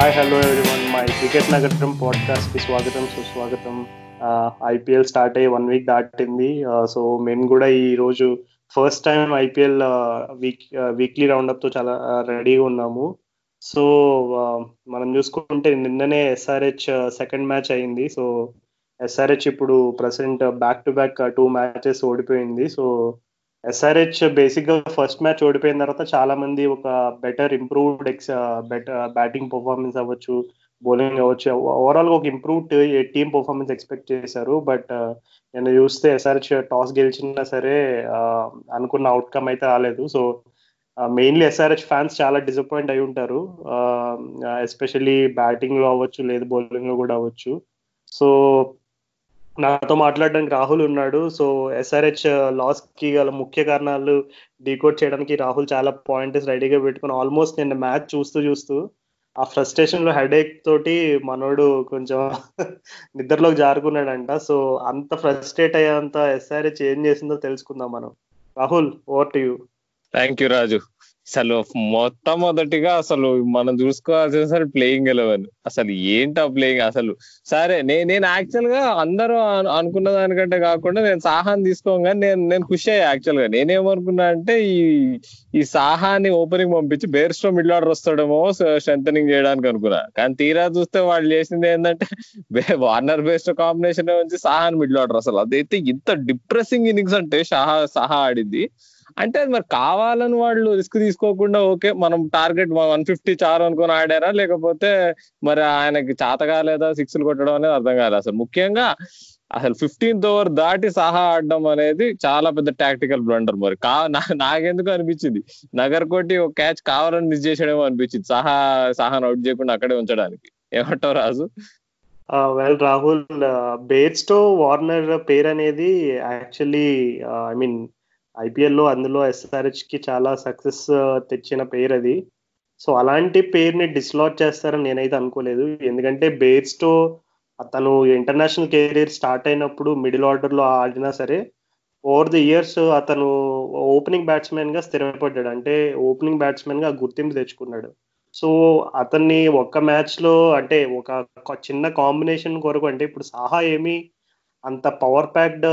Hi hello everyone my cricket నగరం పాడ్కాస్ట్కి స్వాగతం. సుస్వాగతం ఐపీఎల్ స్టార్ట్ అయ్యి వన్ వీక్ దాటింది. సో మేము కూడా ఈ రోజు first time IPL week weekly రౌండప్తో చాలా రెడీగా ఉన్నాము. సో మనం చూసుకుంటే నిన్ననే ఎస్ఆర్హెచ్ సెకండ్ మ్యాచ్ అయింది. సో ఎస్ఆర్హెచ్ ఇప్పుడు present back to back two matches ఓడిపోయింది. సో ఎస్ఆర్హెచ్ బేసిక్గా ఫస్ట్ మ్యాచ్ ఓడిపోయిన తర్వాత చాలా మంది ఒక better improved X better batting performance అవ్వచ్చు బౌలింగ్ అవ్వచ్చు. ఓవరాల్గా ఒక ఇంప్రూవ్డ్ టీమ్ పర్ఫార్మెన్స్ ఎక్స్పెక్ట్ చేశారు. బట్ uh, నేను చూస్తే ఎస్ఆర్హెచ్ టాస్ గెలిచినా సరే uh, అనుకున్న అవుట్కమ్ అయితే రాలేదు. సో మెయిన్లీ ఎస్ఆర్హెచ్ ఫ్యాన్స్ చాలా డిసప్పాయింట్ అయి ఉంటారు. Uh, ఎస్పెషల్లీ బ్యాటింగ్లో అవ్వచ్చు లేదు బౌలింగ్లో కూడా అవ్వచ్చు. సో నాతో మాట్లాడడానికి రాహుల్ ఉన్నాడు. సో ఎస్ఆర్హెచ్ లాస్కి గల ముఖ్య కారణాలు డీకోడ్ చేయడానికి రాహుల్ చాలా పాయింట్స్ రెడీగా పెట్టుకుని ఆల్మోస్ట్ నిన్న మ్యాచ్ చూస్తూ చూస్తూ ఆ ఫ్రస్ట్రేషన్లో హెడేక్ తోటి మనోడు కొంచెం నిద్రలోకి జారుకున్నాడంట. సో అంత ఫ్రస్ట్రేట్ అయ్యేంత ఎస్ఆర్హెచ్ ఏం చేసిందో తెలుసుకుందాం మనం. Rahul over to you thank you Raju అసలు మొట్టమొదటిగా అసలు మనం చూసుకోవాల్సిన సరే ప్లేయింగ్ ఎలెవెన్ అసలు ఏంటా ప్లేయింగ్ అసలు సరే నేను నేను యాక్చువల్గా అందరూ అనుకున్న దానికంటే కాకుండా నేను సాహాన్ని తీసుకోగానే నేను నేను ఖుషి అయ్యా యాక్చువల్గా. నేనేమనుకున్నా అంటే ఈ ఈ సాహాని ఓపెనింగ్ పంపించి బేర్స్టో మిడిల్ ఆర్డర్ వస్తాడేమో స్ట్రెంగ్ చేయడానికి అనుకున్నా. కానీ తీరా చూస్తే వాళ్ళు చేసింది ఏంటంటే వార్నర్ బేస్డ్ కాంబినేషన్ నుంచి సాహాన్ మిడిల్ ఆర్డర్ అసలు. అదైతే ఇంత డిప్రెసింగ్ ఇన్నింగ్స్ అంటే సహా సహా ఆడింది. అంటే అది మరి కావాలని వాళ్ళు రిస్క్ తీసుకోకుండా ఓకే మనం టార్గెట్ వన్ ఫిఫ్టీ చారు అనుకుని ఆడారా? లేకపోతే మరి ఆయనకి చేత కాలేదా? సిక్స్లు కొట్టడం అనేది అర్థం కాలేదు. అసలు ముఖ్యంగా అసలు ఫిఫ్టీన్త్ ఓవర్ దాటి సహా ఆడడం అనేది చాలా పెద్ద టాక్టికల్ బ్లండర్ మరి. కా నాకెందుకు అనిపించింది? నగర్ కోటి ఒక క్యాచ్ కావాలని మిస్ చేసాడేమో అనిపించింది. సహా సహాను అవుట్ చేయకుండా అక్కడే ఉంచడానికి. ఏమంటావు Raju? Well Rahul Bairstow Warner పేరు అనేది యాక్చువల్లీ ఐ మీన్ ఐపీఎల్లో అందులో ఎస్ఆర్హెచ్కి చాలా సక్సెస్ uh, తెచ్చిన పేరు అది. సో అలాంటి పేరుని డిస్లాట్ చేస్తారని నేనైతే అనుకోలేదు. ఎందుకంటే బేర్స్టో అతను ఇంటర్నేషనల్ కెరీర్ స్టార్ట్ అయినప్పుడు మిడిల్ ఆర్డర్లో ఆడినా సరే ఓవర్ ది ఇయర్స్ అతను ఓపెనింగ్ బ్యాట్స్మెన్గా స్థిరపడ్డాడు. అంటే ఓపెనింగ్ బ్యాట్స్మెన్గా గుర్తింపు తెచ్చుకున్నాడు. సో అతన్ని ఒక్క మ్యాచ్లో అంటే ఒక చిన్న కాంబినేషన్ కొరకు అంటే ఇప్పుడు సాహా ఏమి అంత పవర్ ప్యాక్డ్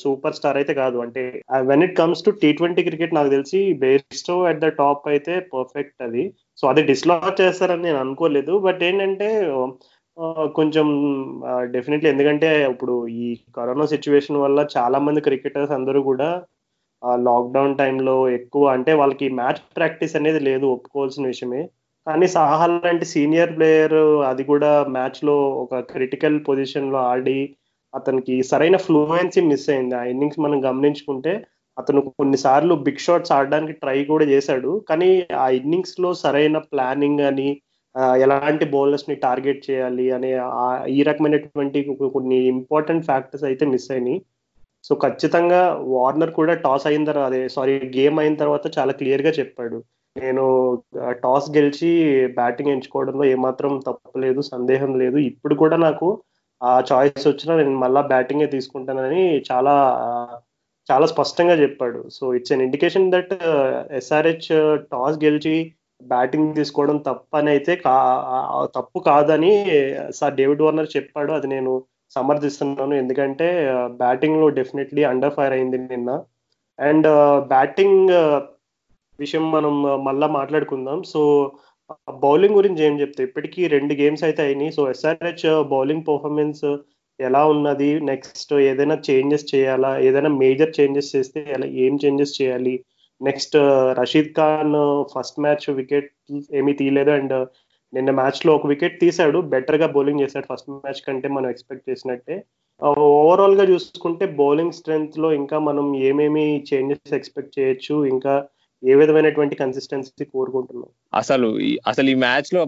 సూపర్ స్టార్ అయితే కాదు. అంటే when it comes to T twenty cricket నాకు తెలిసి బేస్టో అట్ ద టాప్ అయితే పర్ఫెక్ట్ అది. సో అది డిస్లాక్ చేస్తారని నేను అనుకోలేదు. బట్ ఏంటంటే uh, uh, కొంచెం uh, డెఫినెట్లీ ఎందుకంటే ఇప్పుడు ఈ కరోనా సిచ్యువేషన్ వల్ల చాలా మంది క్రికెటర్స్ అందరూ కూడా లాక్డౌన్ టైంలో ఎక్కువ అంటే వాళ్ళకి మ్యాచ్ ప్రాక్టీస్ అనేది లేదు ఒప్పుకోవాల్సిన విషయమే. కానీ సాహా లాంటి సీనియర్ ప్లేయర్ అది కూడా మ్యాచ్లో ఒక క్రిటికల్ పొజిషన్లో ఆడి అతనికి సరైన ఫ్లూయెన్సీ మిస్ అయింది. ఆ ఇన్నింగ్స్ మనం గమనించుకుంటే అతను కొన్నిసార్లు బిగ్ షాట్స్ ఆడడానికి ట్రై కూడా చేశాడు. కానీ ఆ ఇన్నింగ్స్లో సరైన ప్లానింగ్ అని ఎలాంటి బౌలర్స్ని టార్గెట్ చేయాలి అనే ఈ రకమైనటువంటి కొన్ని ఇంపార్టెంట్ ఫ్యాక్టర్స్ అయితే మిస్ అయినాయి. సో ఖచ్చితంగా వార్నర్ కూడా టాస్ అయిన తర్వాత అదే సారీ గేమ్ అయిన తర్వాత చాలా క్లియర్గా చెప్పాడు. నేను టాస్ గెలిచి బ్యాటింగ్ ఎంచుకోవడంలో ఏమాత్రం తప్పలేదు సందేహం లేదు. ఇప్పుడు కూడా నాకు ఆ చాయిస్ వచ్చినా నేను మళ్ళా బ్యాటింగే తీసుకుంటానని చాలా చాలా స్పష్టంగా చెప్పాడు. So it's an indication that SRH toss గెలిచి బ్యాటింగ్ తీసుకోవడం తప్పని అయితే కా తప్పు కాదని సార్ డేవిడ్ వార్నర్ చెప్పాడు. అది నేను సమర్థిస్తున్నాను. ఎందుకంటే uh, బ్యాటింగ్లో డెఫినెట్లీ అండర్ ఫైర్ అయింది నిన్న. అండ్ బ్యాటింగ్ uh, uh, విషయం మనం మళ్ళా మాట్లాడుకుందాం. సో బౌలింగ్ గురించి ఏం చెప్తే ఇప్పటికీ రెండు గేమ్స్ అయితే అయినాయి. సో ఎస్ఆర్హెచ్ బౌలింగ్ పర్ఫార్మెన్స్ ఎలా ఉన్నది? నెక్స్ట్ ఏదైనా చేంజెస్ చేయాలా? ఏదైనా మేజర్ చేంజెస్ చేస్తే ఎలా ఏం చేంజెస్ చేయాలి? Next Rashid Khan first match wicket ఏమీ తీయలేదు అండ్ నిన్న మ్యాచ్లో ఒక వికెట్ తీశాడు. బెటర్గా బౌలింగ్ చేశాడు ఫస్ట్ మ్యాచ్ కంటే మనం ఎక్స్పెక్ట్ చేసినట్టే. ఓవరాల్గా చూసుకుంటే బౌలింగ్ స్ట్రెంగ్త్లో ఇంకా మనం ఏమేమి చేంజెస్ ఎక్స్పెక్ట్ చేయొచ్చు? ఇంకా ఏ విధమైనటువంటి కన్సిస్టెన్సీ కోరుకుంటున్నాం అసలు అసలు ఈ మ్యాచ్లో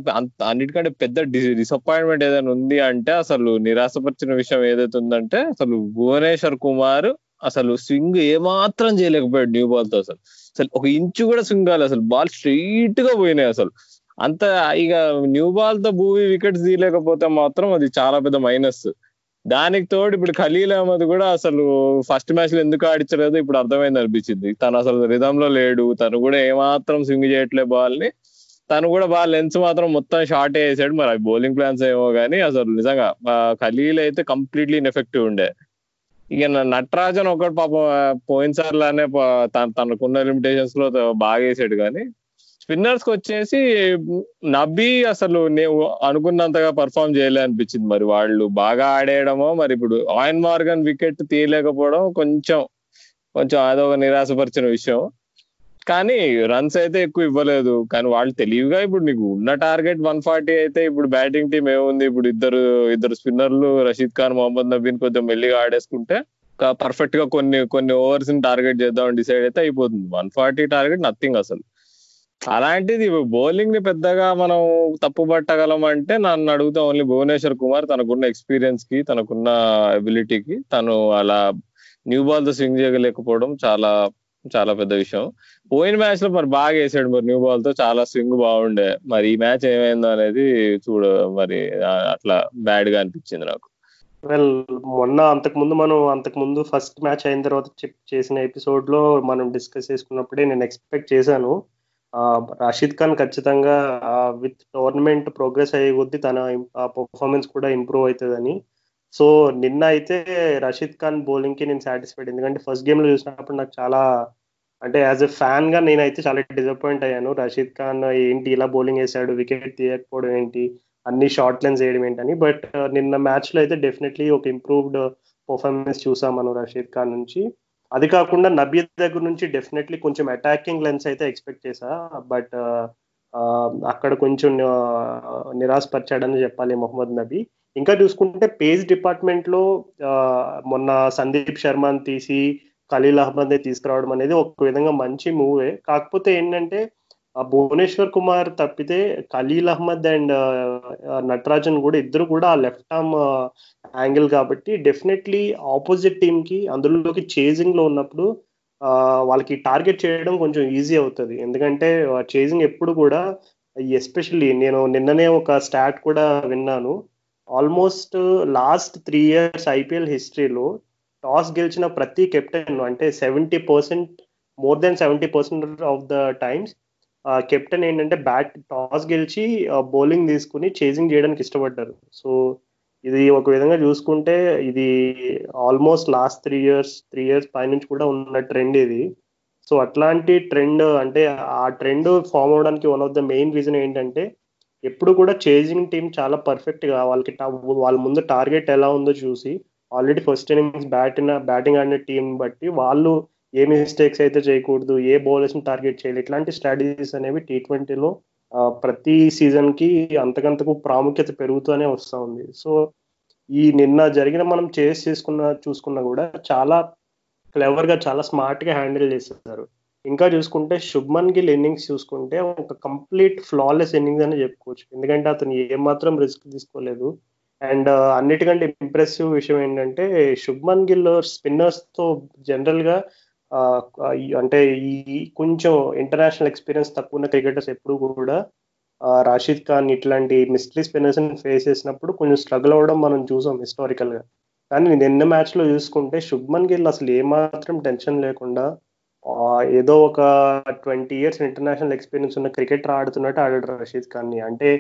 అన్నిటికంటే పెద్ద డిసప్పాయింట్మెంట్ ఏదైనా ఉంది అంటే అసలు నిరాశపరిచిన విషయం ఏదైతే ఉందంటే అసలు భువనేశ్వర్ కుమార్ అసలు స్వింగ్ ఏమాత్రం చేయలేకపోయాడు న్యూ బాల్తో అసలు. అసలు ఒక ఇంచు కూడా స్వింగ్ కాలేదు అసలు. బాల్ స్ట్రైట్గా పోయినాయి అసలు. అంత ఇక న్యూ బాల్తో భూమి వికెట్స్ తీయలేకపోతే మాత్రం అది చాలా పెద్ద మైనస్ దానికి తోడు ఇప్పుడు ఖలీల్ అహ్మద్ కూడా అసలు ఫస్ట్ మ్యాచ్లో ఎందుకు ఆడించలేదు ఇప్పుడు అర్థమైంది అనిపించింది. తను అసలు రిధమ్లో లేడు. తను కూడా ఏమాత్రం స్వింగ్ చేయట్లే బాల్ని. తను కూడా బాగా లెన్స్ మాత్రం మొత్తం షార్ట్ వేసాడు. మరి బౌలింగ్ ప్లాన్స్ ఏమో కానీ అసలు నిజంగా ఖలీల్ అయితే కంప్లీట్లీ ఇన్ఎఫెక్టివ్ ఉండే. ఇక నటరాజన్ ఒకటి పాపం పోయినసార్లానే తనకున్న లిమిటేషన్స్లో బాగా వేసాడు కానీ స్పిన్నర్స్కి వచ్చేసి నబ్బి అసలు నేను అనుకున్నంతగా పర్ఫామ్ చేయలే అనిపించింది మరి వాళ్ళు బాగా ఆడేయడమో మరి ఇప్పుడు ఆయిన్ మార్గన్ వికెట్ తీయలేకపోవడం కొంచెం కొంచెం అదొక నిరాశపరిచిన విషయం. కానీ రన్స్ అయితే ఎక్కువ ఇవ్వలేదు. కానీ వాళ్ళు తెలివిగా ఇప్పుడు నీకు ఉన్న టార్గెట్ వన్ ఫార్టీ అయితే ఇప్పుడు బ్యాటింగ్ టీం ఏముంది? ఇప్పుడు ఇద్దరు ఇద్దరు స్పిన్నర్లు రషీద్ ఖాన్ మొహమ్మద్ నబీన్ కొంచెం మెల్లిగా ఆడేసుకుంటే పర్ఫెక్ట్గా కొన్ని కొన్ని ఓవర్స్ని టార్గెట్ చేద్దాం డిసైడ్ అయితే అయిపోతుంది. వన్ ఫార్టీ టార్గెట్ నథింగ్ అసలు. అలాంటిది బౌలింగ్ని పెద్దగా మనం తప్పు పట్టగలం అంటే నన్ను అడుగుతా ఓన్లీ భువనేశ్వర్ కుమార్ తనకున్న ఎక్స్పీరియన్స్కి తనకున్న అబిలిటీకి తను అలా న్యూ బాల్తో స్వింగ్ చేయలేకపోవడం చాలా చాలా పెద్ద విషయం. పోయిన మ్యాచ్లో మరి బాగా వేసాడు మరి న్యూ బాల్తో చాలా స్వింగ్ బాగుండే. మరి ఈ మ్యాచ్ ఏమైందో అనేది చూడ మరి అట్లా బ్యాడ్గా అనిపించింది నాకు. వెల్ మొన్న అంతకు ముందు మనం అంతకు ముందు ఫస్ట్ మ్యాచ్ అయిన తర్వాత చేసిన ఎపిసోడ్లో మనం డిస్కస్ చేసుకున్నప్పుడే నేను ఎక్స్పెక్ట్ చేశాను. రషీద్ ఖాన్ ఖచ్చితంగా విత్ టోర్నమెంట్ ప్రోగ్రెస్ అయ్యే కొద్దీ తన పర్ఫార్మెన్స్ కూడా ఇంప్రూవ్ అవుతుందని. సో నిన్న అయితే రషీద్ ఖాన్ బౌలింగ్కి నేను సాటిస్ఫైడ్. ఎందుకంటే ఫస్ట్ గేమ్లో చూసినప్పుడు నాకు చాలా అంటే యాజ్ ఎ ఫ్యాన్గా నేనైతే చాలా డిసప్పాయింట్ అయ్యాను. రషీద్ ఖాన్ ఏంటి ఇలా బౌలింగ్ వేసాడు వికెట్ తీయకపోవడం ఏంటి అన్ని షార్ట్ లెన్స్ వేయడం ఏంటని బట్ నిన్న మ్యాచ్లో అయితే డెఫినెట్లీ ఒక ఇంప్రూవ్డ్ పర్ఫార్మెన్స్ చూసాం మనం రషీద్ ఖాన్ నుంచి. అది కాకుండా నబీ దగ్గర నుంచి డెఫినెట్లీ కొంచెం అటాకింగ్ లెన్స్ అయితే ఎక్స్పెక్ట్ చేశా. బట్ అక్కడ కొంచెం నిరాశపరిచాడని చెప్పాలి మొహమ్మద్ నబీ. ఇంకా చూసుకుంటే పేజ్ డిపార్ట్మెంట్లో మొన్న సందీప్ శర్మని తీసి ఖలీల్ అహ్మద్ తీసుకురావడం అనేది ఒక విధంగా మంచి మూవే కాకపోతే ఏంటంటే భువనేశ్వర్ కుమార్ తప్పితే ఖలీల్ అహ్మద్ అండ్ నటరాజన్ కూడా ఇద్దరు కూడా ఆ లెఫ్ట్ ఆర్మ్ యాంగిల్ కాబట్టి డెఫినెట్లీ ఆపోజిట్ టీమ్కి అందులోకి చేజింగ్లో ఉన్నప్పుడు వాళ్ళకి టార్గెట్ చేయడం కొంచెం ఈజీ అవుతుంది. ఎందుకంటే చేజింగ్ ఎప్పుడు కూడా ఎస్పెషల్లీ నేను నిన్ననే ఒక స్టాట్ కూడా విన్నాను. Almost last three years IPL హిస్టరీలో టాస్ గెలిచిన ప్రతి కెప్టెన్ అంటే seventy percent more than seventy percent of the times captain ఏంటంటే బ్యాట్ టాస్ గెలిచి బౌలింగ్ తీసుకుని చేజింగ్ చేయడానికి ఇష్టపడ్డారు. సో ఇది ఒక విధంగా చూసుకుంటే ఇది almost last three years three years పైనుంచి కూడా ఉన్న ట్రెండ్ ఇది. సో అట్లాంటి ట్రెండ్ అంటే ఆ ట్రెండ్ ఫామ్ అవడానికి one of the main reason ఏంటంటే ఎప్పుడు కూడా చేజింగ్ టీం చాలా పర్ఫెక్ట్గా వాళ్ళకి వాళ్ళ ముందు టార్గెట్ ఎలా ఉందో చూసి already first innings batting batting ఆడిన టీం బట్టి వాళ్ళు ఏ మిస్టేక్స్ అయితే చేయకూడదు ఏ బౌలర్స్ని టార్గెట్ చేయాలి ఇట్లాంటి స్ట్రాటజీస్ అనేవి టీ ట్వంటీలో ప్రతి సీజన్కి అంతకంతకు ప్రాముఖ్యత పెరుగుతూనే వస్తూ ఉంది. సో ఈ నిన్న జరిగిన మనం చేసి చేసుకున్న చూసుకున్నా కూడా చాలా క్లెవర్గా చాలా స్మార్ట్గా హ్యాండిల్ చేసేసారు. ఇంకా చూసుకుంటే శుభ్మన్ గిల్ ఇన్నింగ్స్ చూసుకుంటే ఒక కంప్లీట్ ఫ్లాలెస్ ఇన్నింగ్స్ అని చెప్పుకోవచ్చు. ఎందుకంటే అతను ఏమాత్రం రిస్క్ తీసుకోలేదు. అండ్ అన్నిటికంటే ఇంప్రెసివ్ విషయం ఏంటంటే శుభ్మన్ గిల్ స్పిన్నర్స్తో జనరల్గా అంటే ఈ కొంచెం ఇంటర్నేషనల్ ఎక్స్పీరియన్స్ తక్కువ ఉన్న క్రికెటర్స్ ఎప్పుడు కూడా రాషిద్ ఖాన్ ఇట్లాంటి మిస్ట్రీ స్పిన్నర్స్ ఫేస్ చేసినప్పుడు కొంచెం స్ట్రగుల్ అవ్వడం మనం చూసాం హిస్టారికల్గా. కానీ నిన్న మ్యాచ్లో చూసుకుంటే శుభ్మన్ గిల్ అసలు ఏమాత్రం టెన్షన్ లేకుండా ఏదో ఒక ట్వంటీ ఇయర్స్ ఇంటర్నేషనల్ ఎక్స్పీరియన్స్ ఉన్న క్రికెటర్ ఆడుతున్నట్టు ఆడాడు రషీద్ ఖాన్ని అంటే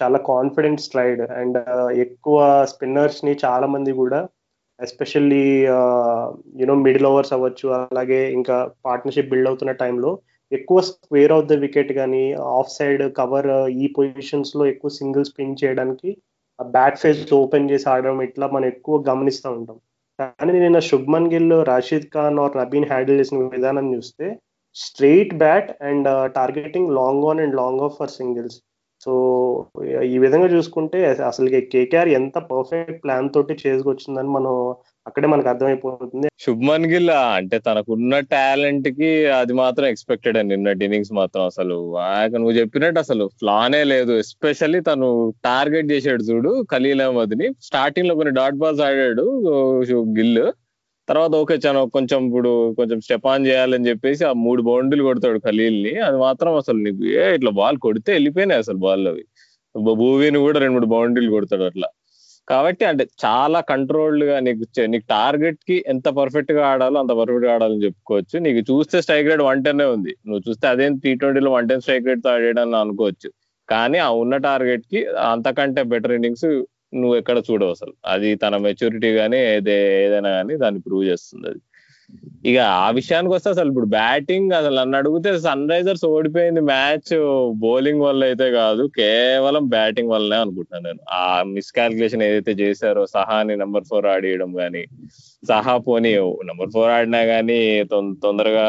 చాలా కాన్ఫిడెంట్ స్ట్రైడ్ అండ్ ఎక్కువ స్పిన్నర్స్ని చాలా మంది కూడా ఎస్పెషల్లీ యూనో మిడిల్ ఓవర్స్ అవ్వచ్చు అలాగే ఇంకా పార్ట్నర్షిప్ బిల్డ్ అవుతున్న టైంలో ఎక్కువ స్క్వేర్ ఆఫ్ ద వికెట్ కానీ ఆఫ్ సైడ్ కవర్ ఈ పొజిషన్స్లో ఎక్కువ సింగిల్ స్పిన్ చేయడానికి బ్యాట్ ఫేస్ ఓపెన్ చేసి ఆడడం ఇట్లా మనం ఎక్కువ గమనిస్తూ ఉంటాం. కానీ నేను శుభ్మన్ గిల్ రాషిద్ ఖాన్ ఆర్ నబీన్ హ్యాండిల్ చేసిన విధానం చూస్తే straight bat and targeting long on and long off for singles so ఈ విధంగా చూసుకుంటే అసలు కేకేఆర్ ఎంత పర్ఫెక్ట్ ప్లాన్ తోటి చేసుకొచ్చిందని మనం అక్కడే మనకు అర్థమైపోతుంది. శుభ్మన్ గిల్ అంటే తనకున్న టాలెంట్కి అది మాత్రం ఎక్స్పెక్టెడ్ అండి. నిన్నటి ఇన్నింగ్స్ మాత్రం అసలు. నువ్వు చెప్పినట్టు అసలు ఫ్లానే లేదు. ఎస్పెషల్లీ తను టార్గెట్ చేసాడు చూడు ఖలీల్ అహ్మద్ని స్టార్టింగ్లో కొన్ని డాట్ బాల్స్ ఆడాడు గిల్. తర్వాత ఓకే చాలా కొంచెం ఇప్పుడు కొంచెం స్టెప్ ఆన్ చేయాలని చెప్పేసి ఆ మూడు బౌండరీలు కొడతాడు ఖలీల్ని అది మాత్రం అసలు నీకు ఏ ఇట్లా బాల్ కొడితే వెళ్ళిపోయినాయి అసలు బాల్ అవి. భూమిని కూడా రెండు మూడు బౌండరీలు కొడతాడు అట్లా. కాబట్టి అంటే చాలా కంట్రోల్డ్గా నీకు నీకు టార్గెట్కి ఎంత పర్ఫెక్ట్గా ఆడాలో అంత పర్ఫెక్ట్గా ఆడాలని చెప్పుకోవచ్చు. నీకు చూస్తే స్ట్రైక్ రేట్ వన్ టెన్ ఉంది. నువ్వు చూస్తే అదేం టీ ట్వంటీలో వన్ టెన్ స్ట్రైక్ రేట్తో ఆడేయడం అనుకోవచ్చు. కానీ ఆ ఉన్న టార్గెట్కి అంతకంటే బెటర్ ఇన్నింగ్స్ నువ్వు ఎక్కడ చూడవు అసలు. అది తన మెచ్యూరిటీ గానీ ఏదే ఏదైనా కానీ దాన్ని ప్రూవ్ చేస్తుంది అది. ఇక ఆ విషయానికి వస్తే అసలు ఇప్పుడు బ్యాటింగ్ అసలు నన్ను అడిగితే సన్ రైజర్స్ ఓడిపోయింది మ్యాచ్ బౌలింగ్ వల్ల అయితే కాదు కేవలం బ్యాటింగ్ వల్లనే అనుకుంటున్నాను నేను. ఆ మిస్కాల్కులేషన్ ఏదైతే చేశారో సహాని నెంబర్ ఫోర్ ఆడియడం కానీ సహా పోనీ నెంబర్ ఫోర్ ఆడినా కానీ తొందరగా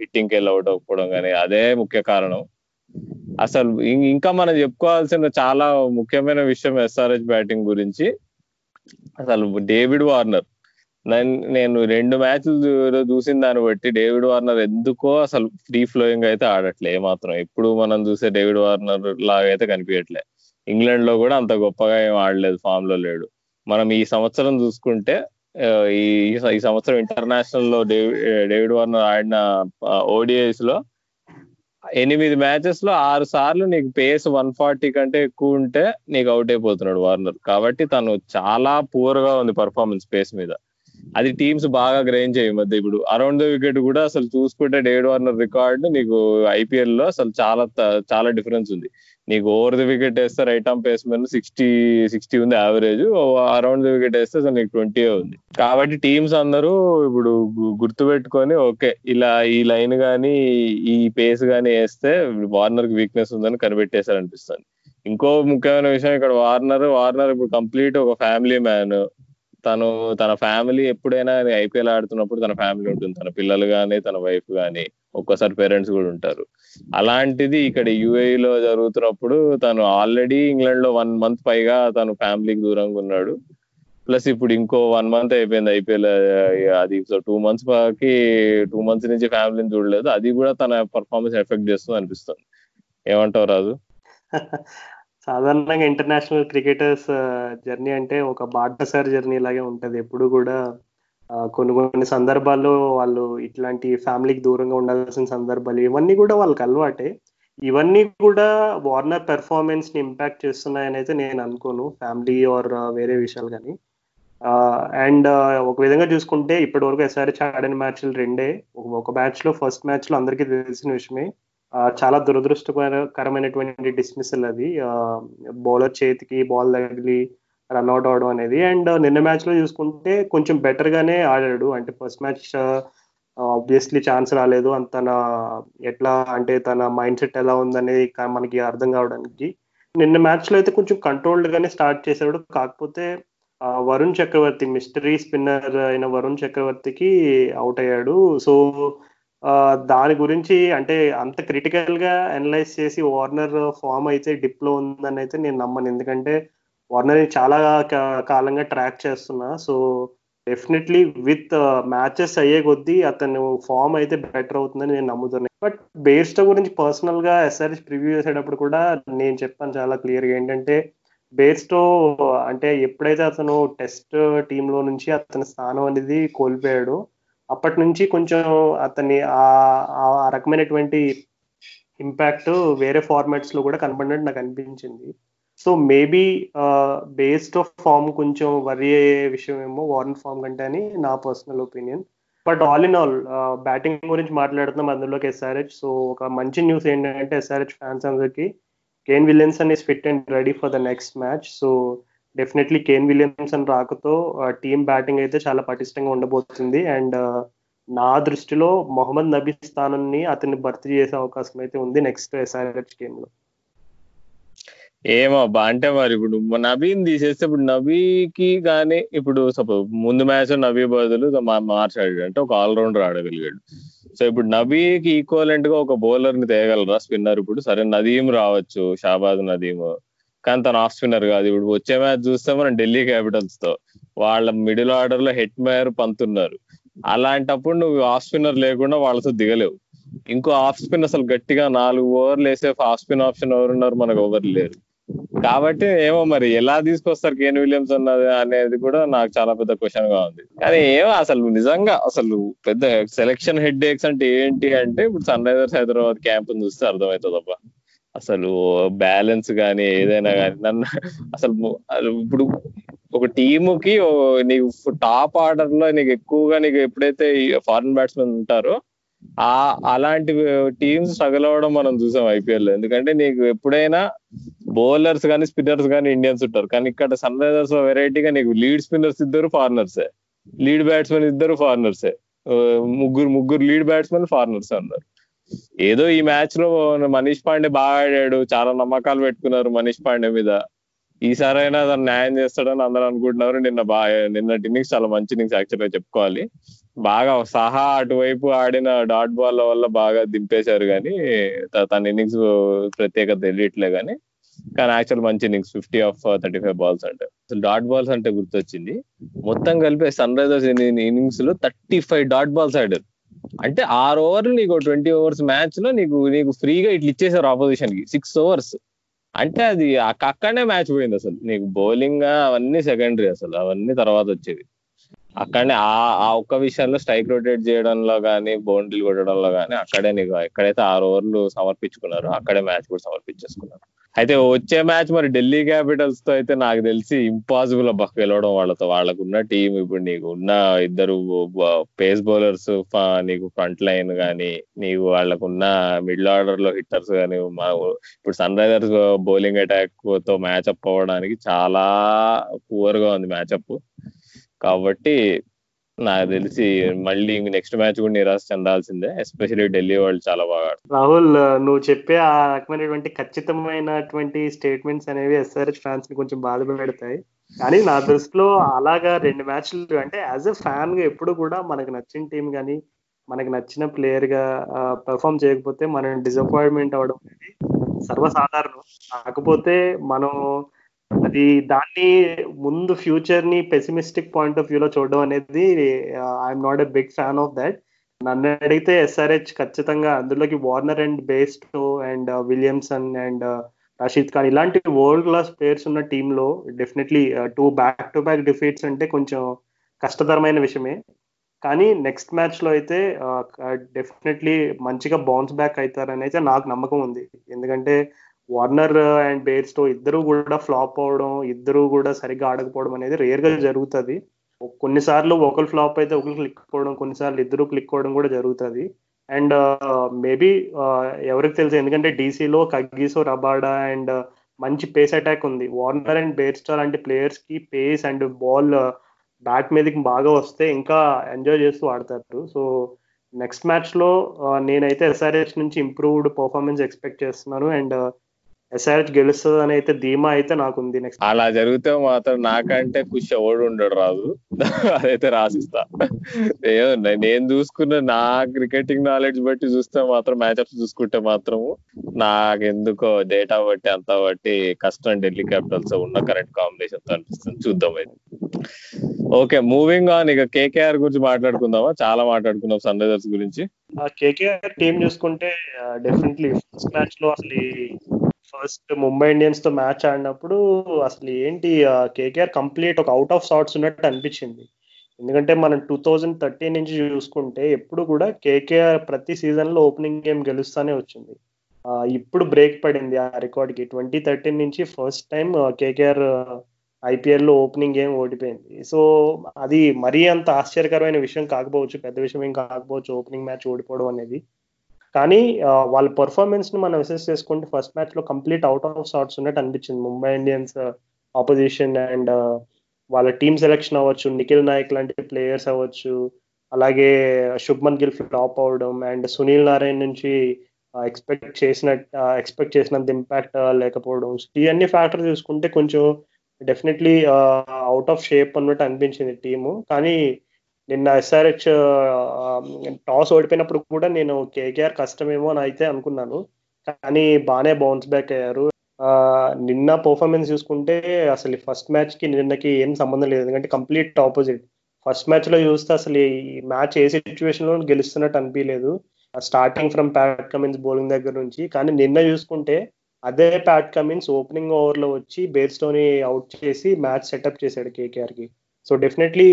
హిట్టింగ్ వెళ్ళి అవుట్ అవ్వకపోవడం కానీ అదే ముఖ్య కారణం. అసలు ఇంకా మనం చెప్పుకోవాల్సిన చాలా ముఖ్యమైన విషయం ఎస్ఆర్హెచ్ బ్యాటింగ్ గురించి. అసలు డేవిడ్ వార్నర్ నేను రెండు మ్యాచ్లు చూసిన దాన్ని బట్టి డేవిడ్ వార్నర్ ఎందుకో అసలు ఫ్రీ ఫ్లోయింగ్ అయితే ఆడట్లే ఏమాత్రం. ఎప్పుడు మనం చూసే డేవిడ్ వార్నర్ లాగా అయితే కనిపించట్లే ఇంగ్లాండ్లో కూడా అంత గొప్పగా ఏం ఆడలేదు ఫామ్లో లేడు. మనం ఈ సంవత్సరం చూసుకుంటే ఈ ఈ సంవత్సరం ఇంటర్నేషనల్లో డేవిడ్ వార్నర్ ఆడిన ఓడిఐస్లో ఎనిమిది మ్యాచెస్లో ఆరు సార్లు నీకు పేస్ వన్ ఫార్టీ కంటే ఎక్కువ ఉంటే నీకు అవుట్ అయిపోతున్నాడు వార్నర్. కాబట్టి తను చాలా పూర్గా ఉంది పర్ఫార్మెన్స్ పేస్ మీద. అది టీమ్స్ బాగా గ్రహించే ఈ మధ్య. ఇప్పుడు అరౌండ్ ద వికెట్ కూడా అసలు చూసుకుంటే డేవిడ్ వార్నర్ రికార్డు నీకు ఐపీఎల్లో అసలు చాలా చాలా డిఫరెన్స్ ఉంది. నీకు ఓవర్ ది వికెట్ వేస్తే రైట్ ఆర్మ్ పేస్ మీద సిక్స్టీ సిక్స్టీ ఉంది యావరేజ్ అరౌండ్ ది వికెట్ వేస్తే అసలు నీకు ట్వంటీ ఉంది. కాబట్టి టీమ్స్ అందరూ ఇప్పుడు గుర్తు పెట్టుకొని ఓకే ఇలా ఈ లైన్ గానీ ఈ పేస్ గానీ వేస్తే వార్నర్కి వీక్నెస్ ఉందని కనిపెట్టేశారు అనిపిస్తుంది ఇంకో ముఖ్యమైన విషయం ఇక్కడ వార్నర్ వార్నర్ ఇప్పుడు కంప్లీట్ ఒక ఫ్యామిలీ మ్యాన్ తను తన ఫ్యామిలీ ఎప్పుడైనా ఐపీఎల్ ఆడుతున్నప్పుడు తన ఫ్యామిలీ ఉంటుంది. తన పిల్లలు కానీ తన వైఫ్ కానీ ఒక్కోసారి పేరెంట్స్ కూడా ఉంటారు. అలాంటిది ఇక్కడ లో జరుగుతున్నప్పుడు తను ఆల్రెడీ ఇంగ్లాండ్లో వన్ మంత్ పైగా తను ఫ్యామిలీకి దూరంగా ఉన్నాడు. ప్లస్ ఇప్పుడు ఇంకో వన్ మంత్ అయిపోయింది ఐపీఎల్ అది సో టూ మంత్స్కి టూ మంత్స్ నుంచి ఫ్యామిలీని చూడలేదు. అది కూడా తన పర్ఫార్మెన్స్ ఎఫెక్ట్ చేస్తుంది అనిపిస్తుంది. ఏమంటావు రాజు? సాధారణంగా ఇంటర్నేషనల్ క్రికెటర్స్ జర్నీ అంటే ఒక బాటసారి జర్నీ లాగే ఉంటుంది. ఎప్పుడు కూడా కొన్ని కొన్ని సందర్భాల్లో వాళ్ళు ఇట్లాంటి ఫ్యామిలీకి దూరంగా ఉండాల్సిన సందర్భాలు ఇవన్నీ కూడా వాళ్ళకి అలవాటే. ఇవన్నీ కూడా వార్నర్ పెర్ఫార్మెన్స్ని ఇంపాక్ట్ చేస్తున్నాయని అయితే నేను అనుకోను ఫ్యామిలీ ఆర్ వేరే విషయాలు కానీ. అండ్ ఒక విధంగా చూసుకుంటే ఇప్పటి వరకు ఎస్ఆర్హెచ్ ఆడిన మ్యాచ్లు రెండే. ఒక మ్యాచ్లో ఫస్ట్ మ్యాచ్లో అందరికీ తెలిసిన విషయమే. చాలా దురదృష్టకరమైనటువంటి డిస్మిసల్ అది. బౌలర్ చేతికి బాల్ తగిలి రన్అట్ అవడం అనేది. అండ్ నిన్న మ్యాచ్లో చూసుకుంటే కొంచెం బెటర్ గానే ఆడాడు. అంటే ఫస్ట్ మ్యాచ్ ఆబ్వియస్లీ ఛాన్స్ రాలేదు. అంత తన ఎట్లా అంటే తన మైండ్ సెట్ ఎలా ఉందనేది మనకి అర్థం కావడానికి. నిన్న మ్యాచ్లో అయితే కొంచెం కంట్రోల్డ్ గానే స్టార్ట్ చేశాడు. కాకపోతే వరుణ్ చక్రవర్తి మిస్టరీ స్పిన్నర్ అయిన వరుణ్ చక్రవర్తికి అవుట్ అయ్యాడు. సో దాని గురించి అంటే అంత క్రిటికల్గా అనలైజ్ చేసి వార్నర్ ఫామ్ అయితే డిప్లో ఉందని అయితే నేను నమ్మను. ఎందుకంటే వార్నర్ చాలా కాలంగా ట్రాక్ చేస్తున్నా. సో డెఫినెట్లీ విత్ మ్యాచెస్ అయ్యే కొద్దీ అతను ఫామ్ అయితే బెటర్ అవుతుందని నేను నమ్ముతున్నాను బట్ బేస్టో గురించి పర్సనల్గా ఎస్ఆర్ఎస్ ప్రివ్యూ చేసేటప్పుడు కూడా నేను చెప్పాను చాలా క్లియర్గా ఏంటంటే బేస్టో అంటే ఎప్పుడైతే అతను టెస్ట్ టీంలో నుంచి అతని స్థానం అనేది కోల్పోయాడు అప్పటి నుంచి కొంచెం అతని ఆ రకమైనటువంటి ఇంపాక్ట్ వేరే ఫార్మాట్స్లో కూడా కనపడినట్టు నాకు అనిపించింది. So maybe based of form కొంచెం వరి అయ్యే విషయం ఏమో వార్న్ ఫామ్ కంటే అని నా personal opinion but all in all batting గురించి మాట్లాడుతున్నాం అందులోకి ఎస్ఆర్హెచ్ సో ఒక మంచి న్యూస్ ఏంటంటే ఎస్ఆర్హెచ్ ఫ్యాన్స్ అందరికి Kane Williamson is fit and ready for the next match so definitely Kane Williamson రాకతో టీమ్ బ్యాటింగ్ అయితే చాలా పటిష్టంగా ఉండబోతుంది. అండ్ uh, నా దృష్టిలో మొహమ్మద్ నబీ స్థానాన్ని అతన్ని భర్తీ చేసే అవకాశం అయితే ఉంది నెక్స్ట్ ఎస్ఆర్హెచ్ గేమ్లో. ఏమో బా అంటే మరి ఇప్పుడు నబీని తీసేస్తే ఇప్పుడు నబీకి కానీ ఇప్పుడు సపోజ్ ముందు మ్యాచ్ నబీ బదులు మార్చాడు. అంటే ఒక ఆల్రౌండర్ ఆడగలిగాడు. సో ఇప్పుడు నబీకి ఈక్వలెంట్గా ఒక బౌలర్ని తేయగలరా స్పిన్నర్ ఇప్పుడు? సరే నదీం రావచ్చు షాబాద్ నదీమ్. కానీ తను ఆఫ్ స్పిన్నర్ కాదు. ఇప్పుడు వచ్చే మ్యాచ్ చూస్తే మనం ఢిల్లీ క్యాపిటల్స్తో. వాళ్ళ మిడిల్ ఆర్డర్లో హెట్ మేయర్ పంతున్నారు. అలాంటప్పుడు నువ్వు ఆఫ్ స్పిన్నర్ లేకుండా వాళ్ళతో దిగలేవు. ఇంకో ఆఫ్ స్పిన్ అసలు గట్టిగా నాలుగు ఓవర్లు వేసే ఆఫ్ స్పిన్ ఆప్షన్ ఎవరున్నారు? మనకు ఎవరు లేరు. కాబట్టి ఏమో మరి ఎలా తీసుకొస్తారు కేన్ విలియమ్స్ అన్నది అనేది కూడా నాకు చాలా పెద్ద క్వశ్చన్గా ఉంది. కానీ ఏమో అసలు నిజంగా అసలు పెద్ద సెలక్షన్ హెడ్ ఏక్స్ అంటే ఏంటి అంటే ఇప్పుడు సన్ రైజర్స్ హైదరాబాద్ క్యాంప్ చూస్తే అర్థమవుతుంది అబ్బా. అసలు బ్యాలెన్స్ కానీ ఏదైనా కానీ నన్ను అసలు ఇప్పుడు ఒక టీముకి నీకు టాప్ ఆర్డర్లో నీకు ఎక్కువగా నీకు ఎప్పుడైతే ఫారెన్ బ్యాట్స్మెన్ ఉంటారో ఆ అలాంటి టీమ్స్ స్ట్రగుల్ అవ్వడం మనం చూసాం ఐపీఎల్లో ఎందుకంటే నీకు ఎప్పుడైనా బౌలర్స్ కానీ స్పిన్నర్స్ కానీ ఇండియన్స్ ఉంటారు. కానీ ఇక్కడ సన్ రైజర్స్లో వెరైటీగా నీకు లీడ్ స్పిన్నర్స్ ఇద్దరు ఫారినర్సే. లీడ్ బ్యాట్స్మెన్ ఇద్దరు ఫారినర్సే. ముగ్గురు ముగ్గురు లీడ్ బ్యాట్స్మెన్ ఫారినర్స్ అన్నారు ఏదో ఈ మ్యాచ్లో మనీష్ పాండే బాగా ఆడాడు చాలా నమ్మకాలు పెట్టుకున్నారు మనీష్ పాండే మీద. ఈసారైనా దాన్ని న్యాయం చేస్తాడని అందరూ అనుకుంటున్నారు. నిన్న బాగా నిన్న ఇన్నింగ్స్ చాలా మంచి ఇన్నింగ్స్ యాక్చువల్గా చెప్పుకోవాలి. బాగా సహా అటువైపు ఆడిన డాట్ బాల్ వల్ల బాగా దింపేశారు కానీ తన ఇన్నింగ్స్ ప్రత్యేకత తెలియట్లే కానీ కానీ యాక్చువల్ మంచి innings fifty off thirty five balls అంటే. అసలు డాట్ బాల్స్ అంటే గుర్తొచ్చింది. మొత్తం కలిపి సన్ రైజర్స్ ఇన్నింగ్స్లో థర్టీ ఫైవ్ డాట్ బాల్స్ ఆడారు. అంటే ఆరు ఓవర్లు నీకు ట్వంటీ ఓవర్స్ మ్యాచ్లో నీకు నీకు ఫ్రీగా ఇట్లా ఇచ్చేసారు ఆపోజిషన్కి. సిక్స్ ఓవర్స్ అంటే అది అక్కడనే మ్యాచ్ పోయింది అసలు. నీకు బౌలింగ్ అవన్నీ సెకండరీ అసలు. అవన్నీ తర్వాత వచ్చేది అక్కడనే ఆ ఆ ఒక్క విషయంలో స్ట్రైక్ రొటేట్ చేయడంలో కానీ బౌండరీలు కొట్టడంలో కానీ అక్కడే నీకు ఎక్కడైతే ఆరు ఓవర్లు సమర్పించుకున్నారు అక్కడే మ్యాచ్ కూడా సమర్పించేసుకున్నారు. అయితే వచ్చే మ్యాచ్ మరి ఢిల్లీ క్యాపిటల్స్తో అయితే నాకు తెలిసి ఇంపాసిబుల్ అబ్బా గెలవడం వాళ్ళతో. వాళ్ళకు ఉన్న టీం ఇప్పుడు నీకు ఉన్న ఇద్దరు పేస్ బౌలర్స్ నీకు ఫ్రంట్ లైన్ కానీ నీకు వాళ్ళకున్న మిడిల్ ఆర్డర్లో హిట్టర్స్ కానీ ఇప్పుడు సన్ రైజర్స్ బౌలింగ్ అటాక్తో మ్యాచ్ అప్ అవ్వడానికి చాలా పూర్గా ఉంది మ్యాచ్ అప్. కాబట్టి నాకు తెలిసి మళ్ళీ నెక్స్ట్ మ్యాచ్ కూడా నిరాశ చెందాల్సిందే. ఎస్పెషల్లీ ఢిల్లీ వాళ్ళు చాలా బాగా రాహుల్ నువ్వు చెప్పే ఆ రకమైనటువంటి ఖచ్చితమైనటువంటి స్టేట్మెంట్స్ అనేవి ఎస్ఆర్ఎస్ ఫ్యాన్స్ని కొంచెం బాధ పెడతాయి. కానీ నా దృష్టిలో అలాగా రెండు మ్యాచ్లు అంటే యాజ్ ఎ ఫ్యాన్గా ఎప్పుడు కూడా మనకు నచ్చిన టీం కానీ మనకు నచ్చిన ప్లేయర్గా పెర్ఫామ్ చేయకపోతే మనం డిసప్పాయింట్మెంట్ అవడం అనేది సర్వసాధారణం. కాకపోతే మనం అది దాన్ని ముందు ఫ్యూచర్ని పెసిమిస్టిక్ పాయింట్ ఆఫ్ వ్యూలో చూడడం అనేది I'm not a big fan of that నన్ను అడిగితే ఎస్ఆర్హెచ్ ఖచ్చితంగా అందులోకి Warner and Bairstow and Williamson and Rashid Khan ఇలాంటి వరల్డ్ క్లాస్ ప్లేయర్స్ ఉన్న టీంలో definitely two back to back defeats అంటే కొంచెం కష్టతరమైన విషయమే. కానీ నెక్స్ట్ మ్యాచ్లో అయితే uh, డెఫినెట్లీ మంచిగా బౌన్స్ బ్యాక్ అవుతారని అయితే నాకు నమ్మకం ఉంది. ఎందుకంటే వార్నర్ అండ్ బేర్స్టో ఇద్దరు కూడా ఫ్లాప్ అవడం ఇద్దరు కూడా సరిగ్గా ఆడకపోవడం అనేది రేర్గా జరుగుతుంది. కొన్నిసార్లు ఒకరు ఫ్లాప్ అయితే ఒకరు క్లిక్ అవ్వడం కొన్నిసార్లు ఇద్దరు క్లిక్ అవ్వడం కూడా జరుగుతుంది. అండ్ మేబీ uh, uh, ఎవరికి తెలుసు ఎందుకంటే డీసీలో కగ్గీసో రబాడా అండ్ మంచి పేస్ అటాక్ ఉంది. వార్నర్ అండ్ బేర్స్టో లాంటి ప్లేయర్స్కి పేస్ అండ్ బాల్ బ్యాట్ మీదకి బాగా వస్తే ఇంకా ఎంజాయ్ చేస్తూ ఆడతారు. సో నెక్స్ట్ మ్యాచ్లో uh, నేనైతే ఎస్ఆర్హెచ్ నుంచి ఇంప్రూవ్డ్ పర్ఫార్మెన్స్ ఎక్స్పెక్ట్ చేస్తున్నాను. అండ్ ఎస్ఆర్హెచ్ గెలుస్తుంది అని అయితే ధీమా అయితే నాకు ఉంది నెక్స్ట్ అలా జరిగితే మాత్రం నాకంటే ఖుషి ఎవడు ఉండడు రాదు అదైతే రాసిస్తా. నేను చూసుకున్న నా క్రికెటింగ్ నాలెడ్జ్ బట్టి చూస్తే మాత్రం మ్యాచ్అప్స్ చూసుకుంటే మాత్రము నాకెందుకో డేటా బట్టి అంతా బట్టి కష్టం ఢిల్లీ క్యాపిటల్స్ ఉన్న కరెంట్ కాంబినేషన్తో అనిపిస్తుంది. చూద్దాం అయితే. ఓకే మూవింగ్ ఆన్ ఇక కేకేఆర్ గురించి మాట్లాడుకుందామా? చాలా మాట్లాడుకుందాం సన్ రైజర్స్ గురించి కేకేఆర్ టీం చూసుకుంటే డెఫినెట్లీ ఫస్ట్ మ్యాచ్లో అసలు ఫస్ట్ ముంబై ఇండియన్స్తో మ్యాచ్ ఆడినప్పుడు అసలు ఏంటి కేకేఆర్ కంప్లీట్ ఒక అవుట్ ఆఫ్ షాట్స్ ఉన్నట్టు అనిపించింది. ఎందుకంటే మనం టూ థౌజండ్ థర్టీన్ నుంచి చూసుకుంటే ఎప్పుడు కూడా కేకేఆర్ ప్రతి సీజన్లో ఓపెనింగ్ గేమ్ గెలుస్తానే వచ్చింది. ఇప్పుడు బ్రేక్ పడింది ఆ రికార్డ్కి. ట్వంటీ థర్టీన్ నుంచి ఫస్ట్ టైం కేకేఆర్ ఐపీఎల్లో ఓపెనింగ్ గేమ్ ఓడిపోయింది. సో అది మరీ అంత ఆశ్చర్యకరమైన విషయం కాకపోవచ్చు పెద్ద విషయం ఏం కాకపోవచ్చు ఓపెనింగ్ మ్యాచ్ ఓడిపోవడం అనేది. కానీ వాళ్ళ పర్ఫార్మెన్స్ని మనం అసెస్ చేసుకుంటే ఫస్ట్ మ్యాచ్లో కంప్లీట్ అవుట్ ఆఫ్ షార్ట్స్ ఉన్నట్టు అనిపించింది. ముంబై ఇండియన్స్ ఆపోజిషన్ అండ్ వాళ్ళ టీమ్ సెలెక్షన్ అవ్వచ్చు నిఖిల్ నాయక్ లాంటి ప్లేయర్స్ అవ్వచ్చు అలాగే శుభ్మన్ గిల్ ఫ్లాప్ అవడం అండ్ సునీల్ నారాయణ్ నుంచి ఎక్స్పెక్ట్ చేసిన ఎక్స్పెక్ట్ చేసినంత ఇంపాక్ట్ లేకపోవడం. ఇవన్నీ ఫ్యాక్టర్ చూసుకుంటే కొంచెం డెఫినెట్లీ అవుట్ ఆఫ్ షేప్ అన్నట్టు అనిపించింది టీము కానీ నిన్న ఎస్ఆర్హెచ్ టాస్ ఓడిపోయినప్పుడు కూడా నేను కేకేఆర్ కష్టమేమో అని అయితే అనుకున్నాను. కానీ బాగానే బౌన్స్ బ్యాక్ అయ్యారు. నిన్న పర్ఫార్మెన్స్ చూసుకుంటే అసలు ఫస్ట్ మ్యాచ్కి నిన్నకి ఏం సంబంధం లేదు. ఎందుకంటే కంప్లీట్ ఆపోజిట్ ఫస్ట్ మ్యాచ్లో చూస్తే అసలు ఈ మ్యాచ్ ఏ సిచ్యువేషన్లో గెలుస్తున్నట్టు అనిపించలేదు starting from Pat Cummins bowling దగ్గర నుంచి. కానీ నిన్న చూసుకుంటే అదే ప్యాట్ కమిన్స్ ఓపెనింగ్ ఓవర్లో వచ్చి బేర్స్టోని అవుట్ చేసి మ్యాచ్ సెటప్ చేశాడు కేకేఆర్కి సో డెఫినెట్లీ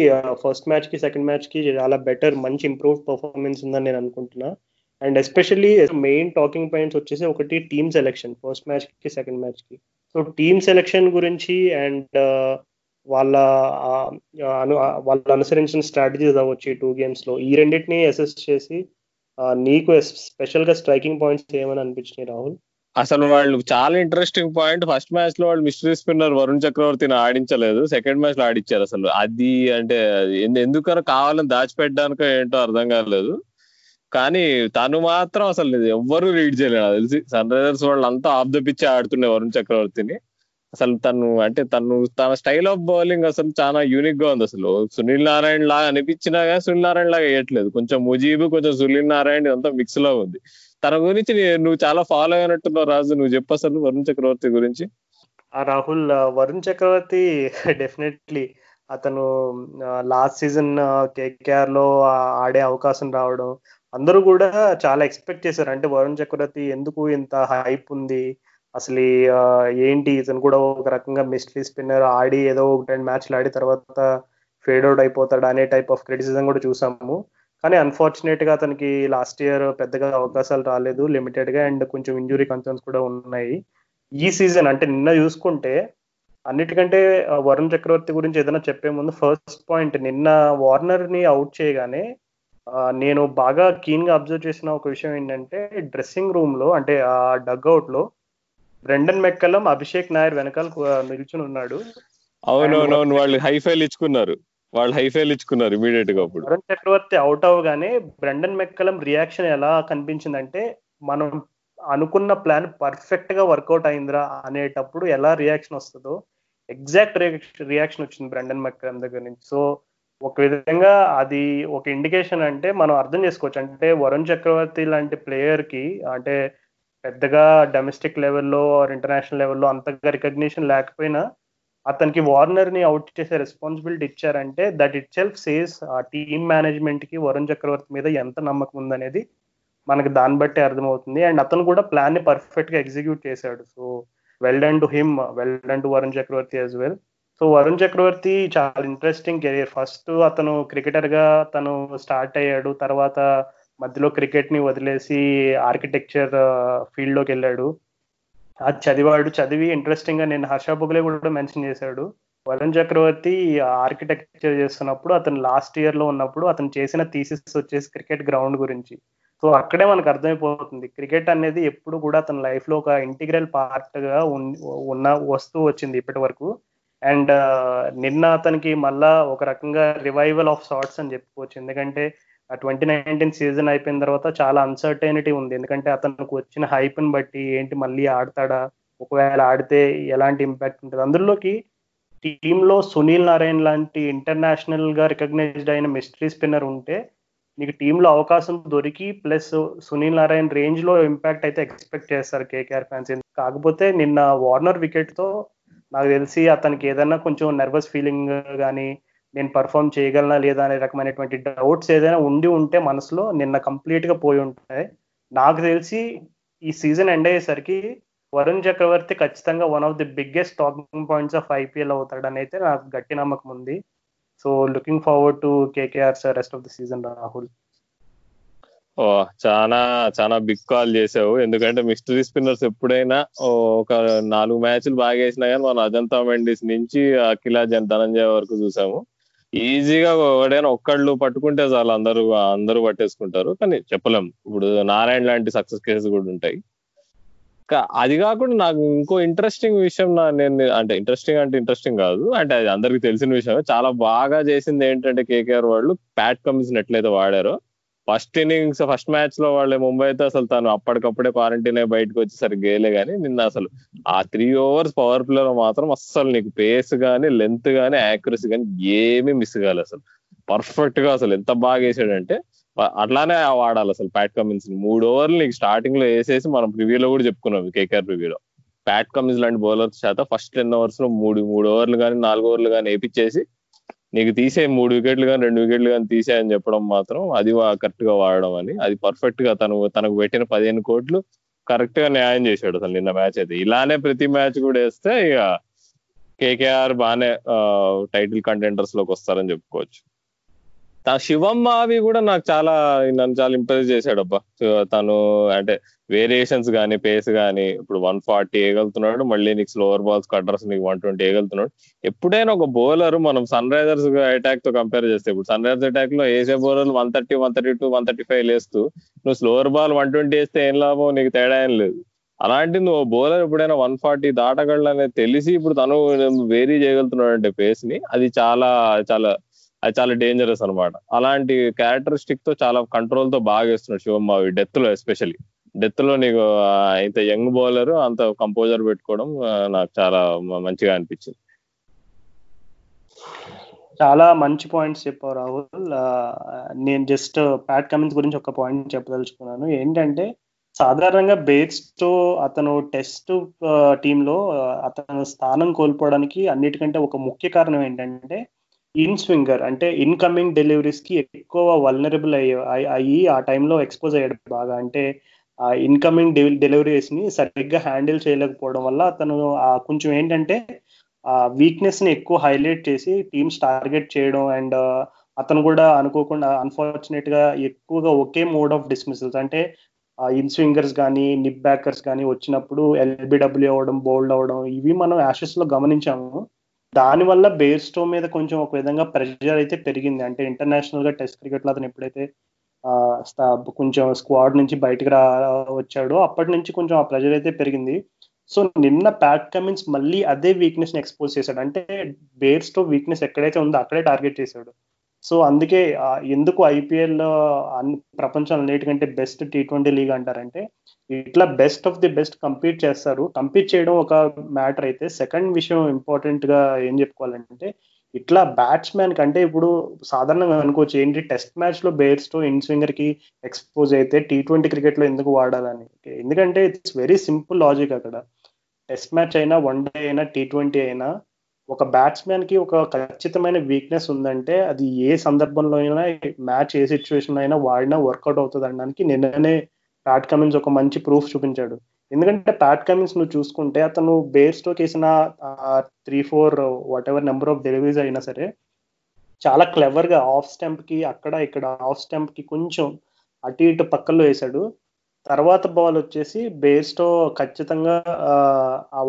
ఫస్ట్ మ్యాచ్కి సెకండ్ మ్యాచ్కి చాలా బెటర్ మంచి ఇంప్రూవ్ పర్ఫార్మెన్స్ ఉందని నేను అనుకుంటున్నా. And especially main talking points వచ్చేసి ఒకటి టీమ్ సెలెక్షన్ ఫస్ట్ మ్యాచ్కి సెకండ్ మ్యాచ్కి సో టీమ్ సెలెక్షన్ గురించి అండ్ వాళ్ళ వాళ్ళ అనుసరించిన స్ట్రాటజీస్ అవ్వచ్చు ఈ టూ గేమ్స్లో ఈ రెండింటిని అసెస్ చేసి నీకు స్పెషల్గా స్ట్రైకింగ్ పాయింట్స్ ఏమని అనిపించినాయి రాహుల్? అసలు వాళ్ళు చాలా ఇంట్రెస్టింగ్ పాయింట్ ఫస్ట్ మ్యాచ్లో వాళ్ళు మిస్టరీ స్పిన్నర్ వరుణ్ చక్రవర్తిని ఆడించలేదు. సెకండ్ మ్యాచ్లో ఆడిచ్చారు అసలు. అది అంటే ఎందుకనో కావాలని దాచిపెట్టడానికో ఏంటో అర్థం కాలేదు. కానీ తను మాత్రం అసలు ఎవ్వరు రీడ్ చేయలేదు. తెలిసి సన్ రైజర్స్ వాళ్ళు అంతా ఆఫ్ ద పిచ్ ఆడుతుండే వరుణ్ చక్రవర్తిని. అసలు తను అంటే తను తన స్టైల్ ఆఫ్ బౌలింగ్ అసలు చాలా యూనిక్గా ఉంది అసలు. సునీల్ నారాయణ లాగా అనిపించినా కానీ సునీల్ నారాయణ లాగా వేయట్లేదు. కొంచెం ముజీబ్ కొంచెం సునీల్ నారాయణ అంతా మిక్స్లో ఉంది. తన గురించి నువ్వు చాలా ఫాలో అయినట్టున్నావు రాజు. నువ్వు చెప్పు అసలు వరుణ్ చక్రవర్తి గురించి. రాహుల్ వరుణ్ చక్రవర్తి డెఫినెట్లీ అతను లాస్ట్ సీజన్ కేకేఆర్లో ఆడే అవకాశం రావడం అందరూ కూడా చాలా ఎక్స్పెక్ట్ చేశారు. అంటే వరుణ్ చక్రవర్తి ఎందుకు ఇంత హైప్ ఉంది? అసలు ఏంటి? ఇతను కూడా ఒక రకంగా మిస్ట్రీ స్పిన్నర్ ఆడి ఏదో ఒక టెన్ మ్యాచ్లు ఆడి తర్వాత ఫేడ్ అవుట్ అయిపోతాడు అనే టైప్ ఆఫ్ క్రిటిసిజం కూడా చూసాము. కానీ అన్ఫార్చునేట్గా అతనికి లాస్ట్ ఇయర్ పెద్దగా అవకాశాలు రాలేదు లిమిటెడ్గా అండ్ కొంచెం ఇంజురీ కన్సర్న్స్ కూడా ఉన్నాయి. ఈ సీజన్ అంటే నిన్న చూసుకుంటే అన్నిటికంటే వరుణ్ చక్రవర్తి గురించి ఏదైనా చెప్పే ముందు ఫస్ట్ పాయింట్ నిన్న వార్నర్ని అవుట్ చేయగానే నేను బాగా కీన్గా అబ్జర్వ్ చేసిన ఒక విషయం ఏంటంటే డ్రెస్సింగ్ రూమ్లో అంటే ఆ డగ్అవుట్లో బ్రెండన్ మెక్కలం అభిషేక్ నాయర్ వెనకాల నిల్చుని ఉన్నాడు. అవునవునవును వాళ్ళు హైఫైల్ ఇచ్చుకున్నారు. వాళ్ళు హైఫైల్ ఇచ్చుకున్నారు ఇమీడియట్గా అప్పుడు. వరుణ్ చక్రవర్తి అవుట్ అవగానే బ్రెండన్ మెక్కలం రియాక్షన్ ఎలా కనిపించిందంటే మనం అనుకున్న ప్లాన్ పర్ఫెక్ట్గా వర్కౌట్ అయిందిరా అనేటప్పుడు ఎలా రియాక్షన్ వస్తుందో ఎగ్జాక్ట్ రియాక్షన్ వచ్చింది బ్రెండన్ మెక్కలం దగ్గర నుంచి. సో ఒక విధంగా అది ఒక ఇండికేషన్ అంటే మనం అర్థం చేసుకోవచ్చు. అంటే వరుణ్ చక్రవర్తి లాంటి ప్లేయర్కి అంటే పెద్దగా డొమెస్టిక్ లెవెల్లో ఇంటర్నేషనల్ లెవెల్లో అంతగా రికగ్నిషన్ లేకపోయినా అతనికి వార్నర్ని అవుట్ చేసే రెస్పాన్సిబిలిటీ ఇచ్చారంటే దట్ ఇట్ సెల్ఫ్ సేస్ ఆ టీమ్ మేనేజ్మెంట్కి వరుణ్ చక్రవర్తి మీద ఎంత నమ్మకం ఉందనేది మనకి దాన్ని బట్టి అర్థమవుతుంది. అండ్ అతను కూడా ప్లాన్ని పర్ఫెక్ట్గా ఎగ్జిక్యూట్ చేశాడు. So well done to him well done to Varun Chakravarthy as well so Varun Chakravarthy చాలా ఇంట్రెస్టింగ్ కెరీర్ ఫస్ట్ అతను క్రికెటర్గా తను స్టార్ట్ అయ్యాడు. తర్వాత మధ్యలో క్రికెట్ని వదిలేసి ఆర్కిటెక్చర్ ఫీల్డ్ uh, లోకి వెళ్ళాడు. అది చదివాడు చదివి ఇంట్రెస్టింగ్గా నేను హర్ష బుగ్లే కూడా మెన్షన్ చేశాడు. వరుణ్ చక్రవర్తి ఆర్కిటెక్చర్ చేస్తున్నప్పుడు అతను లాస్ట్ ఇయర్లో ఉన్నప్పుడు అతను చేసిన థీసిస్ వచ్చేసి క్రికెట్ గ్రౌండ్ గురించి. సో అక్కడే మనకు అర్థమైపోతుంది. క్రికెట్ అనేది ఎప్పుడు కూడా అతని లైఫ్లో ఒక ఇంటిగ్రల్ పార్ట్గా ఉన్న వస్తూ వచ్చింది ఇప్పటి వరకు. అండ్ నిన్న అతనికి మళ్ళా ఒక రకంగా రివైవల్ ఆఫ్ షార్ట్స్ అని చెప్పుకోవచ్చు. ఎందుకంటే ఆ ట్వంటీ నైన్టీన్ సీజన్ అయిపోయిన తర్వాత చాలా అన్సర్టైనిటీ ఉంది. ఎందుకంటే అతనికి వచ్చిన హైప్ని బట్టి ఏంటి మళ్ళీ ఆడతాడా? ఒకవేళ ఆడితే ఎలాంటి ఇంపాక్ట్ ఉంటుంది? అందులోకి టీంలో సునీల్ నారాయణ్ లాంటి ఇంటర్నేషనల్గా రికగ్నైజ్డ్ అయిన మిస్టరీ స్పిన్నర్ ఉంటే నీకు టీంలో అవకాశం దొరికి ప్లస్ సునీల్ నారాయణ రేంజ్లో ఇంపాక్ట్ అయితే ఎక్స్పెక్ట్ చేస్తారు కేకేఆర్ ఫ్యాన్స్ కాకపోతే నిన్న వార్నర్ వికెట్తో నాకు తెలిసి అతనికి ఏదైనా కొంచెం నర్వస్ ఫీలింగ్ కానీ నేను పర్ఫామ్ చేయగలనా లేదా అనే రకమైనటువంటి డౌట్స్ ఏదైనా ఉండి ఉంటే మనసులో నిన్న కంప్లీట్గా పోయి ఉంటాయి. నాకు తెలిసి ఈ సీజన్ ఎండ్ అయ్యేసరికి వరుణ్ చక్రవర్తి ఖచ్చితంగా one of the biggest talking points of IPL అవుతాడని అయితే నాకు గట్టి నమ్మకం ఉంది. So looking forward to KKR rest of the season Rahul ఓ చాలా చాలా బిగ్ కాల్ చేసావు. ఎందుకంటే మిస్టరీ స్పిన్నర్స్ ఎప్పుడైనా ఒక నాలుగు మ్యాచ్లు బాగా వేసినా కానీ మనం అజంతా మెండిస్ నుంచి అఖిలా జన్ ధనంజయ వరకు చూసాము. ఈజీగా ఎవడైనా ఒక్కళ్ళు పట్టుకుంటే చాలు అందరూ అందరూ పట్టేసుకుంటారు. కానీ చెప్పలేం. ఇప్పుడు నారాయణ లాంటి సక్సెస్ కేసెస్ కూడా ఉంటాయి. అది కాకుండా నాకు ఇంకో ఇంట్రెస్టింగ్ విషయం నా నేను అంటే ఇంట్రెస్టింగ్ అంటే ఇంట్రెస్టింగ్ కాదు. అంటే అది అందరికి తెలిసిన విషయం చాలా బాగా చేసింది ఏంటంటే కేకేఆర్ వాళ్ళు ప్యాట్ కమిషన్ ఎట్లయితే వాడారో. ఫస్ట్ ఇన్నింగ్స్ ఫస్ట్ మ్యాచ్లో వాళ్ళు ముంబైతో అసలు తను అప్పటికప్పుడే క్వారంటైన్ అయి బయటకు వచ్చేసరికి గేలే గానీ నిన్న అసలు ఆ త్రీ ఓవర్స్ పవర్ ప్లే లో మాత్రం అస్సలు నీకు పేస్ గానీ లెంత్ గానీ యాక్యురసీ గానీ ఏమీ మిస్ కాలేదు అసలు. పర్ఫెక్ట్గా అసలు ఎంత బాగా వేసాడంటే అట్లానే వాడాలి అసలు ప్యాట్ కమిన్స్ మూడు ఓవర్లు నీకు స్టార్టింగ్లో వేసేసి మనం ప్రివ్యూలో కూడా చెప్పుకున్నాం కేకేఆర్ ప్రివ్యూలో ప్యాట్ కమిన్స్ లాంటి బౌలర్స్ చేత ఫస్ట్ టెన్ ఓవర్స్లో మూడు మూడు ఓవర్లు కానీ నాలుగు ఓవర్లు కానీ వేపించేసి నీకు తీసే మూడు వికెట్లు కానీ రెండు వికెట్లు కానీ తీసేయని చెప్పడం మాత్రం అది కరెక్ట్గా వాడడం అని. అది పర్ఫెక్ట్గా తను తనకు పెట్టిన పదిహేను కోట్లు కరెక్ట్గా న్యాయం చేశాడు అసలు నిన్న మ్యాచ్ అయితే. ఇలానే ప్రతి మ్యాచ్ కూడా వేస్తే ఇక కేకేఆర్ బాగానే టైటిల్ కంటెంటర్స్లోకి వస్తారని చెప్పుకోవచ్చు. శివమ్మ అవి కూడా నాకు చాలా నన్ను చాలా ఇంప్రెస్ చేశాడు అబ్బా తను అంటే వేరియేషన్స్ కానీ పేస్ కానీ ఇప్పుడు వన్ ఫార్టీ వేయగలుగుతున్నాడు మళ్ళీ నీకు స్లోవర్ బాల్స్ కట్టర్స్ నీకు వన్ ట్వంటీ వేయగలుగుతున్నాడు ఎప్పుడైనా ఒక బౌలర్ మనం సన్ రైజర్స్ అటాక్తో కంపేర్ చేస్తే ఇప్పుడు సన్ రైజర్స్ అటాక్లో వేసే bowler one thirty one thirty two one thirty five వేస్తూ నువ్వు స్లోవర్ బాల్ వన్ ట్వంటీ వేస్తే ఏం లాభం? నీకు తేడా ఏం లేదు. అలాంటి నువ్వు బౌలర్ ఎప్పుడైనా వన్ ఫార్టీ దాటగలడు అనేది తెలిసి ఇప్పుడు తను వేరీ చేయగలుగుతున్నాడు అంటే పేస్ని అది చాలా చాలా అది చాలా డేంజరస్ అనమాట అలాంటి క్యారెక్టరిస్టిక్తో చాలా కంట్రోల్తో బాగా వేస్తున్నాడు శివమ్మావి డెత్లో ఎస్పెషల్లీ డెత్లో నీకు ఇంత యంగ్ బౌలర్ అంత కంపోజర్ పెట్టుకోవడం నాకు చాలా మంచిగా అనిపించింది. చాలా మంచి పాయింట్స్ చెప్పావు రాహుల్. నేను జస్ట్ ప్యాట్ కమిన్స్ గురించి ఒక పాయింట్ చెప్పదలుచుకున్నాను. ఏంటంటే సాధారణంగా బేట్స్తో అతను టెస్ట్ టీంలో అతను స్థానం కోల్పోవడానికి అన్నిటికంటే ఒక ముఖ్య కారణం ఏంటంటే ఇన్ స్వింగర్ అంటే ఇన్కమింగ్ డెలివరీస్కి ఎక్కువ వల్నరబుల్ అయ్యి అయ్యి ఆ టైంలో ఎక్స్పోజ్ అయ్యాడు బాగా. అంటే ఆ ఇన్కమింగ్ డెలివరీస్ని సరిగ్గా హ్యాండిల్ చేయలేకపోవడం వల్ల అతను కొంచెం ఏంటంటే ఆ వీక్నెస్ని ఎక్కువ హైలైట్ చేసి టీమ్స్ టార్గెట్ చేయడం అండ్ అతను కూడా అనుకోకుండా అన్ఫార్చునేట్గా ఎక్కువగా ఒకే మోడ్ ఆఫ్ డిస్మిసల్స్ అంటే ఇన్ స్వింగర్స్ కానీ నిప్ బ్యాకర్స్ కానీ వచ్చినప్పుడు ఎల్బిడబ్ల్యూ అవ్వడం బోల్డ్ అవ్వడం ఇవి మనం యాషెస్లో గమనించాము. దానివల్ల బేర్స్టో మీద కొంచెం ఒక విధంగా ప్రెషర్ అయితే పెరిగింది. అంటే ఇంటర్నేషనల్గా టెస్ట్ క్రికెట్లో అతను ఎప్పుడైతే కొంచెం స్క్వాడ్ నుంచి బయటకు రా వచ్చాడో అప్పటి నుంచి కొంచెం ఆ ప్రెషర్ అయితే పెరిగింది. సో నిన్న ప్యాట్ కమిన్స్ మళ్ళీ అదే వీక్నెస్ని ఎక్స్పోజ్ చేశాడు. అంటే బేర్ స్టో వీక్నెస్ ఎక్కడైతే ఉందో అక్కడే టార్గెట్ చేశాడు. సో అందుకే ఎందుకు ఐపీఎల్ ప్రపంచం అన్నిటికంటే బెస్ట్ టీ ట్వంటీ లీగ్ అంటారంటే ఇట్లా best of the best compete చేస్తారు. కంపీట్ చేయడం ఒక మ్యాటర్ అయితే సెకండ్ విషయం ఇంపార్టెంట్గా ఏం చెప్పుకోవాలంటే ఇట్లా బ్యాట్స్మెన్ కంటే ఇప్పుడు సాధారణంగా అనుకోవచ్చు ఏంటి టెస్ట్ మ్యాచ్లో బేర్స్తో ఇన్ స్వింగర్కి ఎక్స్పోజ్ అయితే టీ ట్వంటీ క్రికెట్లో ఎందుకు వాడాలని? ఎందుకంటే ఇట్స్ వెరీ సింపుల్ లాజిక్ అక్కడ. టెస్ట్ మ్యాచ్ అయినా వన్ డే అయినా టీ ట్వంటీ అయినా ఒక బ్యాట్స్మెన్కి ఒక ఖచ్చితమైన వీక్నెస్ ఉందంటే అది ఏ సందర్భంలో అయినా మ్యాచ్ ఏ సిచ్యువేషన్ అయినా వాడినా వర్కౌట్ అవుతుంది అనడానికి నిన్ననే ప్యాట్ కమిన్స్ ఒక మంచి ప్రూఫ్ చూపించాడు. ఎందుకంటే ప్యాట్ కమిన్స్ నువ్వు చూసుకుంటే అతను బేర్ స్టోక్ వేసిన three four whatever number of deliveries అయినా సరే చాలా క్లెవర్గా ఆఫ్ స్టెంప్కి అక్కడ ఇక్కడ ఆఫ్ స్టెంప్కి కొంచెం అటు ఇటు పక్కల్లో వేశాడు. తర్వాత బాల్ వచ్చేసి బేర్స్టో ఖచ్చితంగా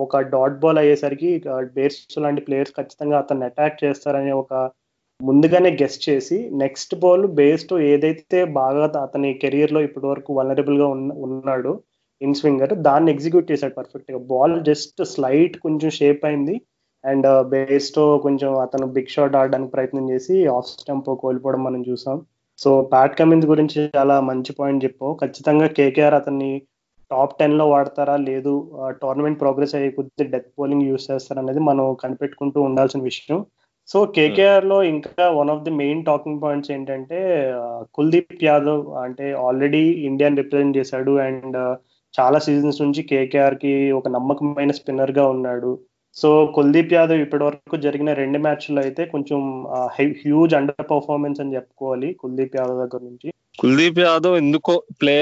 ఒక డాట్ బాల్ అయ్యేసరికి బేర్స్ లాంటి ప్లేయర్స్ ఖచ్చితంగా అతన్ని అటాక్ చేస్తారనే ఒక ముందుగానే గెస్ట్ చేసి నెక్స్ట్ బాల్ బేస్డ్ ఏదైతే బాగా అతని కెరియర్లో ఇప్పటి వరకు వలనరబుల్గా ఉన్నాడు ఇన్ స్వింగర్ దాన్ని ఎగ్జిక్యూట్ చేశాడు పర్ఫెక్ట్గా. బాల్ జస్ట్ స్లైట్ కొంచెం షేప్ అయింది అండ్ బేస్తో uh, కొంచెం అతను బిగ్ షాట్ ఆడడానికి ప్రయత్నం చేసి ఆఫ్ స్టంప్ కోల్పోవడం మనం చూసాం. సో ప్యాట్ కమిన్స్ గురించి చాలా మంచి పాయింట్ చెప్పావు. ఖచ్చితంగా కేకేఆర్ అతన్ని టాప్ టెన్లో వాడతారా? లేదు uh, టోర్నమెంట్ ప్రోగ్రెస్ అయ్యే కొద్ది డెత్ బౌలింగ్ యూస్ చేస్తారా అనేది మనం కనిపెట్టుకుంటూ ఉండాల్సిన విషయం. సో కేకేఆర్లో ఇంకా one of the main talking points ఏంటంటే కుల్దీప్ యాదవ్ అంటే ఆల్రెడీ ఇండియాని రిప్రజెంట్ చేశాడు అండ్ చాలా సీజన్స్ నుంచి కేకేఆర్కి ఒక నమ్మకమైన స్పిన్నర్గా ఉన్నాడు. సో కుల్దీప్ యాదవ్ ఇప్పటి వరకు జరిగిన రెండు మ్యాచ్లు అయితే కొంచెం హ్యూజ్ అండర్ పర్ఫార్మెన్స్ అని చెప్పుకోవాలి కుల్దీప్ యాదవ్ దగ్గర నుంచి. కుల్దీప్ యాదవ్ ఎందుకో ప్లే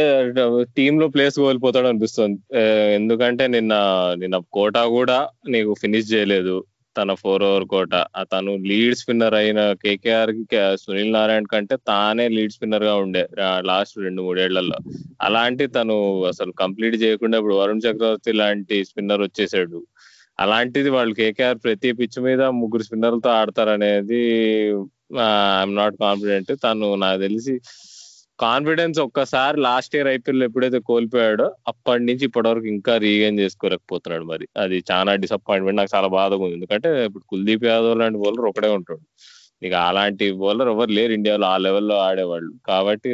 టీమ్లో ప్లేస్ కోల్పోతాడు అనిపిస్తుంది ఎందుకంటే నిన్న నిన్న కోటా కూడా నీకు ఫినిష్ చేయలేదు. తన ఫోర్ ఓవర్ కోట. తను లీడ్ స్పిన్నర్ అయిన కేకేఆర్కి సునీల్ నారాయణ కంటే తానే లీడ్ స్పిన్నర్గా ఉండే లాస్ట్ రెండు మూడేళ్ళలో. అలాంటి తను అసలు కంప్లీట్ చేయకుండా ఇప్పుడు వరుణ్ చక్రవర్తి లాంటి స్పిన్నర్ వచ్చేసాడు. అలాంటిది వాళ్ళు కేకేఆర్ ప్రతి పిచ్ మీద ముగ్గురు స్పిన్నర్లతో ఆడతారనేది ఐఎమ్ నాట్ కాన్ఫిడెంట్ తను నాకు తెలిసి కాన్ఫిడెన్స్ ఒక్కసారి లాస్ట్ ఇయర్ ఐపీఎల్ ఎప్పుడైతే కోల్పోయాడో అప్పటి నుంచి ఇప్పటి వరకు ఇంకా రీగైన్ చేసుకోలేకపోతున్నాడు మరి. అది చాలా డిసప్పాయింట్మెంట్ నాకు చాలా బాధగా ఉంది. ఎందుకంటే ఇప్పుడు కుల్దీప్ యాదవ్ లాంటి బౌలర్ ఒకడే ఉంటాడు. ఇక అలాంటి బౌలర్ ఎవరు లేరు ఇండియాలో. ఆ లెవెల్లో ఆడేవాళ్ళు. కాబట్టి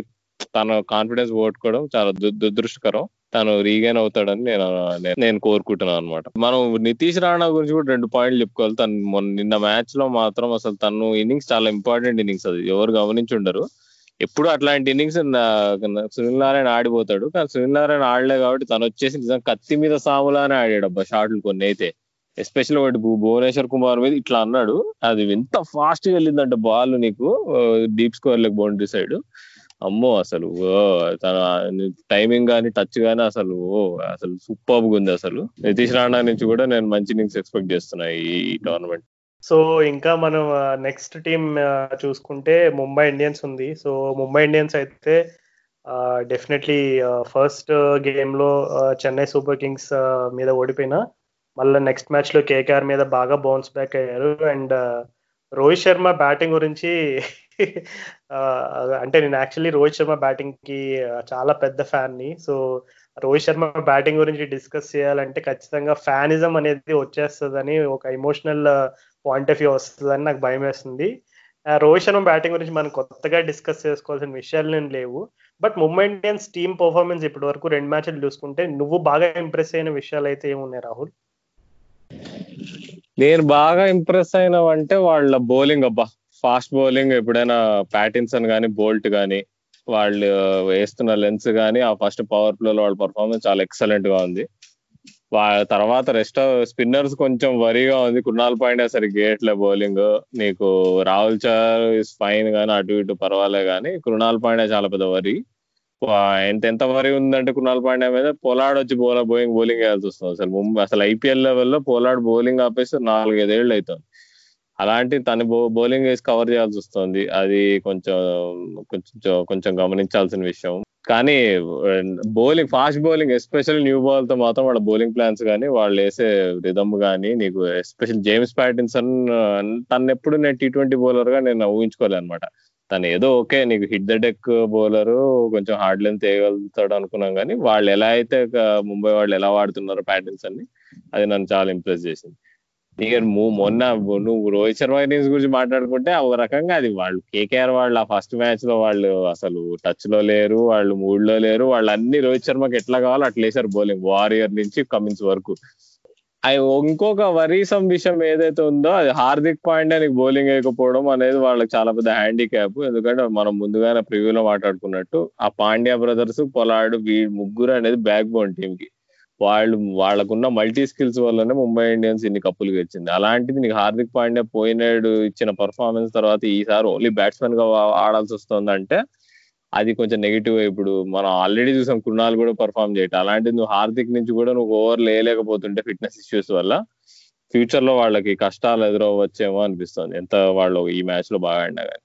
తన కాన్ఫిడెన్స్ పోగొట్టుకోవడం చాలా దురదృష్టకరం. తను రీగైన్ అవుతాడని నేను నేను కోరుకుంటున్నాను అనమాట మనం నితీష్ రాణా గురించి కూడా రెండు పాయింట్లు చెప్పుకోవాలి. తను మొన్న నిన్న మ్యాచ్లో మాత్రం అసలు తను ఇన్నింగ్స్ చాలా ఇంపార్టెంట్ ఇన్నింగ్స్ అది. ఎవరు గమనించి ఉండరు. ఎప్పుడు అట్లాంటి ఇన్నింగ్స్ సునీల్ నారాయణ ఆడిపోతాడు. కానీ సునీల్ నారాయణ ఆడలే కాబట్టి తను వచ్చేసి నిజంగా కత్తి మీద సాములానే ఆడాడు అబ్బా షాట్లు కొన్ని అయితే. ఎస్పెషల్ ఒకటి భువనేశ్వర్ కుమార్ మీద ఇట్లా అన్నాడు. అది ఎంత ఫాస్ట్గా వెళ్ళిందంటే బాల్ నీకు deep square leg boundary side అమ్మో అసలు ఓ తన టైమింగ్ కానీ టచ్ కానీ అసలు ఓ అసలు సూపర్ ఉంది అసలు. నితీష్ రాణా నుంచి కూడా నేను మంచి ఇన్నింగ్స్ ఎక్స్పెక్ట్ చేస్తున్నా ఈ టోర్నమెంట్ సో ఇంకా మనం నెక్స్ట్ టీం చూసుకుంటే ముంబై ఇండియన్స్ ఉంది. సో ముంబై ఇండియన్స్ అయితే డెఫినెట్లీ ఫస్ట్ గేమ్లో చెన్నై సూపర్ కింగ్స్ మీద ఓడిపోయినా మళ్ళీ నెక్స్ట్ మ్యాచ్లో కేకేఆర్ మీద బాగా బౌన్స్ బ్యాక్ అయ్యారు. అండ్ రోహిత్ శర్మ బ్యాటింగ్ గురించి అంటే నేను యాక్చువల్లీ రోహిత్ శర్మ బ్యాటింగ్కి చాలా పెద్ద ఫ్యాన్ని. సో రోహిత్ శర్మ బ్యాటింగ్ గురించి డిస్కస్ చేయాలంటే ఖచ్చితంగా ఫ్యానిజం అనేది వచ్చేస్తుందని ఒక ఎమోషనల్ పాయింట్ ఆఫ్ వ్యూ వస్తుందని నాకు భయం వేస్తుంది రోహిత్ శర్మ బ్యాటింగ్ గురించి మనం కొత్తగా డిస్కస్ చేసుకోవాల్సిన విషయాలు నేను లేవు. But Mumbai Indians team performance ఇప్పటి వరకు రెండు మ్యాచ్లు చూసుకుంటే నువ్వు బాగా ఇంప్రెస్ అయిన విషయాలు అయితే ఏమున్నాయి రాహుల్? నేను బాగా ఇంప్రెస్ అయినవంటే వాళ్ళ బౌలింగ్ అబ్బా. ఫాస్ట్ బౌలింగ్ ఎప్పుడైనా ప్యాటిన్సన్ కానీ బోల్ట్ కానీ వాళ్ళు వేస్తున్న లెన్స్ కానీ ఆ ఫస్ట్ పవర్ ప్లేలో వాళ్ళ పర్ఫార్మెన్స్ చాలా ఎక్సలెంట్గా ఉంది. వాళ్ళ తర్వాత రెస్ట్ స్పిన్నర్స్ కొంచెం వరిగా ఉంది. కుణాల్ పాయింట్ సరిగ్గా గేట్లే బౌలింగ్ నీకు రాహుల్ చార్ ఇస్ ఫైన్ గానీ అటు ఇటు పర్వాలే కానీ కృణాల్ పాండ్యా చాలా పెద్ద వరి. ఎంత ఎంత వరి ఉందంటే కుణాల్ పాండే మీద పోలాడ్ వచ్చి బౌలర్ బోయింగ్ బౌలింగ్ వేయాల్సి వస్తుంది అసలు. ముంబై అసలు ఐపీఎల్ లెవెల్లో పోలాడ్ బౌలింగ్ ఆపేసి నాలుగైదేళ్ళు అవుతుంది అలాంటి తన బౌలింగ్ వేసి కవర్ చేయాల్సి వస్తుంది. అది కొంచెం కొంచెం కొంచెం గమనించాల్సిన విషయం. కానీ bowling fast bowling special new బాల్తో మాత్రం వాళ్ళ బౌలింగ్ ప్లాన్స్ కానీ వాళ్ళు వేసే రిధమ్ కానీ నీకు ఎస్పెషల్ జేమ్స్ ప్యాటిన్సన్ తను ఎప్పుడు నేను టీ ట్వంటీ బౌలర్గా నేను ఊహించుకోలే అనమాట తను ఏదో ఓకే నీకు హిట్ ద డెక్ బౌలర్ కొంచెం హార్డ్ లెంత్ వేయగలుగుతాడు అనుకున్నాం కానీ వాళ్ళు ఎలా అయితే ముంబై వాళ్ళు ఎలా వాడుతున్నారో ప్యాటర్న్స్ అన్ని అది నన్ను చాలా ఇంప్రెస్ చేసింది. ఇక మొన్న నువ్వు రోహిత్ శర్మ ఇన్నింగ్స్ గురించి మాట్లాడుకుంటే ఒక రకంగా అది వాళ్ళు కేకేఆర్ వాళ్ళు ఆ ఫస్ట్ మ్యాచ్లో వాళ్ళు అసలు టచ్లో లేరు వాళ్ళు మూడ్లో లేరు వాళ్ళు అన్ని రోహిత్ శర్మకి ఎట్లా కావాలో అట్లా వేసారు బౌలింగ్ వారియర్ నుంచి కమిన్స్ వరకు. అది ఇంకొక వరీసం విషయం ఏదైతే ఉందో అది హార్దిక్ పాండ్యానికి బౌలింగ్ వేయకపోవడం అనేది వాళ్ళకి చాలా పెద్ద హ్యాండిక్యాప్. ఎందుకంటే మనం ముందుగానే ప్రివ్యూలో మాట్లాడుకున్నట్టు ఆ పాండ్యా బ్రదర్స్ పొలాడు వీ ముగ్గురు అనేది బ్యాక్ బోన్ టీమ్కి వాళ్ళు వాళ్ళకున్న మల్టీ స్కిల్స్ వల్లనే ముంబై ఇండియన్స్ ఇన్ని కప్పులు గెలిచింది. అలాంటిది నీకు హార్దిక్ పాండ్యా పోయినాడు ఇచ్చిన పర్ఫార్మెన్స్ తర్వాత ఈసారి ఓన్లీ బ్యాట్స్మెన్గా ఆడాల్సి వస్తుందంటే అది కొంచెం నెగిటివ్ ఇప్పుడు మనం ఆల్రెడీ చూసాం కుణాలు కూడా పర్ఫామ్ చేయటం. అలాంటిది నువ్వు హార్దిక్ నుంచి కూడా నువ్వు ఓవర్ లేయలేకపోతుంటే ఫిట్నెస్ ఇష్యూస్ వల్ల ఫ్యూచర్లో వాళ్ళకి కష్టాలు ఎదురవ్వచ్చేమో అనిపిస్తుంది. ఎంత వాళ్ళు ఈ మ్యాచ్లో బాగా ఆడినా కానీ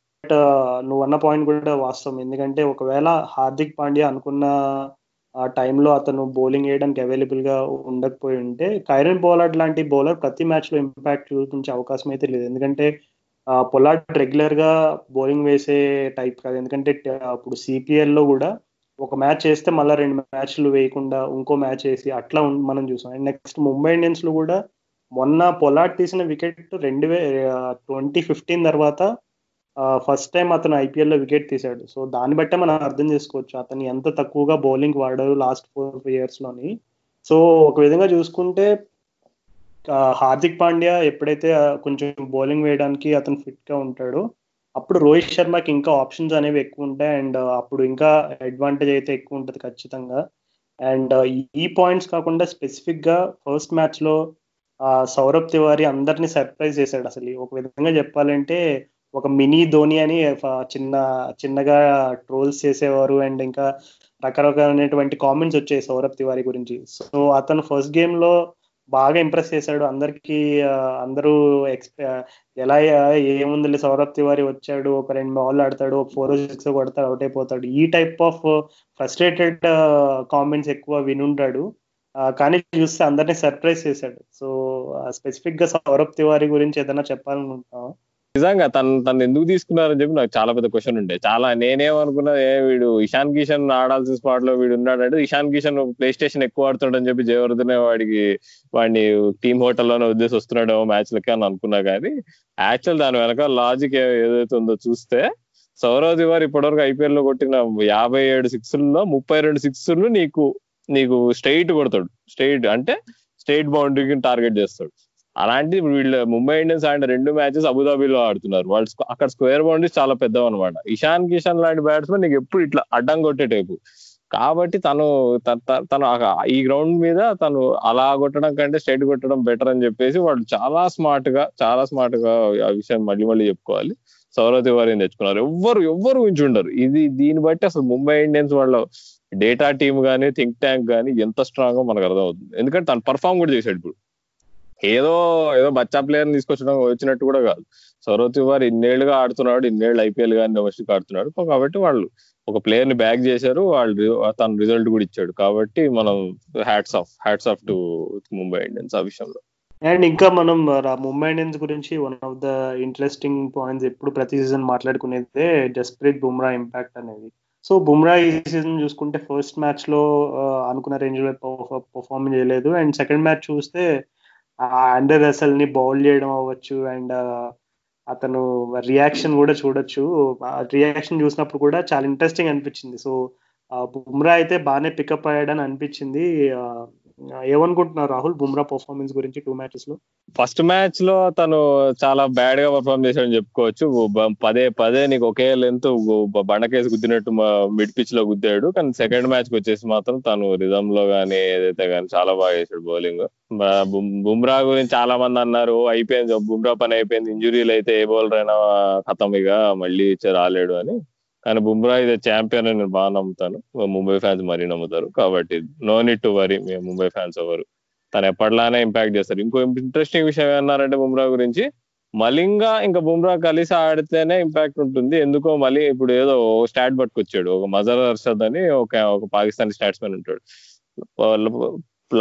నువ్వు అన్న పాయింట్ కూడా వాస్తవం. ఎందుకంటే ఒకవేళ హార్దిక్ పాండ్యా అనుకున్న ఆ టైంలో అతను బౌలింగ్ వేయడానికి అవైలబుల్గా ఉండకపోయి ఉంటే కైరన్ బౌలర్ లాంటి బౌలర్ ప్రతి మ్యాచ్లో ఇంపాక్ట్ చూపించే అవకాశం అయితే లేదు. ఎందుకంటే పొలాట్ రెగ్యులర్గా బౌలింగ్ వేసే టైప్ కాదు. ఎందుకంటే అప్పుడు సిపిఎల్లో కూడా ఒక మ్యాచ్ వేస్తే మళ్ళీ రెండు మ్యాచ్లు వేయకుండా ఇంకో మ్యాచ్ వేసి అట్లా మనం చూసాం. అండ్ నెక్స్ట్ ముంబై ఇండియన్స్లో కూడా మొన్న పొలాడ్ తీసిన వికెట్ రెండు వే ట్వంటీ ఫిఫ్టీన్ తర్వాత ఫస్ట్ టైం అతను ఐపీఎల్లో వికెట్ తీశాడు. సో దాన్ని బట్టే మనం అర్థం చేసుకోవచ్చు. అతను ఎంత తక్కువగా బౌలింగ్ వాడారు లాస్ట్ ఫోర్ ఇయర్స్లోని. సో ఒక విధంగా చూసుకుంటే హార్దిక్ పాండ్యా ఎప్పుడైతే కొంచెం బౌలింగ్ వేయడానికి అతను ఫిట్గా ఉంటాడో అప్పుడు రోహిత్ శర్మకి ఇంకా ఆప్షన్స్ అనేవి ఎక్కువ ఉంటాయి. అండ్ అప్పుడు ఇంకా అడ్వాంటేజ్ అయితే ఎక్కువ ఉంటుంది ఖచ్చితంగా. అండ్ ఈ పాయింట్స్ కాకుండా స్పెసిఫిక్గా ఫస్ట్ మ్యాచ్లో సౌరభ్ తివారీ అందరినీ సర్ప్రైజ్ చేశాడు అసలు. ఒక విధంగా చెప్పాలంటే ఒక మినీ ధోని అని చిన్న చిన్నగా ట్రోల్స్ చేసేవారు అండ్ ఇంకా రకరకాలైనటువంటి కామెంట్స్ వచ్చాయి సౌరభ్ తివారీ గురించి. సో అతను ఫస్ట్ గేమ్లో బాగా ఇంప్రెస్ చేశాడు. అందరికి అందరూ ఎక్స్పె ఎలా ఏముంది సౌరభ్ తివారీ వచ్చాడు ఒక రెండు బాల్ ఆడతాడు ఒక ఫోర్ సిక్స్ కొడతాడు అవుట్ అయిపోతాడు. ఈ టైప్ ఆఫ్ ఫ్రస్ట్రేటెడ్ కామెంట్స్ ఎక్కువ వినుంటాడు. కానీ చూస్తే అందరినీ సర్ప్రైజ్ చేశాడు. సో స్పెసిఫిక్గా సౌరభ్ తివారీ గురించి ఏదైనా చెప్పాలనుకుంటున్నాం నిజంగా తను తను ఎందుకు తీసుకున్నారని చెప్పి నాకు చాలా పెద్ద క్వశ్చన్ ఉండే. చాలా నేనేమనుకున్నా ఏ వీడు ఇషాన్ కిషన్ ఆడాల్సిన స్పాట్లో వీడు ఉన్నాడంటే ఇషాన్ కిషన్ ప్లే స్టేషన్ ఎక్కువ ఆడుతుండని చెప్పి జయవర్ధనే వాడికి వాడిని టీమ్ హోటల్లోనే ఉద్దేశం వస్తున్నాడో మ్యాచ్ లకి అని అనుకున్నా కానీ యాక్చువల్ దాని వెనక లాజిక్ ఏదైతే ఉందో చూస్తే సౌరవ్ తివారి ఇప్పటివరకు ఐపీఎల్లో కొట్టిన యాభై ఏడు సిక్స్లలో ముప్పై రెండు సిక్స్లు నీకు నీకు స్ట్రైట్ కొడతాడు. స్ట్రైట్ అంటే స్టేట్ బౌండరీకి టార్గెట్ చేస్తాడు. అలాంటి వీళ్ళు ముంబై ఇండియన్స్ ఆడిన రెండు మ్యాచెస్ అబుదాబిలో ఆడుతున్నారు. వాళ్ళు అక్కడ స్క్వేర్ బౌండరీస్ చాలా పెద్దవి అనమాట ఇషాన్ కిషాన్ లాంటి బ్యాట్స్మెన్ నీకు ఎప్పుడు ఇట్లా అడ్డం కొట్టే టైపు. కాబట్టి తను తను ఈ గ్రౌండ్ మీద తను అలా కొట్టడం కంటే స్ట్రైట్ కొట్టడం బెటర్ అని చెప్పేసి వాళ్ళు చాలా స్మార్ట్గా చాలా స్మార్ట్గా ఆ విషయం మళ్ళీ మళ్ళీ చెప్పుకోవాలి. సౌరవ్ తివారీని తెచ్చుకున్నారు. ఎవ్వరు ఎవ్వరు ఉండరు. ఇది దీన్ని బట్టి అసలు ముంబై ఇండియన్స్ వాళ్ళ డేటా టీమ్ గానీ థింక్ ట్యాంక్ గానీ ఎంత స్ట్రాంగ్ మనకు అర్థమవుతుంది. ఎందుకంటే తను పర్ఫామ్ కూడా చేశాడు ఇప్పుడు. ఏదో ఏదో బచ్చా ప్లేయర్ తీసుకొచ్చడం వచ్చినట్టు కూడా కాదు. సౌరవ్ తివారి ఇన్నేళ్ళుగా ఆడుతున్నాడు ఇన్నేళ్ళు ఐపీఎల్ కానీ డొమెస్టిక్ ఆడుతున్నాడు. కాబట్టి వాళ్ళు ఒక ప్లేయర్ని బ్యాక్ చేశారు వాళ్ళు తన రిజల్ట్ కూడా ఇచ్చాడు. కాబట్టి మనం hats off hats off to Mumbai Indians ఆ విషయంలో. అండ్ ఇంకా మనం ముంబై ఇండియన్స్ గురించి one of the interesting points ఎప్పుడు ప్రతి సీజన్ మాట్లాడుకునేదే జస్ప్రీత్ బుమ్రా ఇంపాక్ట్ అనేది. సో బుమ్రా ఈ సీజన్ చూసుకుంటే ఫస్ట్ మ్యాచ్లో అనుకున్న రేంజ్లో పర్ఫార్మ్ చేయలేదు. అండ్ సెకండ్ మ్యాచ్ చూస్తే అండర్ అసల్ని బౌల్ చేయడం అవ్వచ్చు అండ్ అతను రియాక్షన్ కూడా చూడొచ్చు. రియాక్షన్ చూసినప్పుడు కూడా చాలా ఇంట్రెస్టింగ్ అనిపించింది. సో బుమ్రా అయితే బాగానే పికప్ అయ్యాడని అనిపించింది. ఏమనుకుంటున్నారు రాహుల్? బుమ్రా పర్ఫార్మెన్స్ గురించి టూ మ్యాచెస్లో? ఫస్ట్ మ్యాచ్లో తను చాలా బ్యాడ్గా పర్ఫార్మ్ చేశాడని చెప్పుకోవచ్చు. పదే పదే నీకు ఒకే లెంత్ బండకేసి గుద్దినట్టు మిడ్ పిచ్లో గుద్దాడు. కానీ సెకండ్ మ్యాచ్కి వచ్చేసి మాత్రం తను రిజమ్లో గానీ ఏదైతే గానీ చాలా బాగా చేశాడు బౌలింగ్ బుమ్రా గురించి చాలా మంది అన్నారు. అయిపోయింది బుమ్రా పని అయిపోయింది. ఇంజురీలు అయితే ఏ బౌలర్ అయినా ఖతం ఇక మళ్ళీ రాలేడు అని. కానీ బుమ్రా ఇదే ఛాంపియన్ అని నేను బాగా నమ్ముతాను. ముంబై ఫ్యాన్స్ మరీ నమ్ముతారు. కాబట్టి నో నీడ్ టు వరీ మేము ముంబై ఫ్యాన్స్ ఎవరు తను ఎప్పటిలానే ఇంపాక్ట్ చేస్తారు. ఇంకో ఇంట్రెస్టింగ్ విషయం ఏమన్నారంటే బుమ్రా గురించి మలింగా ఇంకా బుమ్రా కలిసి ఆడితేనే ఇంపాక్ట్ ఉంటుంది. ఎందుకో మళ్ళీ ఇప్పుడు ఏదో స్టాట్ పట్టుకొచ్చాడు. ఒక మజర్ అర్షద్ అని ఒక ఒక పాకిస్తానీ స్టాట్స్మెన్ ఉంటాడు.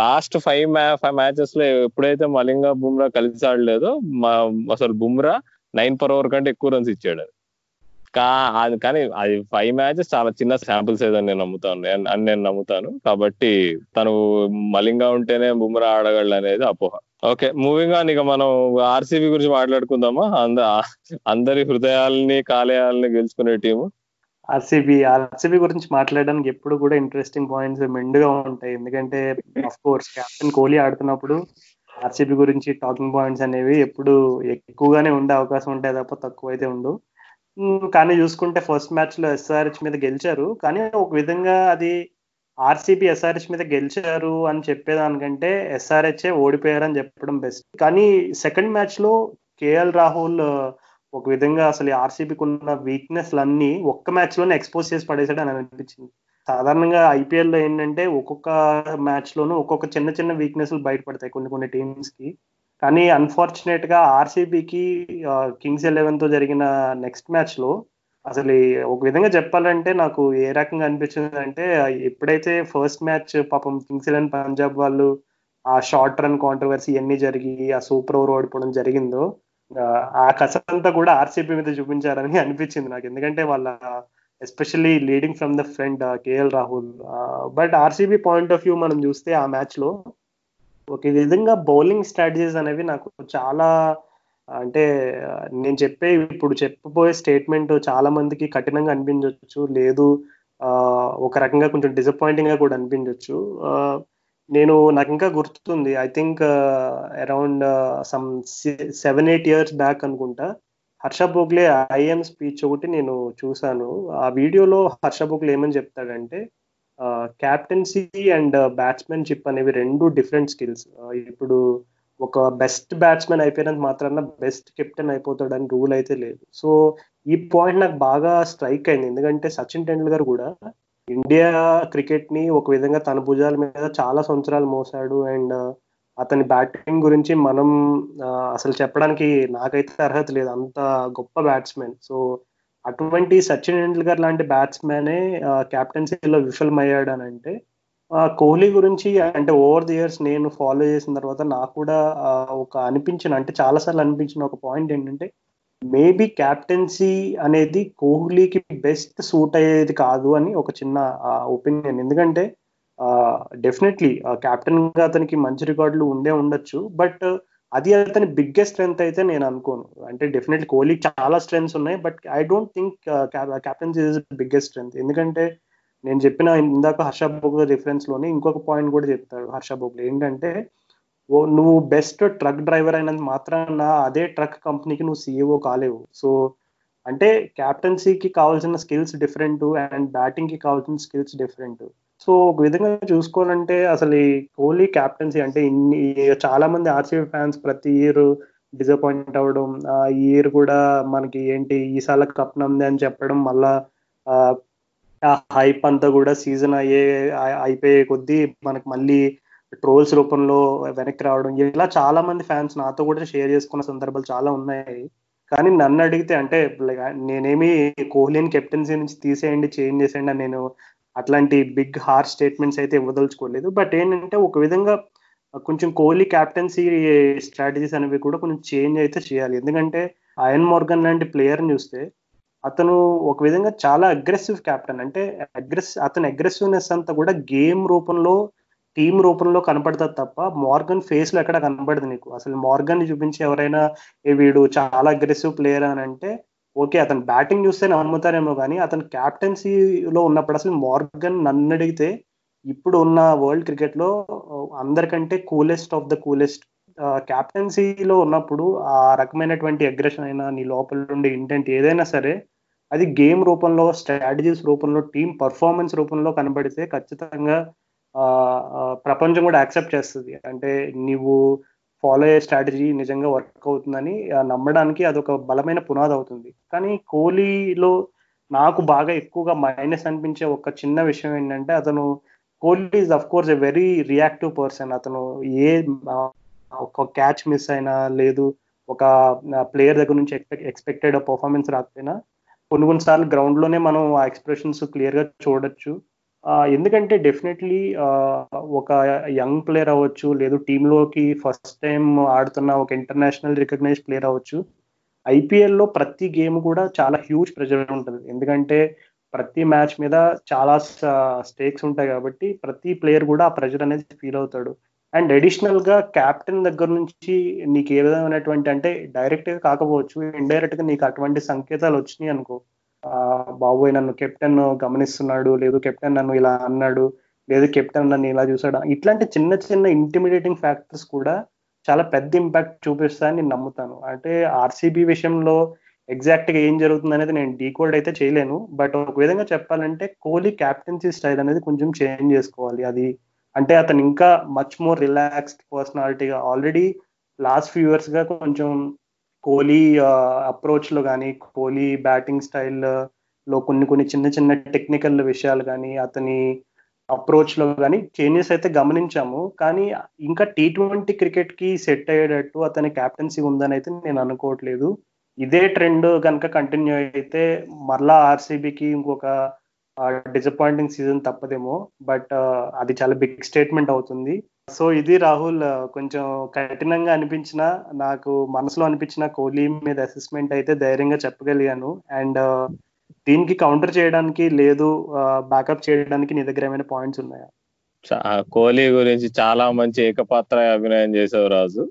లాస్ట్ ఫైవ్ మ్యా ఫైవ్ మ్యాచెస్లో ఎప్పుడైతే మలింగా బుమ్రా కలిసి ఆడలేదో అసలు బుమ్రా నైన్ పర్ ఓవర్ కంటే ఎక్కువ రన్స్ ఇచ్చాడు. కా అది కానీ అది ఫైవ్ మ్యాచెస్ చాలా చిన్న శాంపుల్ సైజ్ అని నేను నమ్ముతాను. అని నేను నమ్ముతాను. కాబట్టి తను మలింగా ఉంటేనే బుమ్రా ఆడగలడు అనేది అపోహ. ఓకే మూవింగ్ ఆన్ ఇక మనం ఆర్సీబీ గురించి మాట్లాడుకుందామా? అంద అందరి హృదయాలని కాలేయాలని గెలుచుకునే టీము ఆర్సీబీ ఆర్సీబీ గురించి మాట్లాడడానికి ఎప్పుడు కూడా ఇంట్రెస్టింగ్ పాయింట్స్ మెండుగా ఉంటాయి. ఎందుకంటే ఆఫ్ కోర్స్ కెప్టెన్ కోహ్లీ ఆడుతున్నప్పుడు ఆర్సీబీ గురించి టాకింగ్ పాయింట్స్ అనేవి ఎప్పుడు ఎక్కువగానే ఉండే అవకాశం ఉంటాయి తప్ప తక్కువ అయితే ఉండు కానీ చూసుకుంటే ఫస్ట్ మ్యాచ్లో ఎస్ఆర్హెచ్ మీద గెలిచారు. కానీ ఒక విధంగా అది ఆర్సీబీ ఎస్ఆర్హెచ్ మీద గెలిచారు అని చెప్పేదానికంటే ఎస్ఆర్హెచ్ ఓడిపోయారని చెప్పడం బెస్ట్ కానీ సెకండ్ మ్యాచ్లో కేఎల్ రాహుల్ ఒక విధంగా అసలు ఆర్సీబీకి ఉన్న వీక్నెస్ అన్ని ఒక్క మ్యాచ్లోనే ఎక్స్పోజ్ చేసి పడేసాడు అని అనిపించింది. సాధారణంగా ఐపీఎల్లో ఏంటంటే ఒక్కొక్క మ్యాచ్ లోనూ ఒక్కొక్క చిన్న చిన్న వీక్నెస్ బయటపడతాయి కొన్ని కొన్ని టీమ్స్కి. కానీ అన్ఫార్చునేట్గా ఆర్సీబీకి కింగ్స్ ఎలెవెన్తో జరిగిన నెక్స్ట్ మ్యాచ్లో అసలు ఒక విధంగా చెప్పాలంటే నాకు ఏ రకంగా అనిపించింది అంటే ఎప్పుడైతే ఫస్ట్ మ్యాచ్ పాపం కింగ్స్ ఎలెవెన్ పంజాబ్ వాళ్ళు ఆ షార్ట్ రన్ కాంట్రవర్సీ ఇవన్నీ జరిగి ఆ సూపర్ ఓవర్ ఓడిపోవడం జరిగిందో ఆ కసంతా కూడా ఆర్సీబీ మీద చూపించారని అనిపించింది నాకు. ఎందుకంటే వాళ్ళ especially leading from the front KL Rahul but RCB point of view మనం చూస్తే ఆ మ్యాచ్లో ఒక విధంగా బౌలింగ్ స్ట్రాటజీస్ అనేవి నాకు చాలా అంటే నేను చెప్పే ఇప్పుడు చెప్పబోయే స్టేట్మెంట్ చాలా మందికి కఠినంగా అనిపించవచ్చు లేదు ఒక రకంగా కొంచెం డిసప్పాయింటింగ్గా కూడా అనిపించవచ్చు నేను నాకు ఇంకా గుర్తుంది I think around some seven eight years back అనుకుంటా హర్ష బోగ్లే ఐఎం స్పీచ్ ఒకటి నేను చూశాను. ఆ వీడియోలో హర్ష బోగ్లే ఏమని చెప్తాడంటే క్యాప్టెన్సీ అండ్ బ్యాట్స్మెన్షిప్ అనేవి రెండు డిఫరెంట్ స్కిల్స్ ఇప్పుడు ఒక బెస్ట్ బ్యాట్స్మెన్ అయిపోయినంత మాత్రాన బెస్ట్ కెప్టెన్ అయిపోతాడని రూల్ అయితే లేదు. సో ఈ పాయింట్ నాకు బాగా స్ట్రైక్ అయింది. ఎందుకంటే సచిన్ టెండూల్కర్ కూడా ఇండియా క్రికెట్ని ఒక విధంగా తన భుజాల మీద చాలా సంవత్సరాలు మోసాడు. అండ్ uh, అతని బ్యాటింగ్ గురించి మనం అసలు చెప్పడానికి నాకైతే అర్హత లేదు. అంత గొప్ప బ్యాట్స్మెన్ సో అటువంటి సచిన్ టెండూల్కర్ లాంటి బ్యాట్స్మెనే క్యాప్టెన్సీలో విఫలమయ్యాడు అని అంటే కోహ్లీ గురించి అంటే ఓవర్ ది ఇయర్స్ నేను ఫాలో చేసిన తర్వాత నాకు కూడా ఒక అనిపించిన అంటే చాలాసార్లు అనిపించిన ఒక పాయింట్ ఏంటంటే మేబీ క్యాప్టెన్సీ అనేది కోహ్లీకి బెస్ట్ సూట్ అయ్యేది కాదు అని ఒక చిన్న ఒపీనియన్ ఎందుకంటే డెఫినెట్లీ క్యాప్టెన్గా అతనికి మంచి రికార్డులు ఉండే ఉండొచ్చు బట్ అది అతని బిగ్గెస్ట్ స్ట్రెంత్ అయితే నేను అనుకోను. అంటే డెఫినెట్లీ కోహ్లీ చాలా స్ట్రెంగ్స్ ఉన్నాయి but I don't think captaincy is biggest strength ఎందుకంటే నేను చెప్పిన ఇందాక హర్ష బోగ్లే రిఫరెన్స్లోని ఇంకొక పాయింట్ కూడా చెప్తాడు హర్ష బోగ్లే. ఏంటంటే ఓ నువ్వు బెస్ట్ ట్రక్ డ్రైవర్ అయినంత మాత్రాన అదే ట్రక్ కంపెనీకి నువ్వు సీఈఓ కాలేవు. సో అంటే క్యాప్టెన్సీకి కావాల్సిన స్కిల్స్ డిఫరెంట్ అండ్ బ్యాటింగ్కి కావాల్సిన స్కిల్స్ డిఫరెంట్ సో ఒక విధంగా చూసుకోవాలంటే అసలు ఈ కోహ్లీ క్యాప్టెన్సీ అంటే ఇన్ని చాలా మంది ఆర్సీబీ ఫ్యాన్స్ ప్రతి ఇయర్ డిసప్పాయింట్ అవ్వడం ఈ ఇయర్ కూడా మనకి ఏంటి ఈసారి కప్ నమ్ది అని చెప్పడం మళ్ళా హైప్ అంతా కూడా సీజన్ అయ్యే అయిపోయే కొద్దీ మనకు మళ్ళీ ట్రోల్స్ రూపంలో వెనక్కి రావడం. ఇలా చాలా మంది ఫ్యాన్స్ నాతో కూడా షేర్ చేసుకున్న సందర్భాలు చాలా ఉన్నాయి. కానీ నన్ను అడిగితే అంటే నేనేమి కోహ్లీని కెప్టెన్సీ నుంచి తీసేయండి చేంజ్ చేసేయండి నేను అట్లాంటి బిగ్ హార్ స్టేట్మెంట్స్ అయితే ఇవ్వదలుచుకోలేదు. బట్ ఏంటంటే ఒక విధంగా కొంచెం కోహ్లీ క్యాప్టెన్సీ స్ట్రాటజీస్ అనేవి కూడా కొంచెం చేంజ్ అయితే చేయాలి. ఎందుకంటే అయన్ మోర్గన్ లాంటి ప్లేయర్ని చూస్తే అతను ఒక విధంగా చాలా అగ్రెసివ్ క్యాప్టెన్. అంటే అగ్రెస్ అతని అగ్రెసివ్నెస్ అంతా కూడా గేమ్ రూపంలో టీం రూపంలో కనపడుతుంది తప్ప మార్గన్ ఫేస్లో ఎక్కడ కనపడదు నీకు. అసలు మార్గన్ చూపించి ఎవరైనా ఏ వీడు చాలా అగ్రెసివ్ ప్లేయర్ అని అంటే ఓకే అతను బ్యాటింగ్ చూస్తే నమ్ముతారేమో కానీ అతను క్యాప్టెన్సీలో ఉన్నప్పుడు అసలు మార్గన్ నన్ను అడిగితే ఇప్పుడు ఉన్న వరల్డ్ క్రికెట్లో అందరికంటే కూలెస్ట్ ఆఫ్ ద కూలెస్ట్ క్యాప్టెన్సీలో ఉన్నప్పుడు ఆ రకమైనటువంటి అగ్రెషన్ అయినా నీ లోపల ఉండే ఇంటెంట్ ఏదైనా సరే అది గేమ్ రూపంలో స్ట్రాటజీస్ రూపంలో టీం పర్ఫార్మెన్స్ రూపంలో కనబడితే ఖచ్చితంగా ప్రపంచం కూడా యాక్సెప్ట్ చేస్తుంది. అంటే నీవు ఫాలో అయ్యే స్ట్రాటజీ నిజంగా వర్క్ అవుతుందని నమ్మడానికి అదొక బలమైన పునాది అవుతుంది. కానీ కోహ్లీలో నాకు బాగా ఎక్కువగా మైనస్ అనిపించే ఒక చిన్న విషయం ఏంటంటే అతను Kohli is of course a very reactive person అతను ఏ ఒక క్యాచ్ మిస్ అయినా లేదు ఒక ప్లేయర్ దగ్గర నుంచి ఎక్స్పెక్ట్ ఎక్స్పెక్టెడ్ పర్ఫార్మెన్స్ రాకపోయినా కొన్ని కొన్నిసార్లు గ్రౌండ్లోనే మనం ఆ ఎక్స్ప్రెషన్స్ క్లియర్గా చూడొచ్చు. ఎందుకంటే డెఫినెట్లీ ఒక యంగ్ ప్లేయర్ అవ్వచ్చు లేదు టీంలోకి ఫస్ట్ టైం ఆడుతున్న ఒక ఇంటర్నేషనల్ రికగ్నైజ్ ప్లేయర్ అవ్వచ్చు ఐపీఎల్లో ప్రతి గేమ్ కూడా చాలా హ్యూజ్ ప్రెజర్ ఉంటుంది. ఎందుకంటే ప్రతి మ్యాచ్ మీద చాలా స్టేక్స్ ఉంటాయి కాబట్టి ప్రతి ప్లేయర్ కూడా ఆ ప్రెజర్ అనేది ఫీల్ అవుతాడు. అండ్ అడిషనల్గా క్యాప్టెన్ దగ్గర నుంచి నీకు ఏ విధమైనటువంటి అంటే డైరెక్ట్గా కాకపోవచ్చు ఇండైరెక్ట్గా నీకు అటువంటి సంకేతాలు వచ్చినాయి అనుకో బాబోయ్ నన్ను కెప్టెన్ గమనిస్తున్నాడు లేదు కెప్టెన్ నన్ను ఇలా అన్నాడు లేదు కెప్టెన్ నన్ను ఇలా చూసాడు ఇట్లాంటి చిన్న చిన్న ఇంటిమిడేటింగ్ ఫ్యాక్టర్స్ కూడా చాలా పెద్ద ఇంపాక్ట్ చూపిస్తాయని నేను నమ్ముతాను. అంటే ఆర్సీబీ విషయంలో ఎగ్జాక్ట్గా ఏం జరుగుతుంది అనేది నేను డీకోల్డ్ అయితే చేయలేను. బట్ ఒక విధంగా చెప్పాలంటే కోహ్లీ క్యాప్టెన్సీ స్టైల్ అనేది కొంచెం చేంజ్ చేసుకోవాలి. అది అంటే అతను ఇంకా మచ్ మోర్ రిలాక్స్డ్ పర్సనాలిటీగా ఆల్రెడీ లాస్ట్ ఫ్యూ ఇయర్స్గా కొంచెం కోహ్లీ అప్రోచ్లో కానీ కోహ్లీ బ్యాటింగ్ స్టైల్లో కొన్ని కొన్ని చిన్న చిన్న టెక్నికల్ విషయాలు కానీ అతని అప్రోచ్లో కానీ చేంజెస్ అయితే గమనించాము. కానీ ఇంకా టీ ట్వంటీ క్రికెట్కి సెట్ అయ్యేటట్టు అతని క్యాప్టెన్సీ ఉందని అయితే నేను అనుకోవట్లేదు. ఇదే ట్రెండ్ కనుక కంటిన్యూ అయితే మరలా ఆర్సీబీకి ఇంకొక డిసప్పాయింటింగ్ సీజన్ తప్పదేమో. బట్ అది చాలా బిగ్ స్టేట్మెంట్ అవుతుంది. సో ఇది రాహుల్ కొంచెం కఠినంగా అనిపించిన నాకు మనసులో అనిపించిన కోహ్లీ మీద అసెస్మెంట్ అయితే ధైర్యంగా చెప్పగలిగాను. అండ్ దీనికి కౌంటర్ చేయడానికి లేదు బ్యాకప్ చేయడానికి నీ దగ్గర ఏమైనా పాయింట్స్ ఉన్నాయా? కోహ్లీ గురించి చాలా మంచి ఏకపాత్ర అభినయం చేసావు రాజు.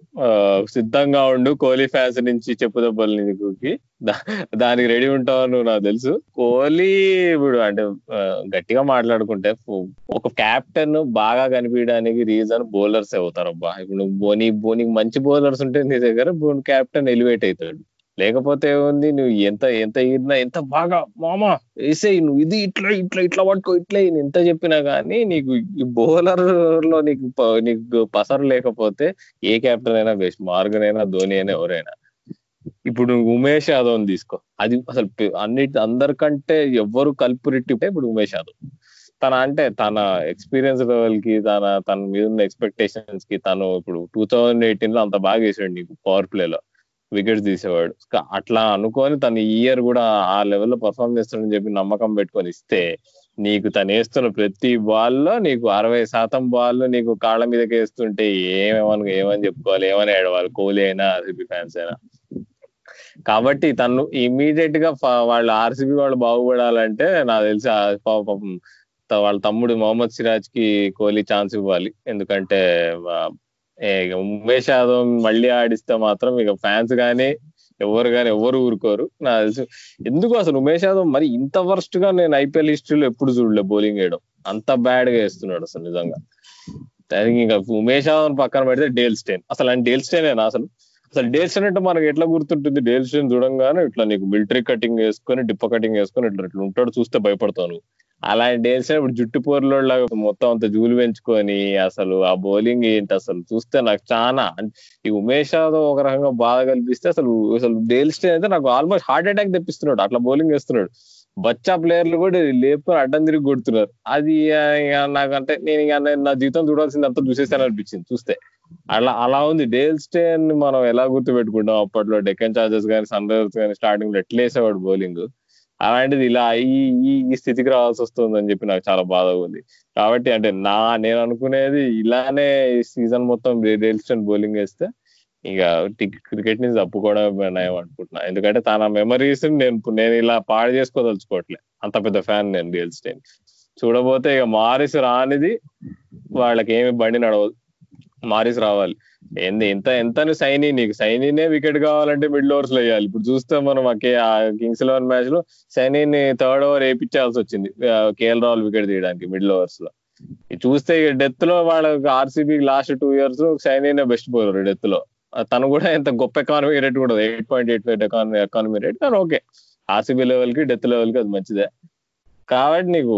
సిద్ధంగా ఉండు కోహ్లీ ఫ్యాన్స్ నుంచి చెప్పు దెబ్బలు నీకుకి దానికి రెడీ ఉంటావు నువ్వు నాకు తెలుసు. కోహ్లీ ఇప్పుడు అంటే గట్టిగా మాట్లాడుకుంటే ఒక క్యాప్టెన్ బాగా కనిపించడానికి రీజన్ బౌలర్స్ అవుతారు అబ్బా. ఇప్పుడు బోని బోనికి మంచి బౌలర్స్ ఉంటే నీ దగ్గర క్యాప్టెన్ ఎలివేట్ అవుతాడు. లేకపోతే ఏముంది? నువ్వు ఎంత ఎంత ఇదినా ఎంత బాగా మామా వేసేయి నువ్వు ఇది ఇట్లా ఇట్లా ఇట్లా పట్టుకో ఇట్లా ఎంత చెప్పినా గానీ నీకు ఈ బౌలర్లో నీకు నీకు పసరు లేకపోతే ఏ క్యాప్టెన్ అయినా బెస్ట్ మార్గన్ అయినా ధోని అయినా ఎవరైనా. ఇప్పుడు ఉమేష్ యాదవ్ తీసుకో. అది అసలు అన్నిటి అందరికంటే ఎవరు కల్పురిట్టి ఇప్పుడు ఉమేష్ యాదవ్. తన అంటే తన ఎక్స్పీరియన్స్ లెవెల్కి తన తన మీద ఉన్న ఎక్స్పెక్టేషన్స్కి తను ఇప్పుడు టూ థౌజండ్ ఎయిటీన్లో అంత బాగా వేసాడు నీకు పవర్ ప్లే లో వికెట్స్ తీసేవాడు. అట్లా అనుకొని తన ఇయర్ కూడా ఆ లెవెల్లో పర్ఫామ్ చేస్తాడని చెప్పి నమ్మకం పెట్టుకొని ఇస్తే నీకు తను వేస్తున్న ప్రతి బాల్లో నీకు అరవై శాతం బాల్ నీకు కాళ్ళ మీదకి వేస్తుంటే ఏమేమని ఏమని చెప్పుకోవాలి ఏమని ఏడవాలి కోహ్లీ అయినా ఆర్సీబీ ఫ్యాన్స్ అయినా. కాబట్టి తను ఇమీడియట్గా వాళ్ళు ఆర్సీబీ వాళ్ళు బాగుపడాలంటే నాకు తెలిసి పాపం వాళ్ళ తమ్ముడు మొహమ్మద్ సిరాజ్కి కోహ్లీ ఛాన్స్ ఇవ్వాలి. ఎందుకంటే ఉమేష్ యాదవ్ మళ్ళీ ఆడిస్తే మాత్రం ఇక ఫ్యాన్స్ గానీ ఎవరు కానీ ఎవరు ఊరుకోరు. నా తెలుసు. ఎందుకు అసలు ఉమేష్ యాదవ్ మరి ఇంత వర్స్ట్గా నేను ఐపీఎల్ హిస్టరీలో ఎప్పుడు చూడలే బౌలింగ్ వేయడం? అంత బ్యాడ్గా వేస్తున్నాడు అసలు నిజంగా. ఇంకా ఉమేష్ యాదవ్ పక్కన పెడితే డేల్ స్టేన్. అసలు ఆయన డేల్ స్టేనేనా అసలు? అసలు డేల్ స్టేన్ అంటే మనకి ఎట్లా గుర్తుంటుంది? డేల్ స్టేన్ చూడంగానే ఇట్లా నీకు మిలిటరీ కటింగ్ వేసుకొని డిప్ప కటింగ్ వేసుకొని ఇట్లా ఇట్లా ఉంటాడు చూస్తే భయపడతాను అలాంటి డేస్ ఇప్పుడు జుట్టు పోర్లోలాగా మొత్తం అంత జూలు పెంచుకొని అసలు ఆ బౌలింగ్ ఏంటి అసలు చూస్తే నాకు చాలా ఈ ఉమేష్ యాదవ్ ఒక రకంగా బాధ కల్పిస్తే అసలు అసలు డేల్స్టే అయితే నాకు ఆల్మోస్ట్ హార్ట్ అటాక్ తెప్పిస్తున్నాడు. అట్లా బౌలింగ్ వేస్తున్నాడు. బచ్చా ప్లేయర్లు కూడా లేపు అడ్డం తిరిగి కొడుతున్నారు. అది నాకంటే నేను ఇక నా జీవితం చూడాల్సింది అంతా చూసేసాను అనిపించింది చూస్తే. అలా అలా ఉంది. డేల్ స్టేన్ మనం ఎలా గుర్తు పెట్టుకుంటాం అప్పట్లో డెక్కన్ చార్జెస్ కానీ సన్ రైజర్స్ కానీ స్టార్టింగ్లో ఎట్లేసేవాడు బౌలింగ్? అలాంటిది ఇలా ఈ ఈ స్థితికి రావాల్సి వస్తుంది అని చెప్పి నాకు చాలా బాధగా ఉంది. కాబట్టి అంటే నా నేను అనుకునేది ఇలానే సీజన్ మొత్తం డేల్ బౌలింగ్ వేస్తే ఇక క్రికెట్ నుంచి తప్పుకోవడం నయం అనుకుంటున్నా. ఎందుకంటే తన మెమరీస్ నేను నేను ఇలా పాడు చేసుకోదలుచుకోవట్లే. అంత పెద్ద ఫ్యాన్ నేను రియల్ స్టేన్ చూడబోతే ఇక మారిస్ రానిది వాళ్ళకి ఏమి బండి నడవదు మారిస్ రావాలి. ఏంది ఎంత ఎంత సైనీ నీకు సైనీనే వికెట్ కావాలంటే మిడిల్ ఓవర్స్లో వేయాలి. ఇప్పుడు చూస్తే మనం ఆ కింగ్స్ ఎలెవన్ మ్యాచ్లో సైనీని థర్డ్ ఓవర్ వేయించాల్సి వచ్చింది. కేఎల్ రాహుల్ వికెట్ తీయడానికి మిడిల్ ఓవర్స్లో చూస్తే డెత్లో వాళ్ళకి ఆర్సీబీ లాస్ట్ టూ ఇయర్స్ సైనీనే బెస్ట్ బౌలర్ డెత్లో తను కూడా ఎంత గొప్ప ఎకానమీ రేట్ కూడా eight point eight five economy economy rate. కానీ ఓకే ఆర్సీబీ లెవెల్కి డెత్ లెవెల్కి అది మంచిదే. కాబట్టి నీకు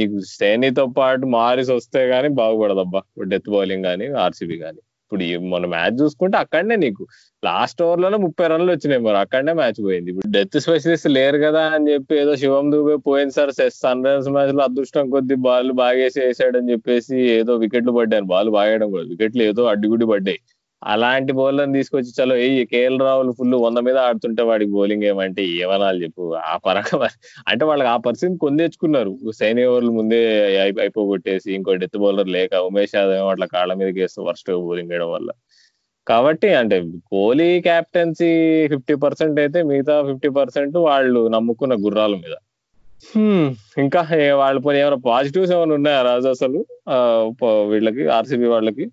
నీకు సేనితో పాటు మారిస్ వస్తే గానీ బాగుపడదబ్బా. డెత్ బౌలింగ్ కానీ ఆర్సీబీ కానీ ఇప్పుడు మన మ్యాచ్ చూసుకుంటే అక్కడనే నీకు లాస్ట్ ఓవర్లోనే ముప్పై రన్లు వచ్చినాయి మరి. అక్కడనే మ్యాచ్ పోయింది. ఇప్పుడు డెత్ స్పెషలిస్ట్ లేరు కదా అని చెప్పి ఏదో శివం దూబే పోయింది సార్. సన్ రైజర్స్ మ్యాచ్లో అదృష్టం కొద్ది బాల్ బాగేసి వేసాడని చెప్పేసి ఏదో వికెట్లు పడ్డాను బాల్ బాగేయడం కూడా. వికెట్లు ఏదో అడ్డుగుడి పడ్డాయి. అలాంటి బౌలర్ తీసుకొచ్చి చలో ఏ కేఎల్ రాహుల్ ఫుల్ వంద మీద ఆడుతుంటే వాడికి బౌలింగ్ ఏమంటే ఏమనాలి చెప్పు. ఆ పరంగా అంటే వాళ్ళకి ఆ పరిస్థితి కొని తెచ్చుకున్నారు. సైని ఓవర్లు ముందే అయిపోగొట్టేసి ఇంకో డెత్ బౌలర్ లేక ఉమేష్ యాదవ్ అట్లా కాళ్ళ మీద వేస్తూ వర్స్ట్ బౌలింగ్ వేయడం వల్ల. కాబట్టి అంటే కోహ్లీ క్యాప్టెన్సీ ఫిఫ్టీ పర్సెంట్ అయితే మిగతా ఫిఫ్టీ పర్సెంట్ వాళ్ళు నమ్ముకున్న గుర్రాల మీద. ఇంకా వాళ్ళ పని ఏమైనా పాజిటివ్స్ ఏమైనా ఉన్నాయా రాజు అసలు? వీళ్ళకి ఆర్సీబీ వాళ్ళకి?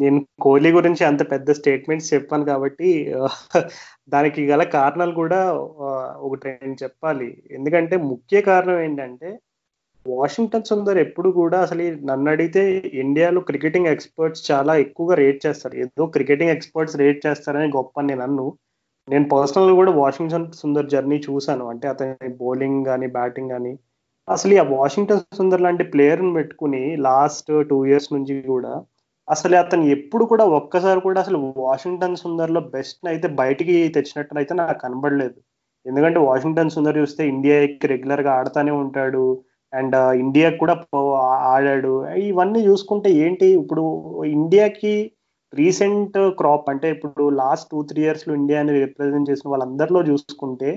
నేను కోహ్లీ గురించి అంత పెద్ద స్టేట్మెంట్స్ చెప్పాను కాబట్టి దానికి గల కారణాలు కూడా ఒకటి నేను చెప్పాలి. ఎందుకంటే ముఖ్య కారణం ఏంటంటే వాషింగ్టన్ సుందర్ ఎప్పుడు కూడా అసలు నన్ను అడిగితే ఇండియాలో క్రికెటింగ్ ఎక్స్పర్ట్స్ చాలా ఎక్కువగా రేట్ చేస్తారు. ఏదో క్రికెటింగ్ ఎక్స్పర్ట్స్ రేట్ చేస్తారని గొప్ప నేను అన్ను నేను పర్సనల్గా కూడా వాషింగ్టన్ సుందర్ జర్నీ చూశాను. అంటే అతని బౌలింగ్ కానీ బ్యాటింగ్ కానీ అసలు ఆ వాషింగ్టన్ సుందర్ లాంటి ప్లేయర్ని పెట్టుకుని లాస్ట్ టూ ఇయర్స్ నుంచి కూడా అసలు అతను ఎప్పుడు కూడా ఒక్కసారి కూడా అసలు వాషింగ్టన్ సుందర్లో బెస్ట్ అయితే బయటికి తెచ్చినట్టు అయితే నాకు కనబడలేదు. ఎందుకంటే వాషింగ్టన్ సుందర్ చూస్తే ఇండియాకి రెగ్యులర్గా ఆడుతూనే ఉంటాడు. అండ్ ఇండియాకి కూడా ఆడాడు. ఇవన్నీ చూసుకుంటే ఏంటి? ఇప్పుడు ఇండియాకి రీసెంట్ క్రాప్ అంటే ఇప్పుడు లాస్ట్ టూ త్రీ ఇయర్స్లో ఇండియాని రిప్రజెంట్ చేసిన వాళ్ళందరిలో చూసుకుంటే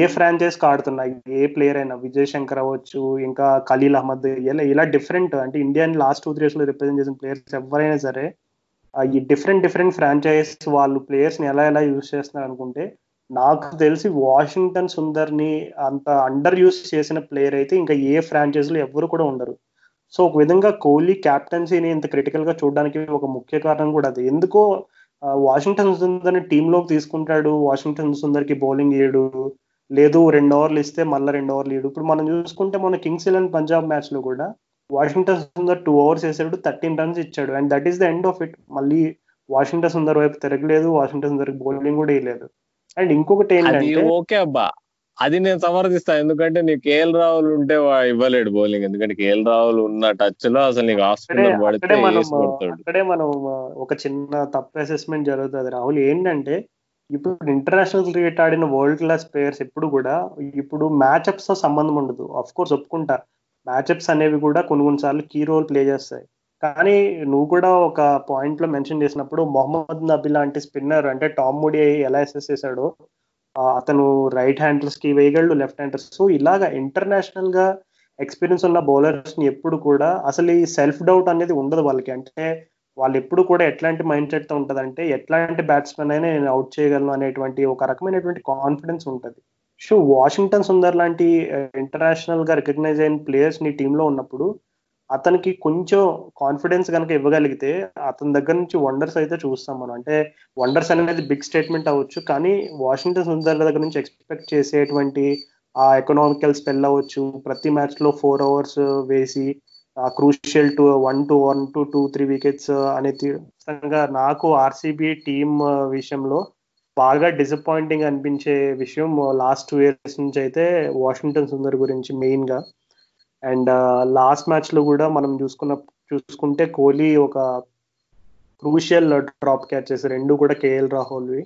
ఏ ఫ్రాంచైజ్ ఆడుతున్నాయి ఏ ప్లేయర్ అయినా విజయ్ శంకర్ అవ్వచ్చు ఇంకా ఖలీల్ అహ్మద్ ఇలా ఇలా డిఫరెంట్ అంటే ఇండియాని లాస్ట్ టూ త్రీ ఇయర్స్లో రిప్రజెంట్ చేసిన ప్లేయర్స్ ఎవరైనా సరే ఈ డిఫరెంట్ డిఫరెంట్ ఫ్రాంచైజ్ వాళ్ళు ప్లేయర్స్ని ఎలా ఎలా యూజ్ చేస్తున్నారు అనుకుంటే నాకు తెలిసి వాషింగ్టన్ సుందర్ని అంత అండర్ యూస్ చేసిన ప్లేయర్ అయితే ఇంకా ఏ ఫ్రాంచైజ్లో ఎవరు కూడా ఉండరు. సో ఒక విధంగా కోహ్లీ క్యాప్టెన్సీని ఇంత క్రిటికల్గా చూడడానికి ఒక ముఖ్య కారణం కూడా అది. ఎందుకో వాషింగ్టన్ సుందర్ని టీంలోకి తీసుకుంటాడు. వాషింగ్టన్ సుందర్కి బౌలింగ్ ఇయ్యడు లేదు రెండు ఓవర్లు ఇస్తే మళ్ళీ రెండు ఓవర్లు ఇయ్యడు ఇప్పుడు మనం చూసుకుంటే మన కింగ్స్ ఎలెవన్ పంజాబ్ మ్యాచ్లో కూడా వాషింగ్టన్ సుందర్ టూ ఓవర్స్ వేసాడు థర్టీన్ రన్స్ ఇచ్చాడు. And that is the end of it. మళ్ళీ వాషింగ్టన్ సుందర్ వైపు తిరగలేదు. వాషింగ్టన్ సుందర్ బౌలింగ్ కూడా వేయలేదు. అండ్ ఇంకొకటి ఏంటంటే ఓకే అబ్బా. అది నేను సమర్థిస్తా. ఎందుకంటే నీకు కేఎల్ రాహుల్ ఉంటే ఇవ్వలేడు బౌలింగ్. ఎందుకంటే కేఎల్ రాహుల్ ఉన్న టచ్లో అసలు నీకు అక్కడే మనం అక్కడే మనం ఒక చిన్న తప్పు అసెస్మెంట్ జరుగుతుంది. రాహుల్ ఏంటంటే ఇప్పుడు ఇంటర్నేషనల్ క్రికెట్ ఆడిన వరల్డ్ క్లాస్ ప్లేయర్స్ ఎప్పుడు కూడా ఇప్పుడు మ్యాచ్అప్స్తో సంబంధం ఉండదు. అఫ్ కోర్స్ ఒప్పుకుంటా. మ్యాచ్అప్స్ అనేవి కూడా కొన్ని కొన్నిసార్లు కీ రోల్ ప్లే చేస్తాయి. కానీ నువ్వు కూడా ఒక పాయింట్లో మెన్షన్ చేసినప్పుడు మొహమ్మద్ నబీ లాంటి స్పిన్నర్ అంటే టామ్ మూడీ ఎలా అసెస్ చేశాడో అతను రైట్ హ్యాండర్స్కి వేయగలడు లెఫ్ట్ హ్యాండర్స్ సో ఇలాగా ఇంటర్నేషనల్గా ఎక్స్పీరియన్స్ ఉన్న బౌలర్స్ని ఎప్పుడు కూడా అసలు ఈ సెల్ఫ్ డౌట్ అనేది ఉండదు వాళ్ళకి. అంటే వాళ్ళు ఎప్పుడు కూడా ఎట్లాంటి మైండ్ సెట్తో ఉంటదంటే ఎట్లాంటి బ్యాట్స్మెన్ అయినా నేను అవుట్ చేయగలను అనేటువంటి ఒక రకమైనటువంటి కాన్ఫిడెన్స్ ఉంటుంది. సో వాషింగ్టన్ సుందర్ లాంటి ఇంటర్నేషనల్గా రికగ్నైజ్ అయిన ప్లేయర్స్ నీ టీంలో ఉన్నప్పుడు అతనికి కొంచెం కాన్ఫిడెన్స్ కనుక ఇవ్వగలిగితే అతని దగ్గర నుంచి వండర్స్ అయితే చూస్తాం మనం. అంటే వండర్స్ అనేది బిగ్ స్టేట్మెంట్ అవ్వచ్చు కానీ వాషింగ్టన్ సుందర్ దగ్గర నుంచి ఎక్స్పెక్ట్ చేసేటువంటి ఆ ఎకనామికల్ స్పెల్ అవ్వచ్చు. ప్రతి మ్యాచ్లో ఫోర్ అవర్స్ వేసి crucial two one to one to two three wickets అనేది నాకు ఆర్సీబీ టీమ్ విషయంలో బాగా డిసప్పాయింటింగ్ అనిపించే విషయం లాస్ట్ టూ ఇయర్స్ నుంచి అయితే వాషింగ్టన్ సుందర్ గురించి మెయిన్గా. అండ్ లాస్ట్ మ్యాచ్లో కూడా మనం చూసుకున్న చూసుకుంటే కోహ్లీ ఒక క్రూషియల్ డ్రాప్ క్యాచెస్ రెండు కూడా కేఎల్ రాహుల్వి.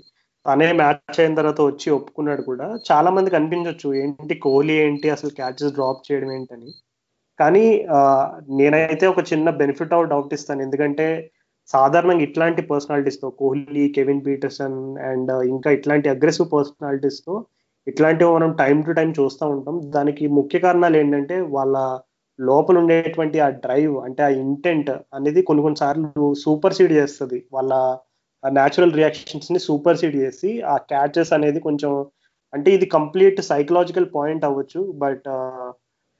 తనే మ్యాచ్ అయిన తర్వాత వచ్చి ఒప్పుకున్నాడు కూడా. చాలా మందికి అనిపించవచ్చు ఏంటి కోహ్లీ ఏంటి అసలు క్యాచెస్ డ్రాప్ చేయడం ఏంటని. కానీ నేనైతే ఒక చిన్న బెనిఫిట్ ఆఫ్ డౌట్ ఇస్తాను. ఎందుకంటే సాధారణంగా ఇట్లాంటి పర్సనాలిటీస్తో కోహ్లీ కెవిన్ పీటర్సన్ అండ్ ఇంకా ఇట్లాంటి అగ్రెసివ్ పర్సనాలిటీస్తో ఇట్లాంటివి మనం టైం టు టైం చూస్తూ ఉంటాం. దానికి ముఖ్య కారణాలు ఏంటంటే వాళ్ళ లోపల ఉండేటువంటి ఆ డ్రైవ్ అంటే ఆ ఇంటెంట్ అనేది కొన్ని కొన్నిసార్లు సూపర్ సీడ్ చేస్తుంది. వాళ్ళ న్యాచురల్ రియాక్షన్స్ని సూపర్ సీడ్ చేసి ఆ క్యాచెస్ అనేది కొంచెం అంటే ఇది కంప్లీట్ సైకలాజికల్ పాయింట్ అవ్వచ్చు. బట్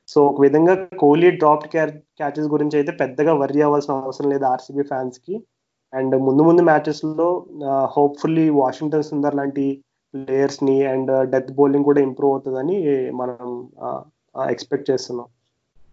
సో uh, ఒక విధంగా కోహ్లీ డ్రాప్ క్యాచెస్ గురించి అయితే పెద్దగా వర్రీ అవ్వాల్సిన అవసరం లేదు ఆర్సీబీ ఫ్యాన్స్కి. అండ్ ముందు ముందు మ్యాచెస్లో హోప్ఫుల్లీ వాషింగ్టన్ సుందర్ లాంటి ప్లేయర్స్ని అండ్ డెత్ బౌలింగ్ కూడా ఇంప్రూవ్ అవుతుందని మనం ఎక్స్పెక్ట్ చేస్తున్నాం.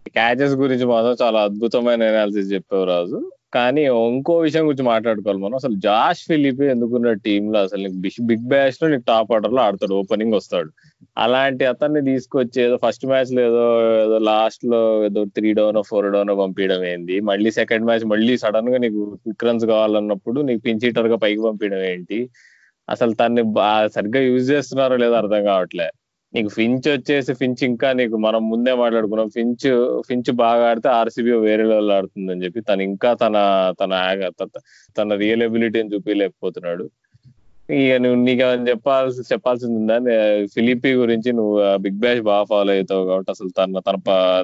క్యాచెస్ గురించి మాత్రం చాలా అద్భుతమైన అనాలిసిస్ చెప్పావు రాజు. కానీ ఇంకో విషయం గురించి మాట్లాడుకోవాలి మనం. అసలు జాష్ ఫిలిప్ ఎందుకున్న టీమ్లో అసలు నీకు బిగ్ బ్యాష్లో నీకు టాప్ ఆర్డర్లో ఆడతాడు ఓపెనింగ్ వస్తాడు. అలాంటి అతన్ని తీసుకొచ్చి ఏదో ఫస్ట్ మ్యాచ్లో ఏదో ఏదో లాస్ట్లో ఏదో త్రీ డౌన్ ఫోర్ డౌన్ పంపించడం ఏంది మళ్ళీ సెకండ్ మ్యాచ్ మళ్ళీ సడన్గా నీకు క్విక్ రన్స్ కావాలన్నప్పుడు నీకు పించీటర్గా పైకి పంపించడం ఏంటి? అసలు తన్ని సరిగ్గా యూజ్ చేస్తున్నారో లేదో అర్థం కావట్లే. నీకు ఫించ్ వచ్చేసి ఫించ్ ఇంకా నీకు మనం ముందే మాట్లాడుకున్నాం. ఫించ్ ఫించ్ బాగా ఆడితే ఆర్సీబీ వేరే లెవెల్ ఆడుతుందని చెప్పి తను ఇంకా తన తన తన రియల్ ఎబిలిటీని చూపించలేకపోతున్నాడు ఇక నువ్వు నీకు చెప్పాల్సి చెప్పాల్సింది ఉందా? ఫిలిపి గురించి నువ్వు బిగ్ బ్యాష్ బాగా ఫాలో అవుతావు కాబట్టి అసలు తన తన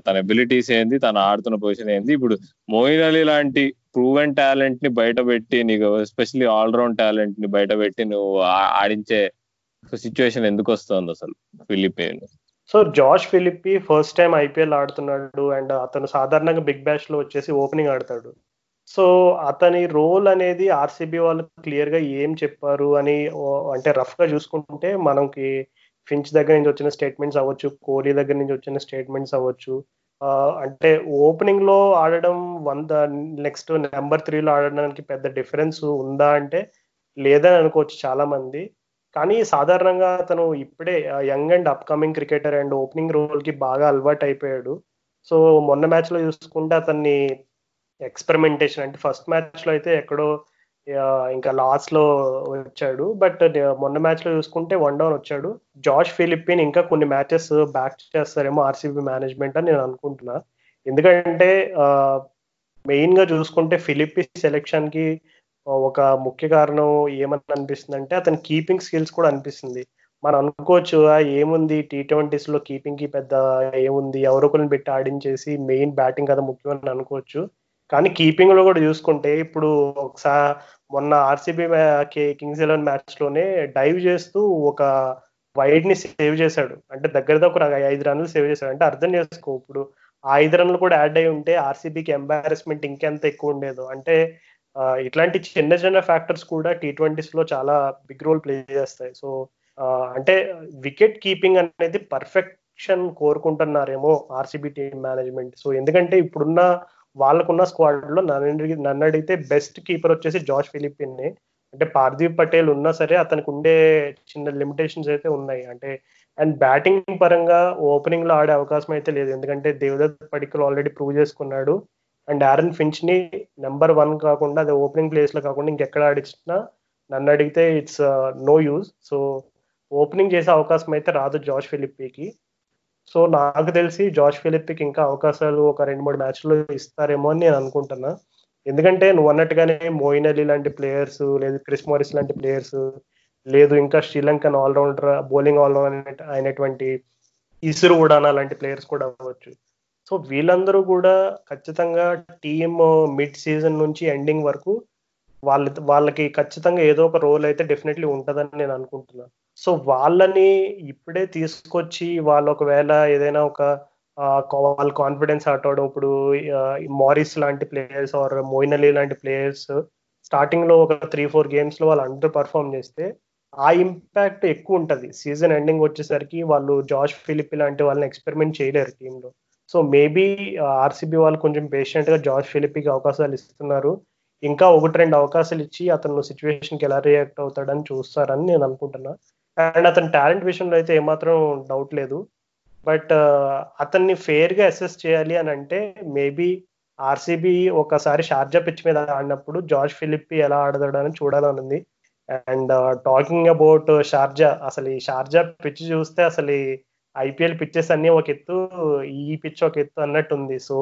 తన ఎబిలిటీస్ ఏంది? తను ఆడుతున్న పొజిషన్ ఏంది? ఇప్పుడు మోయిన్ అలీ లాంటి ప్రూవెన్ టాలెంట్ని బయట పెట్టి నీకు ఆల్ ఆల్రౌండ్ టాలెంట్ని బయట పెట్టి నువ్వు ఆడించే సిచ్యువేషన్ ఎందుకు వస్తుంది అసలు Philippe so George Philippe first time IPL ఆడుతున్నాడు అండ్ అతను సాధారణంగా బిగ్ బ్యాష్లో వచ్చేసి ఓపెనింగ్ ఆడతాడు. సో అతని రోల్ అనేది ఆర్సీబీ వాళ్ళు క్లియర్గా ఏం చెప్పారు అని అంటే రఫ్గా చూసుకుంటే మనకి ఫించ్ దగ్గర నుంచి వచ్చిన స్టేట్మెంట్స్ అవ్వచ్చు కోహ్లీ దగ్గర నుంచి వచ్చిన స్టేట్మెంట్స్ అవ్వచ్చు అంటే ఓపెనింగ్లో ఆడడం వంద నెక్స్ట్ నెంబర్ త్రీలో ఆడడానికి పెద్ద డిఫరెన్స్ ఉందా అంటే లేదని అనుకోవచ్చు చాలా మంది కానీ సాధారణంగా అతను ఇప్పుడే young and upcoming cricketer and opening రోల్కి బాగా అలవాటు అయిపోయాడు సో మొన్న మ్యాచ్లో చూసుకుంటే అతన్ని ఎక్స్పెరిమెంటేషన్ అంటే ఫస్ట్ మ్యాచ్లో అయితే ఎక్కడో ఇంకా లాస్ట్లో వచ్చాడు. బట్ మొన్న మ్యాచ్లో చూసుకుంటే వన్ డౌన్ వచ్చాడు. జార్జ్ ఫిలిప్పిన్ ఇంకా కొన్ని మ్యాచెస్ బ్యాక్ చేస్తారేమో ఆర్సీబీ మేనేజ్మెంట్ అని నేను అనుకుంటున్నా. ఎందుకంటే మెయిన్గా చూసుకుంటే ఫిలిప్పి సెలెక్షన్కి ఒక ముఖ్య కారణం ఏమని అనిపిస్తుంది అంటే అతని కీపింగ్ స్కిల్స్ కూడా అనిపిస్తుంది. మనం అనుకోవచ్చు ఏముంది టీ ట్వంటీస్లో కీపింగ్కి పెద్ద ఏముంది ఎవరొకరిని పెట్టి ఆడించేసి మెయిన్ బ్యాటింగ్ కదా ముఖ్యమని అనుకోవచ్చు. కానీ కీపింగ్లో కూడా చూసుకుంటే ఇప్పుడు ఒకసారి మొన్న ఆర్సీబీ కింగ్స్ ఎలెవన్ మ్యాచ్లోనే డైవ్ చేస్తూ ఒక వైడ్ని సేవ్ చేశాడు. అంటే దగ్గర దగ్గర ఐదు రన్లు సేవ్ చేశాడు. అంటే అర్థం చేసుకో ఇప్పుడు ఆ ఐదు రన్లు కూడా యాడ్ అయి ఉంటే ఆర్సీబీకి ఎంబారెస్మెంట్ ఇంకెంత ఎక్కువ ఉండేదో. అంటే ఇట్లాంటి చిన్న చిన్న ఫ్యాక్టర్స్ కూడా టీ ట్వంటీస్లో చాలా బిగ్ రోల్ ప్లే చేస్తాయి. సో అంటే వికెట్ కీపింగ్ అనేది పర్ఫెక్షన్ కోరుకుంటున్నారేమో ఆర్సీబీ టీమ్ మేనేజ్మెంట్ సో ఎందుకంటే ఇప్పుడున్న వాళ్ళకున్న స్క్వాడ్లో నన్ను నన్ను అడిగితే బెస్ట్ కీపర్ వచ్చేసి జార్జ్ ఫిలిపిన్ అంటే పార్థివ్ పటేల్ ఉన్నా సరే అతనికి ఉండే చిన్న లిమిటేషన్స్ అయితే ఉన్నాయి. అంటే అండ్ బ్యాటింగ్ పరంగా ఓపెనింగ్లో ఆడే అవకాశం అయితే లేదు. ఎందుకంటే దేవదత్ పడికల్ ఆల్రెడీ ప్రూవ్ చేసుకున్నాడు. అండ్ ఆరన్ ఫించ్ని నెంబర్ వన్ కాకుండా అది ఓపెనింగ్ ప్లేస్లో కాకుండా ఇంకెక్కడ ఆడించినా నన్ను అడిగితే it's no use so opening చేసే అవకాశం అయితే రాదు జార్జ్ ఫిలిప్పీకి. సో నాకు తెలిసి జార్జ్ ఫిలిప్కి ఇంకా అవకాశాలు ఒక రెండు మూడు మ్యాచ్లు ఇస్తారేమో అని నేను అనుకుంటున్నా. ఎందుకంటే నువ్వు అన్నట్టుగానే మోయిన్ అలీ లాంటి ప్లేయర్స్ లేదు క్రిస్ మోరిస్ లాంటి ప్లేయర్స్ లేదు ఇంకా శ్రీలంకన్ ఆల్రౌండర్ బౌలింగ్ ఆల్రౌండర్ అయినటువంటి ఇసురు ఉడానా లాంటి ప్లేయర్స్ కూడా అవ్వచ్చు. సో వీళ్ళందరూ కూడా ఖచ్చితంగా టీమ్ మిడ్ సీజన్ నుంచి ఎండింగ్ వరకు వాళ్ళ వాళ్ళకి ఖచ్చితంగా ఏదో ఒక రోల్ అయితే డెఫినెట్లీ ఉంటుందని నేను అనుకుంటున్నాను సో వాళ్ళని ఇప్పుడే తీసుకొచ్చి వాళ్ళు ఒకవేళ ఏదైనా ఒక వాళ్ళ కాన్ఫిడెన్స్ ఆటోవడం ఇప్పుడు మారిస్ లాంటి ప్లేయర్స్ ఆర్ మోయిన్ అలీ లాంటి ప్లేయర్స్ స్టార్టింగ్లో ఒక త్రీ ఫోర్ గేమ్స్లో వాళ్ళు అండర్ పర్ఫామ్ చేస్తే ఆ ఇంపాక్ట్ ఎక్కువ ఉంటుంది. సీజన్ ఎండింగ్ వచ్చేసరికి వాళ్ళు జార్జ్ ఫిలిప్ లాంటి వాళ్ళని ఎక్స్పెరిమెంట్ చేయలేరు టీంలో సో మేబీ ఆర్సీబీ వాళ్ళు కొంచెం పేషెంట్గా జార్జ్ ఫిలిప్కి అవకాశాలు ఇస్తున్నారు. ఇంకా ఒకటి రెండు అవకాశాలు ఇచ్చి అతను సిచ్యువేషన్కి ఎలా రియాక్ట్ అవుతాడని చూస్తారని నేను అనుకుంటున్నా. అండ్ అతని టాలెంట్ విషయంలో అయితే ఏమాత్రం డౌట్ లేదు. బట్ uh, అతన్ని ఫెయిర్గా అసెస్ చేయాలి అని అంటే మేబీ ఆర్సీబీ ఒకసారి షార్జా పిచ్ మీద ఆడినప్పుడు జార్జ్ ఫిలిప్ ఎలా ఆడతాడు అని చూడాలని ఉంది and talking uh, about Sharjah అసలు ఈ షార్జా పిచ్ చూస్తే అసలు ఐపీఎల్ పిచ్చెస్ అన్ని ఒక ఎత్తు ఈ పిచ్ ఒక ఎత్తు అన్నట్టు ఉంది సో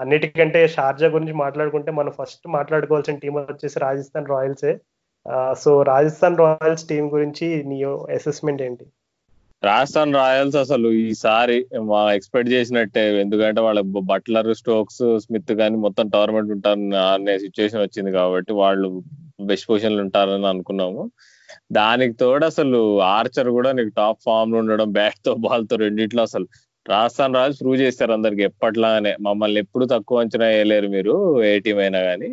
అన్నిటికంటే షార్జా గురించి మాట్లాడుకుంటే మనం ఫస్ట్ మాట్లాడుకోవాల్సిన టీం వచ్చేసి రాజస్థాన్ రాయల్సే. సో రాజస్థాన్ రాయల్స్ టీం గురించి నీ అసెస్మెంట్ ఏంటి? రాజస్థాన్ రాయల్స్ అసలు ఈసారి మా ఎక్స్పెక్ట్ చేసినట్టే. ఎందుకంటే వాళ్ళ బట్లర్ స్టోక్స్ స్మిత్ కానీ మొత్తం టోర్నమెంట్ ఉంటారు అనే సిచ్యువేషన్ వచ్చింది కాబట్టి వాళ్ళు బెస్ట్ పొజిషన్లు ఉంటారని అనుకున్నాము. దానికి తోడు అసలు ఆర్చర్ కూడా నీకు టాప్ ఫామ్లో ఉండడం బ్యాట్తో బాల్తో రెండిట్లో అసలు రాజస్థాన్ రాజు ప్రూవ్ చేస్తారు అందరికి ఎప్పట్లానే. మమ్మల్ని ఎప్పుడు తక్కువ అంచనా వేయలేరు మీరు ఏ టీం అయినా కానీ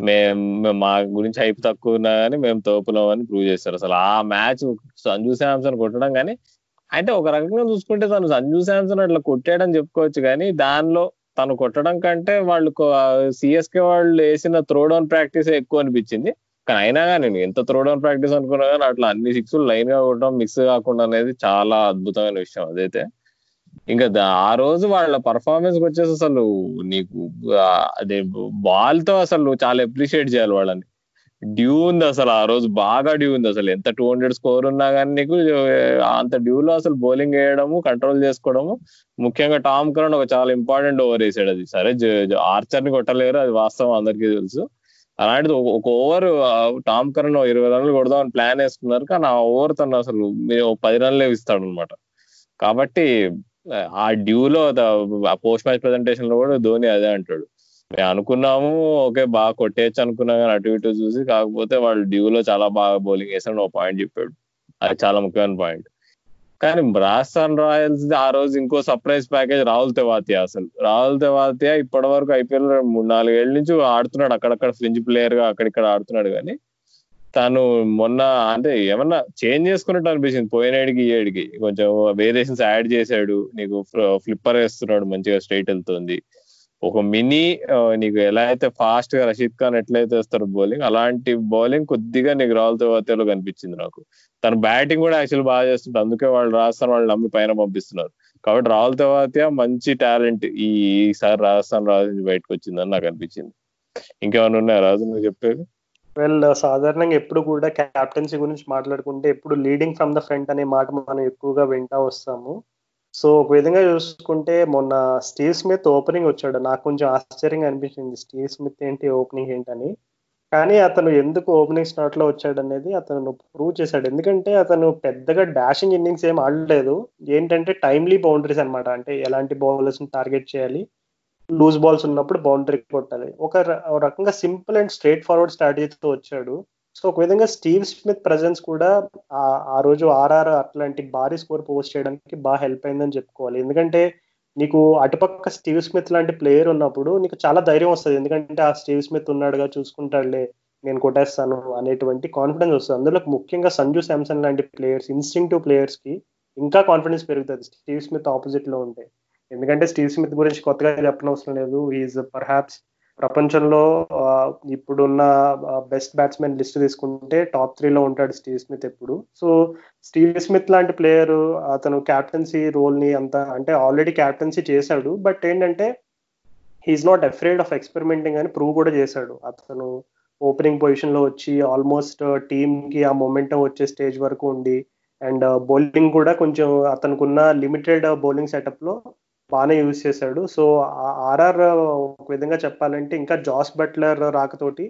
మేము మా గురించి హైప్ తక్కువ ఉన్నా కానీ మేము తోపులం అని ప్రూవ్ చేస్తారు అసలు ఆ మ్యాచ్ సంజు శాంసన్ కొట్టడం కానీ అంటే ఒక రకంగా చూసుకుంటే తను సంజు శాంసన్ అట్లా కొట్టాడని చెప్పుకోవచ్చు కానీ దానిలో తను కొట్టడం కంటే వాళ్ళు సిఎస్కే వాళ్ళు వేసిన త్రో డౌన్ ప్రాక్టీస్ ఎక్కువ అనిపించింది. కానీ అయినా కానీ నేను ఎంత త్రో డౌన్ ప్రాక్టీస్ అనుకున్నా కానీ అట్లా అన్ని సిక్స్ లైన్గా కొట్టడం మిక్స్ కాకుండా అనేది చాలా అద్భుతమైన విషయం అదైతే. ఇంకా ఆ రోజు వాళ్ళ పర్ఫార్మెన్స్ వచ్చేసి అసలు నీకు అదే బాల్తో అసలు చాలా అప్రిషియేట్ చేయాలి వాళ్ళని. డ్యూ ఉంది అసలు ఆ రోజు బాగా డ్యూ ఉంది అసలు. ఎంత టూ హండ్రెడ్ స్కోర్ ఉన్నా కానీ నీకు అంత డ్యూలో అసలు బౌలింగ్ వేయడము కంట్రోల్ చేసుకోవడము ముఖ్యంగా టామ్ కరణ్ ఒక చాలా ఇంపార్టెంట్ ఓవర్ వేసాడు అది. సరే ఆర్చర్ని కొట్టలేరు అది వాస్తవం అందరికీ తెలుసు. అలాంటిది ఒక ఓవర్ టామ్ కరణ్ ఇరవై రన్లు కొడదామని ప్లాన్ వేసుకున్నారు. కానీ ఆ ఓవర్ తను అసలు పది రన్లే ఇస్తాడు అనమాట కాబట్టి ఆ డ్యూలో పోస్ట్ మ్యాచ్ ప్రెజెంటేషన్లో కూడా ధోని అదే అంటాడు. మేము అనుకున్నాము ఓకే బాగా కొట్టేయచ్చు అనుకున్నా కానీ అటు ఇటు చూసి కాకపోతే వాళ్ళు డ్యూలో చాలా బాగా బౌలింగ్ వేసాడు ఒక పాయింట్ చెప్పాడు. అది చాలా ముఖ్యమైన పాయింట్. కానీ రాజస్థాన్ రాయల్స్ ఆ రోజు ఇంకో సర్ప్రైజ్ ప్యాకేజ్ రాహుల్ తెవాతియా అసలు. రాహుల్ తెవాతియా ఇప్పటి వరకు ఐపీఎల్ మూడు నాలుగేళ్ళ నుంచి ఆడుతున్నాడు. అక్కడక్కడ ఫ్రింజ్ ప్లేయర్గా అక్కడిక్కడ ఆడుతున్నాడు కానీ తను మొన్న అంటే ఏమన్నా చేంజ్ చేసుకున్నట్టు అనిపించింది. పోయినాడికి ఈ ఏడికి. కొంచెం వేరియేషన్స్ యాడ్ చేశాడు. నీకు ఫ్లిప్పర్ వేస్తున్నాడు మంచిగా స్ట్రైట్ వెళ్తుంది. ఒక మినీ నీకు ఎలా అయితే ఫాస్ట్గా రషీద్ ఖాన్ ఎట్లయితే వేస్తారు బౌలింగ్ అలాంటి బౌలింగ్ కొద్దిగా నీకు రాహుల్ తెవాతియాలో కనిపించింది నాకు. తన బ్యాటింగ్ కూడా యాక్చువల్ బాగా చేస్తుంది అందుకే వాళ్ళు రాజస్థాన్ వాళ్ళు నమ్మి పైన పంపిస్తున్నారు. కాబట్టి రాహుల్ తెవాతియా మంచి టాలెంట్ ఈసారి రాజస్థాన్ రాజు నుంచి బయటకు వచ్చిందని నాకు అనిపించింది. ఇంకేమైనా ఉన్నాయా రాజు నువ్వు చెప్పేది? వెల్ uh, సాధారణంగా ఎప్పుడు కూడా క్యాప్టెన్సీ గురించి మాట్లాడుకుంటే ఎప్పుడు లీడింగ్ ఫ్రమ్ ద ఫ్రంట్ అనే మాట మనం ఎక్కువగా వింటా వస్తాము. సో ఒక విధంగా చూసుకుంటే మొన్న స్టీవ్ స్మిత్ ఓపెనింగ్ వచ్చాడు. నాకు కొంచెం ఆశ్చర్యంగా అనిపించింది. స్టీవ్ స్మిత్ ఏంటి ఓపెనింగ్ ఏంటని. కానీ అతను ఎందుకు ఓపెనింగ్ స్లాట్లో వచ్చాడు అనేది అతను ప్రూవ్ చేశాడు. ఎందుకంటే అతను పెద్దగా డాషింగ్ ఇన్నింగ్స్ ఏం ఆడలేదు. ఏంటంటే టైమ్లీ బౌండరీస్ అనమాట అంటే ఎలాంటి బౌలర్స్ని టార్గెట్ చేయాలి? లూజ్ బాల్స్ ఉన్నప్పుడు బౌండరీ కొట్టాలి. ఒక రకంగా సింపుల్ అండ్ స్ట్రేట్ ఫార్వర్డ్ స్ట్రాటజీతో వచ్చాడు. సో ఒక విధంగా స్టీవ్ స్మిత్ ప్రజెన్స్ కూడా ఆ రోజు ఆర్ఆర్ అట్లాంటి భారీ స్కోర్ పోస్ట్ చేయడానికి బాగా హెల్ప్ అయిందని చెప్పుకోవాలి. ఎందుకంటే నీకు అటుపక్క స్టీవ్ స్మిత్ లాంటి ప్లేయర్ ఉన్నప్పుడు నీకు చాలా ధైర్యం వస్తుంది. ఎందుకంటే ఆ స్టీవ్ స్మిత్ ఉన్నాడుగా చూసుకుంటాడులే నేను కొట్టేస్తాను అనేటువంటి కాన్ఫిడెన్స్ వస్తుంది. అందులో ముఖ్యంగా సంజు శాంసన్ లాంటి ప్లేయర్స్ ఇన్స్టింక్టివ్ ప్లేయర్స్కి ఇంకా కాన్ఫిడెన్స్ పెరుగుతుంది. స్టీవ్ స్మిత్ ఆపోజిట్లో ఉంటే. ఎందుకంటే స్టీవ్ స్మిత్ గురించి కొత్తగా చెప్పనవసరం లేదు. ఈజ్ పర్హాప్స్ ప్రపంచంలో ఇప్పుడున్న బెస్ట్ బ్యాట్స్మెన్ లిస్ట్ తీసుకుంటే టాప్ త్రీలో ఉంటాడు స్టీవ్ స్మిత్ ఎప్పుడు. సో స్టీవ్ స్మిత్ లాంటి ప్లేయర్ అతను క్యాప్టెన్సీ రోల్ని అంత అంటే ఆల్రెడీ క్యాప్టెన్సీ చేశాడు. బట్ ఏంటంటే he's not afraid of experimenting అని ప్రూవ్ కూడా చేశాడు. అతను ఓపెనింగ్ పొజిషన్లో వచ్చి ఆల్మోస్ట్ టీమ్కి ఆ మొమెంటం వచ్చే స్టేజ్ వరకు ఉండి అండ్ బౌలింగ్ కూడా కొంచెం అతనుకున్న లిమిటెడ్ బౌలింగ్ సెటప్లో బాగానే యూజ్ చేశాడు. సో ఆర్ఆర్ ఒక విధంగా చెప్పాలంటే ఇంకా జాస్ బట్లర్ రాకతోటి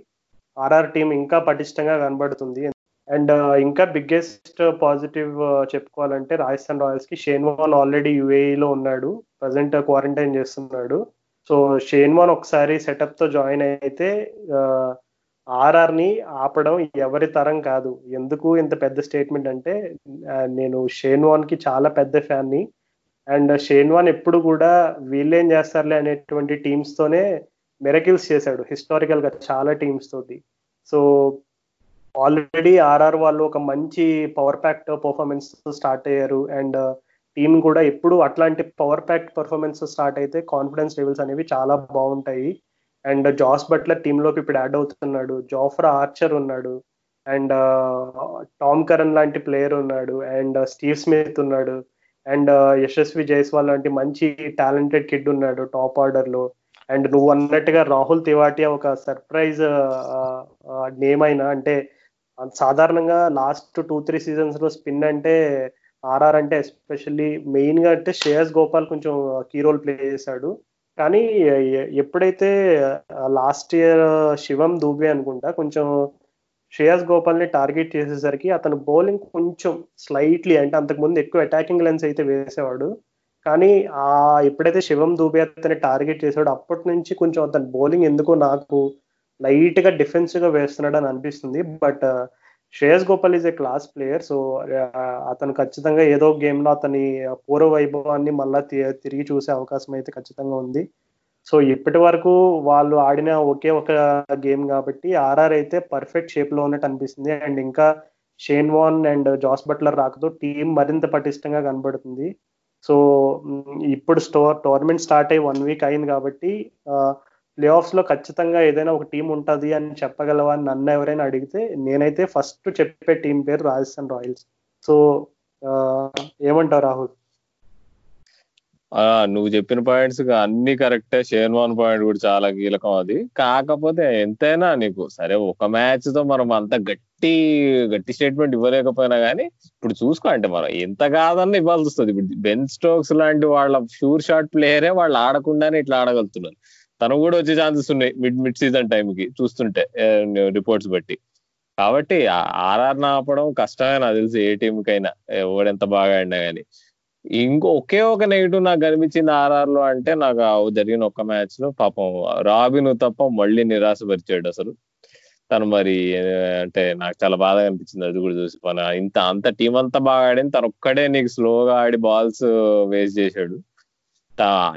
ఆర్ఆర్ టీం ఇంకా పటిష్టంగా కనబడుతుంది. అండ్ ఇంకా బిగ్గెస్ట్ పాజిటివ్ చెప్పుకోవాలంటే రాజస్థాన్ రాయల్స్కి షేన్ వాన్ ఆల్రెడీ యుఏఈలో ఉన్నాడు. ప్రజెంట్ క్వారంటైన్ చేస్తున్నాడు. సో షేన్ వాన్ ఒకసారి సెటప్తో జాయిన్ అయితే ఆర్ఆర్ని ఆపడం ఎవరి తరం కాదు. ఎందుకు ఇంత పెద్ద స్టేట్మెంట్ అంటే నేను షేన్ వాన్కి చాలా పెద్ద ఫ్యాన్ని అండ్ షేన్ వాన్ ఎప్పుడు కూడా వీళ్ళేం చేస్తారులే అనేటువంటి టీమ్స్ తోనే మెరకిల్స్ చేశాడు. హిస్టారికల్గా చాలా టీమ్స్ తోటి. సో ఆల్రెడీ ఆర్ఆర్ వాళ్ళు ఒక మంచి పవర్ ప్యాక్ట్ పర్ఫార్మెన్స్ స్టార్ట్ అయ్యారు. అండ్ టీం కూడా ఎప్పుడు అట్లాంటి పవర్ ప్యాక్ట్ పర్ఫార్మెన్స్ స్టార్ట్ అయితే కాన్ఫిడెన్స్ లెవెల్స్ అనేవి చాలా బాగుంటాయి. అండ్ జాస్ బట్లర్ టీంలోకి ఇప్పుడు యాడ్ అవుతున్నాడు. జోఫ్రా ఆర్చర్ ఉన్నాడు. అండ్ టామ్ కరణ్ లాంటి ప్లేయర్ ఉన్నాడు. అండ్ స్టీవ్ స్మిత్ ఉన్నాడు. అండ్ యశస్వి జైస్వాల్ లాంటి మంచి టాలెంటెడ్ కిడ్ ఉన్నాడు టాప్ ఆర్డర్లో అండ్ నువ్వు అన్నట్టుగా రాహుల్ తివాటియా ఒక సర్ప్రైజ్ నేమ్ అయినా అంటే సాధారణంగా లాస్ట్ టూ త్రీ సీజన్స్లో స్పిన్ అంటే ఆర్ఆర్ అంటే ఎస్పెషల్లీ మెయిన్గా అంటే శ్రేయస్ గోపాల్ కొంచెం కీ రోల్ ప్లే చేశాడు. కానీ ఎప్పుడైతే లాస్ట్ ఇయర్ శివం దూబే అనుకుంటా కొంచెం శ్రేయస్ గోపాల్ని టార్గెట్ చేసేసరికి అతను బౌలింగ్ కొంచెం స్లైట్లీ అంటే అంతకుముందు ఎక్కువ అటాకింగ్ లెన్స్ అయితే వేసేవాడు. కానీ ఆ ఎప్పుడైతే శివం దూబే అతని టార్గెట్ చేశాడో అప్పటి నుంచి కొంచెం అతని బౌలింగ్ ఎందుకో నాకు లైట్గా డిఫెన్సివ్గా వేస్తున్నాడు అని అనిపిస్తుంది. But Shreyas Gopal is a class player so అతను ఖచ్చితంగా ఏదో గేమ్లో అతని పూర్వ వైభవాన్ని మళ్ళా తిరిగి చూసే అవకాశం అయితే ఖచ్చితంగా ఉంది. సో ఇప్పటి వరకు వాళ్ళు ఆడిన ఒకే ఒక గేమ్ కాబట్టి ఆర్ఆర్ అయితే పర్ఫెక్ట్ షేప్లో ఉన్నట్టు అనిపిస్తుంది. అండ్ ఇంకా Shane Warne and Jos Buttler రాకతో టీం మరింత పటిష్టంగా కనబడుతుంది. సో ఇప్పుడు స్టోర్ టోర్నమెంట్ స్టార్ట్ అయ్యి వన్ వీక్ అయింది కాబట్టి ప్లే ఆఫ్స్లో ఖచ్చితంగా ఏదైనా ఒక టీం ఉంటుంది అని చెప్పగలవా అని నన్ను ఎవరైనా అడిగితే నేనైతే ఫస్ట్ చెప్పే టీం పేరు రాజస్థాన్ రాయల్స్. సో ఏమంటావు రాహుల్? నువ్వు చెప్పిన పాయింట్స్ అన్ని కరెక్టే షేర్వాన్ పాయింట్ కూడా చాలా కీలకం అది. కాకపోతే ఎంతైనా నీకు సరే ఒక మ్యాచ్తో మనం అంత గట్టి గట్టి స్టేట్మెంట్ ఇవ్వలేకపోయినా కానీ ఇప్పుడు చూసుకో అంటే మనం ఎంత కాదన్న ఇవ్వాల్సి వస్తుంది. ఇప్పుడు బెన్ స్టోక్స్ లాంటి వాళ్ళ షూర్ షాట్ ప్లేయరే వాళ్ళు ఆడకుండానే ఇట్లా ఆడగలుగుతున్నారు. తను కూడా వచ్చే ఛాన్సెస్ ఉన్నాయి మిడ్ మిడ్ సీజన్ టైంకి చూస్తుంటే రిపోర్ట్స్ బట్టి. కాబట్టి ఆర్ఆర్ ఆపడం కష్టమే నాకు తెలిసి ఏ టీంకైనా ఎవడెంత బాగా ఆడినా కానీ ఇంకో ఒకే ఒక నెగిటివ్ నాకు కనిపించింది ఆర్ఆర్లో అంటే నాకు జరిగిన ఒక్క మ్యాచ్లో పాపం రాబిన్ తప్ప మళ్ళీ నిరాశపరిచాడు అసలు. తను మరి అంటే నాకు చాలా బాధ అనిపించింది అది కూడా చూసి. మన ఇంత అంత టీం అంతా బాగా ఆడింది తను ఒక్కడే నీకు స్లోగా ఆడి బాల్స్ వేస్ట్ చేశాడు.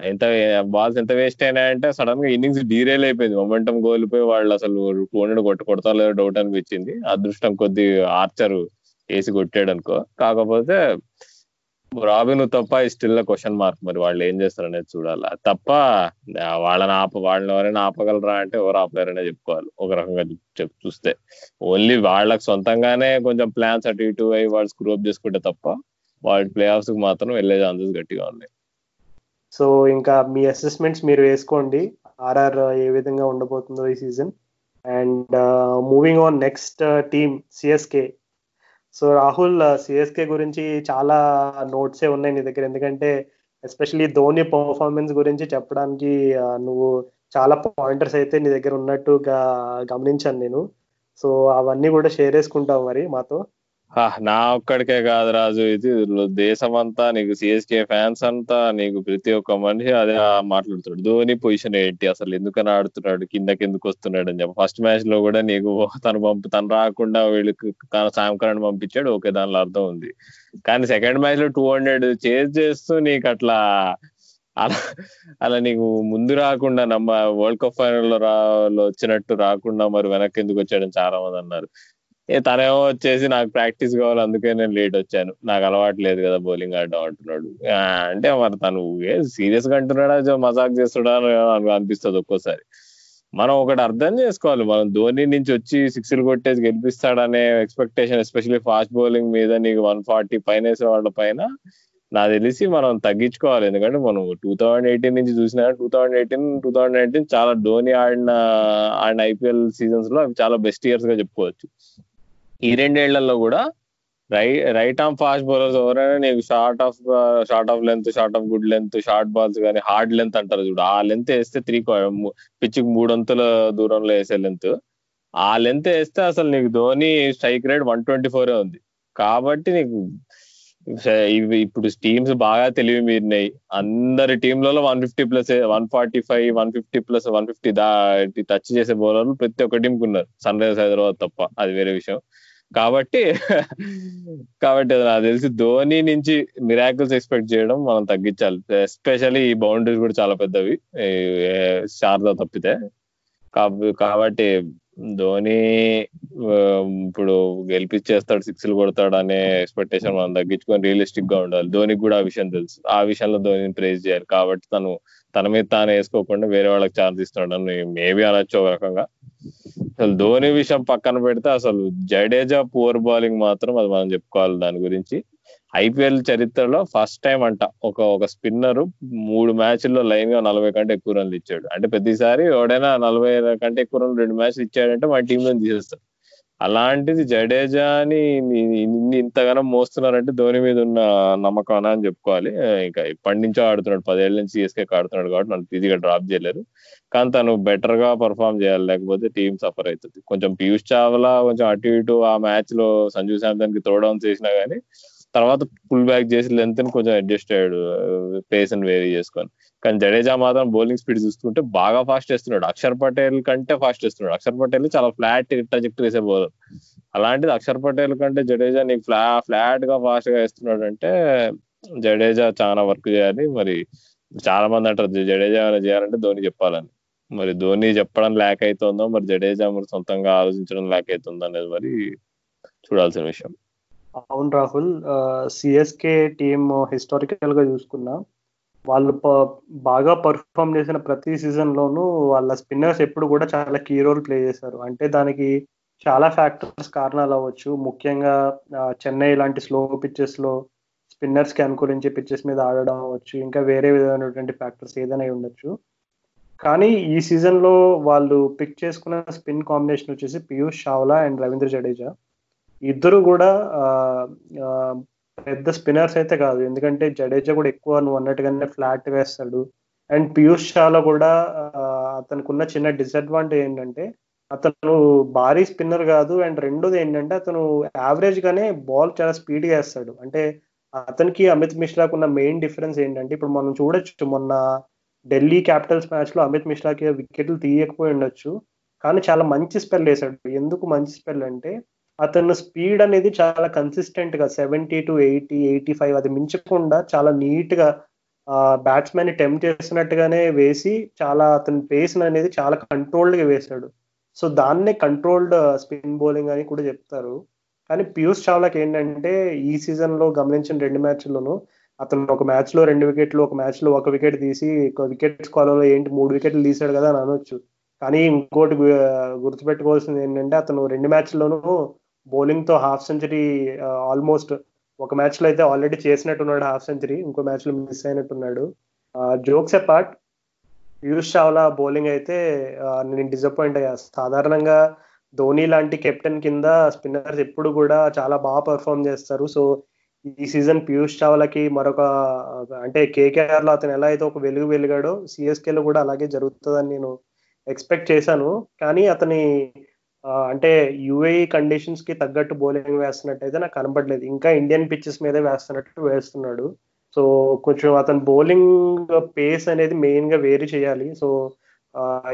ఎంత బాల్స్ ఎంత వేస్ట్ అయినాయంటే సడన్గా ఇన్నింగ్స్ డీరేల్ అయిపోయింది. మొమెంటం కోల్పోయి వాళ్ళు అసలు టూ కొట్టు కొడతా లేదో డౌట్ అనిపించింది. అదృష్టం కొద్ది ఆర్చర్ వేసి కొట్టాడు అనుకో. కాకపోతే రాబిన్ తప్ప స్టిల్ క్వశ్చన్ మార్క్ మరి వాళ్ళు ఏం చేస్తారు అనేది చూడాలి. తప్ప వాళ్ళని ఆప వాళ్ళని ఎవరైనా ఆపగలరా అంటే ఎవరు ఆపలేరనే చెప్పుకోవాలి. ఒక రకంగా చూస్తే. ఓన్లీ వాళ్ళకి సొంతంగానే కొంచెం ప్లాన్స్ అటు ఇటు అయ్యి వాళ్ళు స్క్రూప్ చేసుకుంటే తప్ప వాళ్ళ ప్లే ఆఫ్స్కి మాత్రం వెళ్ళే ఛాన్సెస్ గట్టిగా ఉన్నాయి. సో ఇంకా మీ అసెస్మెంట్స్ మీరు వేసుకోండి. ఆర్ఆర్ ఏ విధంగా ఉండబోతుందో ఈ season. And moving on next team CSK. So Rahul CSK గురించి చాలా నోట్సే ఉన్నాయి నీ దగ్గర. ఎందుకంటే ఎస్పెషలీ ధోని పర్ఫార్మెన్స్ గురించి చెప్పడానికి నువ్వు చాలా పాయింటర్స్ అయితే నీ దగ్గర ఉన్నట్టుగా గమనించాను నేను. సో అవన్నీ కూడా షేర్ చేసుకుంటావు మరి మాతో. నా ఒక్కడికే కాదు రాజు. ఇది దేశం అంతా నీకు సిఎస్కే ఫ్యాన్స్ అంతా నీకు ప్రతి ఒక్క మనిషి అదే మాట్లాడుతాడు ధోని పొజిషన్ ఏంటి అసలు? ఎందుకని ఆడుతున్నాడు? కిందకి ఎందుకు వస్తున్నాడు అని చెప్పి. ఫస్ట్ మ్యాచ్లో కూడా నీకు తను పంపు తను రాకుండా వీళ్ళకి తన కరణ్ పంపించాడు. ఓకే దానిలో అర్థం ఉంది. కానీ సెకండ్ మ్యాచ్లో టూ హండ్రెడ్ చేజ్ చేస్తూ నీకు అట్లా అలా అలా నీకు ముందు రాకుండా నమ్మ వరల్డ్ కప్ ఫైనల్లో రా వచ్చినట్టు రాకుండా మరి వెనక్కి ఎందుకు వచ్చాడని చాలా మంది అన్నారు. తనేమో వచ్చేసి నాకు ప్రాక్టీస్ కావాలి అందుకే నేను లేట్ వచ్చాను. నాకు అలవాటు లేదు కదా బౌలింగ్ ఆడడం అంటున్నాడు. అంటే మరి తను సీరియస్గా అంటున్నాడా మజాక్ చేస్తున్నాడా అనిపిస్తుంది ఒక్కోసారి. మనం ఒకటి అర్థం చేసుకోవాలి. మనం ధోని నుంచి వచ్చి సిక్స్లు కొట్టేసి గెలిపిస్తాడనే ఎక్స్పెక్టేషన్ ఎస్పెషల్లీ ఫాస్ట్ బౌలింగ్ మీద నీకు వన్ ఫార్టీ పైన వేసే వాళ్ళ పైన నాకు తెలిసి మనం తగ్గించుకోవాలి. ఎందుకంటే మనం టూ థౌజండ్ ఎయిటీన్ నుంచి చూసినా two thousand eighteen two thousand nineteen చాలా ధోని ఆడిన ఆడిన ఐపీఎల్ సీజన్స్లో అవి చాలా బెస్ట్ ఇయర్స్గా చెప్పుకోవచ్చు. ఈ రెండేళ్ళలో కూడా రై రైట్ ఆర్మ్ ఫాస్ట్ బౌలర్స్ ఎవరైనా నీకు short of short of length short of good length short balls కానీ హార్డ్ లెంత్ అంటారు చూడు. ఆ లెంత్ వేస్తే త్రీ పిచ్కి మూడొంతుల దూరంలో వేసే లెంత్ ఆ లెంత్ వేస్తే అసలు నీకు Dhoni strike rate one twenty ఫోరే ఉంది. కాబట్టి నీకు ఇవి ఇప్పుడు టీమ్స్ బాగా తెలివి మీరినాయి. అందరి టీంలలో one fifty plus one forty five one fifty plus one fifty దా టచ్ చేసే బౌలర్లు ప్రతి ఒక్క టీంకి ఉన్నారు. సన్ రైజర్స్ హైదరాబాద్ తప్ప. అది వేరే విషయం. కాబట్టి కాబట్టి నాకు తెలిసి ధోని నుంచి మిరాకిల్స్ ఎక్స్పెక్ట్ చేయడం మనం తగ్గించాలి. ఎస్పెషల్లీ ఈ బౌండరీస్ కూడా చాలా పెద్దవి. శారదా తప్పితే. కాబట్టి ధోని ఇప్పుడు గెలిపించేస్తాడు సిక్స్లు కొడతాడు అనే ఎక్స్పెక్టేషన్ మనం తగ్గించుకొని రియలిస్టిక్గా ఉండాలి. ధోనికి కూడా ఆ విషయం తెలుసు. ఆ విషయంలో ధోనిని ప్రేజ్ చేయాలి. కాబట్టి తను తన మీద తాను వేసుకోకుండా వేరే వాళ్ళకి ఛాన్స్ ఇస్తున్నాడు. అని మేబీ అనొచ్చు ఒక రకంగా. అసలు ధోని విషయం పక్కన పెడితే అసలు జడేజా పూర్ బౌలింగ్ మాత్రం అది మనం చెప్పుకోవాలి దాని గురించి. ఐపీఎల్ చరిత్రలో ఫస్ట్ టైం అంట. ఒక ఒక స్పిన్నర్ మూడు మ్యాచ్ల్లో లైన్గా నలభై కంటే ఎక్కువ రన్లు ఇచ్చాడు. అంటే ప్రతిసారి ఎవడైనా నలభై కంటే ఎక్కువ రన్లు రెండు మ్యాచ్లు ఇచ్చాడంటే మన టీంలో తీసేస్తారు. అలాంటిది జడేజాని ఇంతగానో మోస్తున్నారంటే ధోని మీద ఉన్న నమ్మకం అని చెప్పుకోవాలి. ఇంకా ఇప్పటి నుంచో ఆడుతున్నాడు. పదేళ్ళ నుంచి సిఎస్కే ఆడుతున్నాడు కాబట్టి నన్ను ఈజీగా డ్రాప్ చేయలేరు. కానీ తను బెటర్గా పర్ఫామ్ చేయాలి. లేకపోతే టీం సఫర్ అవుతుంది. కొంచెం పీయూష్ చావ్లా కొంచెం అటు ఇటు ఆ మ్యాచ్లో సంజు శాంసన్కి త్రోడౌన్ చేసినా గానీ తర్వాత పుల్ బ్యాక్ చేసి లెంత్ కొంచెం అడ్జస్ట్ అయ్యాడు. పేస్ అని వేరీ చేసుకొని. కానీ జడేజా మాత్రం బౌలింగ్ స్పీడ్ చూస్తుంటే బాగా ఫాస్ట్ చేస్తున్నాడు అక్షర్ పటేల్ కంటే ఫాస్ట్ చేస్తున్నాడు అక్షర్ పటేల్ చాలా ఫ్లాట్ ట్రజెక్టరీ వేసే బౌలర్ అలాంటిది అక్షర్ పటేల్ కంటే జడేజా నీకు ఫ్లా ఫ్లాట్గా ఫాస్ట్గా వేస్తున్నాడు అంటే జడేజా చాలా వర్క్ చేయాలి. మరి చాలా మంది అంటారు జడేజా ఏమైనా చేయాలంటే ధోని చెప్పాలని. మరి ధోని చెప్పడం ల్యాక్ అవుతుందో మరి జడేజా మరి సొంతంగా ఆలోచించడం ల్యాక్ అవుతుందో అనేది మరి చూడాల్సిన విషయం. అవును రాహుల్ సిఎస్కే టీమ్ హిస్టారికల్గా చూసుకున్నా వాళ్ళు బాగా పర్ఫామ్ చేసిన ప్రతి సీజన్ లోనూ వాళ్ళ స్పిన్నర్స్ ఎప్పుడు కూడా చాలా కీ రోల్ ప్లే చేశారు. అంటే దానికి చాలా ఫ్యాక్టర్స్ కారణాలు అవ్వచ్చు. ముఖ్యంగా చెన్నై లాంటి స్లో పిచ్చెస్లో స్పిన్నర్స్కి అనుకూలించే పిచ్చెస్ మీద ఆడడం అవ్వచ్చు. ఇంకా వేరే విధమైనటువంటి ఫ్యాక్టర్స్ ఏదైనా ఉండొచ్చు. కానీ ఈ సీజన్లో వాళ్ళు పిక్ చేసుకున్న స్పిన్ కాంబినేషన్ వచ్చేసి పీయూష్ చావ్లా అండ్ రవీంద్ర జడేజా. ఇద్దరు కూడా పెద్ద స్పిన్నర్స్ అయితే కాదు. ఎందుకంటే జడేజా కూడా ఎక్కువ నువ్వు అన్నట్టుగానే ఫ్లాట్ వేస్తాడు. అండ్ పీయూష్ షాలో కూడా అతనికి ఉన్న చిన్న డిసడ్వాంటేజ్ ఏంటంటే అతను భారీ స్పిన్నర్ కాదు. అండ్ రెండోది ఏంటంటే అతను యావరేజ్ గానే బాల్ చాలా స్పీడ్గా వేస్తాడు. అంటే అతనికి అమిత్ మిశ్రాకు ఉన్న మెయిన్ డిఫరెన్స్ ఏంటంటే ఇప్పుడు మనం చూడొచ్చు మొన్న ఢిల్లీ క్యాపిటల్స్ మ్యాచ్లో అమిత్ మిశ్రాకి వికెట్లు తీయకపోయి ఉండొచ్చు. కానీ చాలా మంచి స్పెల్ వేశాడు. ఎందుకు మంచి స్పెల్ అంటే అతను స్పీడ్ అనేది చాలా కన్సిస్టెంట్గా seventy to eighty eighty five అది మించకుండా చాలా నీట్గా బ్యాట్స్మెన్ని టెంప్ చేసినట్టుగానే వేసి చాలా అతని పేస్ అనేది చాలా కంట్రోల్డ్గా వేశాడు. సో దాన్నే కంట్రోల్డ్ స్పిన్ బౌలింగ్ అని కూడా చెప్తారు. కానీ పీయూష్ చావ్లాకి ఏంటంటే ఈ సీజన్లో గమనించిన రెండు మ్యాచ్ల్లోనూ అతను ఒక మ్యాచ్లో రెండు వికెట్లు ఒక మ్యాచ్లో ఒక వికెట్ తీసి ఒక వికెట్ స్కాలర్లో ఏంటి మూడు వికెట్లు తీసాడు కదా అని అనొచ్చు. కానీ ఇంకోటి గుర్తుపెట్టుకోవాల్సింది ఏంటంటే అతను రెండు మ్యాచ్ల్లోనూ బౌలింగ్తో హాఫ్ సెంచరీ ఆల్మోస్ట్ ఒక మ్యాచ్లో అయితే ఆల్రెడీ చేసినట్టున్నాడు హాఫ్ సెంచరీ ఇంకో మ్యాచ్లో miss అయినట్టున్నాడు. Jokes apart Piyush Chawla bowling అయితే నేను డిసప్పాయింట్ అయ్యా. సాధారణంగా ధోని లాంటి కెప్టెన్ కింద స్పిన్నర్స్ ఎప్పుడు కూడా చాలా బాగా పర్ఫామ్ చేస్తారు. సో ఈ సీజన్ పీయూష్ చావ్లాకి మరొక అంటే కేకేఆర్లో అతను ఎలా అయితే ఒక వెలుగు వెలిగాడో సిఎస్కే లో కూడా అలాగే జరుగుతుందని నేను ఎక్స్పెక్ట్ చేశాను. కానీ అతని అంటే యుఏఈ కండిషన్స్కి తగ్గట్టు బౌలింగ్ వేస్తున్నట్టు అయితే నాకు కనపడలేదు ఇంకా ఇండియన్ పిచ్చెస్ మీదే వేస్తున్నట్టు వేస్తున్నాడు. సో కొంచెం అతను బౌలింగ్ పేస్ అనేది మెయిన్గా వేరీ చేయాలి. సో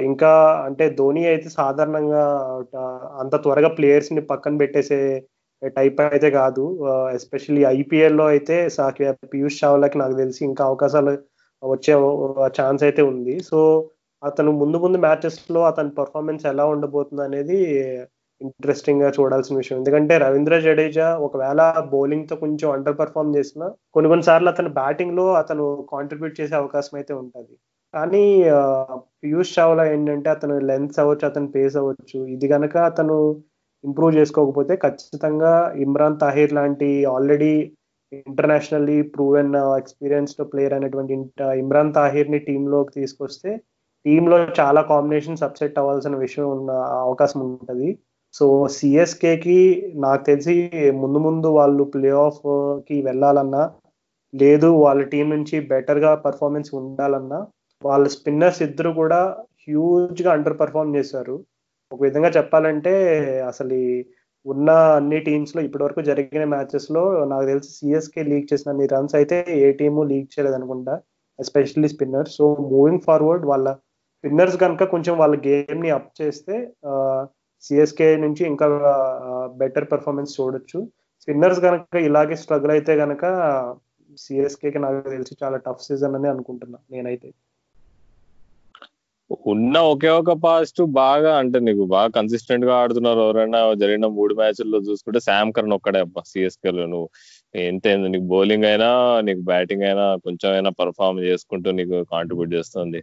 ఇంకా అంటే ధోని అయితే సాధారణంగా అంత త్వరగా ప్లేయర్స్ని పక్కన పెట్టేసే టైప్ అయితే కాదు. ఎస్పెషల్లీ ఐపీఎల్లో అయితే పీయూష్ చావ్లాకి నాకు తెలిసి ఇంకా అవకాశాలు వచ్చే ఛాన్స్ అయితే ఉంది. సో అతను ముందు ముందు మ్యాచెస్లో అతని పర్ఫార్మెన్స్ ఎలా ఉండబోతుంది అనేది ఇంట్రెస్టింగ్గా చూడాల్సిన విషయం. ఎందుకంటే రవీంద్ర జడేజా ఒకవేళ బౌలింగ్తో కొంచెం అండర్ పర్ఫామ్ చేసినా కొన్ని కొన్ని సార్లు అతను బ్యాటింగ్లో అతను కాంట్రిబ్యూట్ చేసే అవకాశం అయితే ఉంటుంది. కానీ పీయూష్ చావ్లా ఏంటంటే అతను లెన్స్ అవ్వచ్చు అతను పేస్ అవ్వచ్చు. ఇది కనుక అతను ఇంప్రూవ్ చేసుకోకపోతే ఖచ్చితంగా ఇమ్రాన్ తాహిర్ లాంటి already internationally proven experienced player అనేటువంటి ఇమ్రాన్ తాహిర్ని టీంలోకి తీసుకొస్తే టీంలో చాలా కాంబినేషన్ సబ్సెట్ అవ్వాల్సిన విషయం ఉన్న అవకాశం ఉంటుంది. సో సిఎస్కేకి నాకు తెలిసి ముందు ముందు వాళ్ళు ప్లే ఆఫ్కి వెళ్ళాలన్నా లేదు వాళ్ళ టీం నుంచి బెటర్గా పర్ఫార్మెన్స్ ఉండాలన్నా వాళ్ళ స్పిన్నర్స్ ఇద్దరు కూడా హ్యూజ్గా అండర్ పర్ఫార్మ్ చేశారు. ఒక విధంగా చెప్పాలంటే అసలు ఉన్న అన్ని టీమ్స్లో ఇప్పటి వరకు జరిగిన మ్యాచెస్లో నాకు తెలిసి సిఎస్కే లీక్ చేసిన అన్ని రన్స్ అయితే ఏ టీము లీక్ చేయలేదు అనుకుంటా especially spinner so moving forward వాళ్ళ స్పిన్నర్స్ కనుక కొంచెం వాళ్ళ గేమ్ని అప్ చేస్తే సిఎస్కే నుంచి ఇంకా బెటర్ పెర్ఫార్మెన్స్ చూడొచ్చు. స్పిన్నర్స్ కనుక ఇలాగే స్ట్రగుల్ అయితే కనుక సిఎస్కేకి నాకు తెలిసి చాలా టఫ్ సీజన్ అని అనుకుంటున్నా నేనైతే. ఉన్న ఒకే ఒక పాజిటివ్ బాగా అంటే నీకు బాగా కన్సిస్టెంట్గా ఆడుతున్నారు ఎవరైనా జరిగిన మూడు మ్యాచ్ల్లో చూసుకుంటే శామ్ కరణ్ ఒక్కడే అబ్బా సిఎస్కే లో. నువ్వు ఎంత నీకు బౌలింగ్ అయినా నీకు బ్యాటింగ్ అయినా కొంచెం అయినా పర్ఫామ్ చేసుకుంటూ నీకు కాంట్రిబ్యూట్ చేస్తుంది.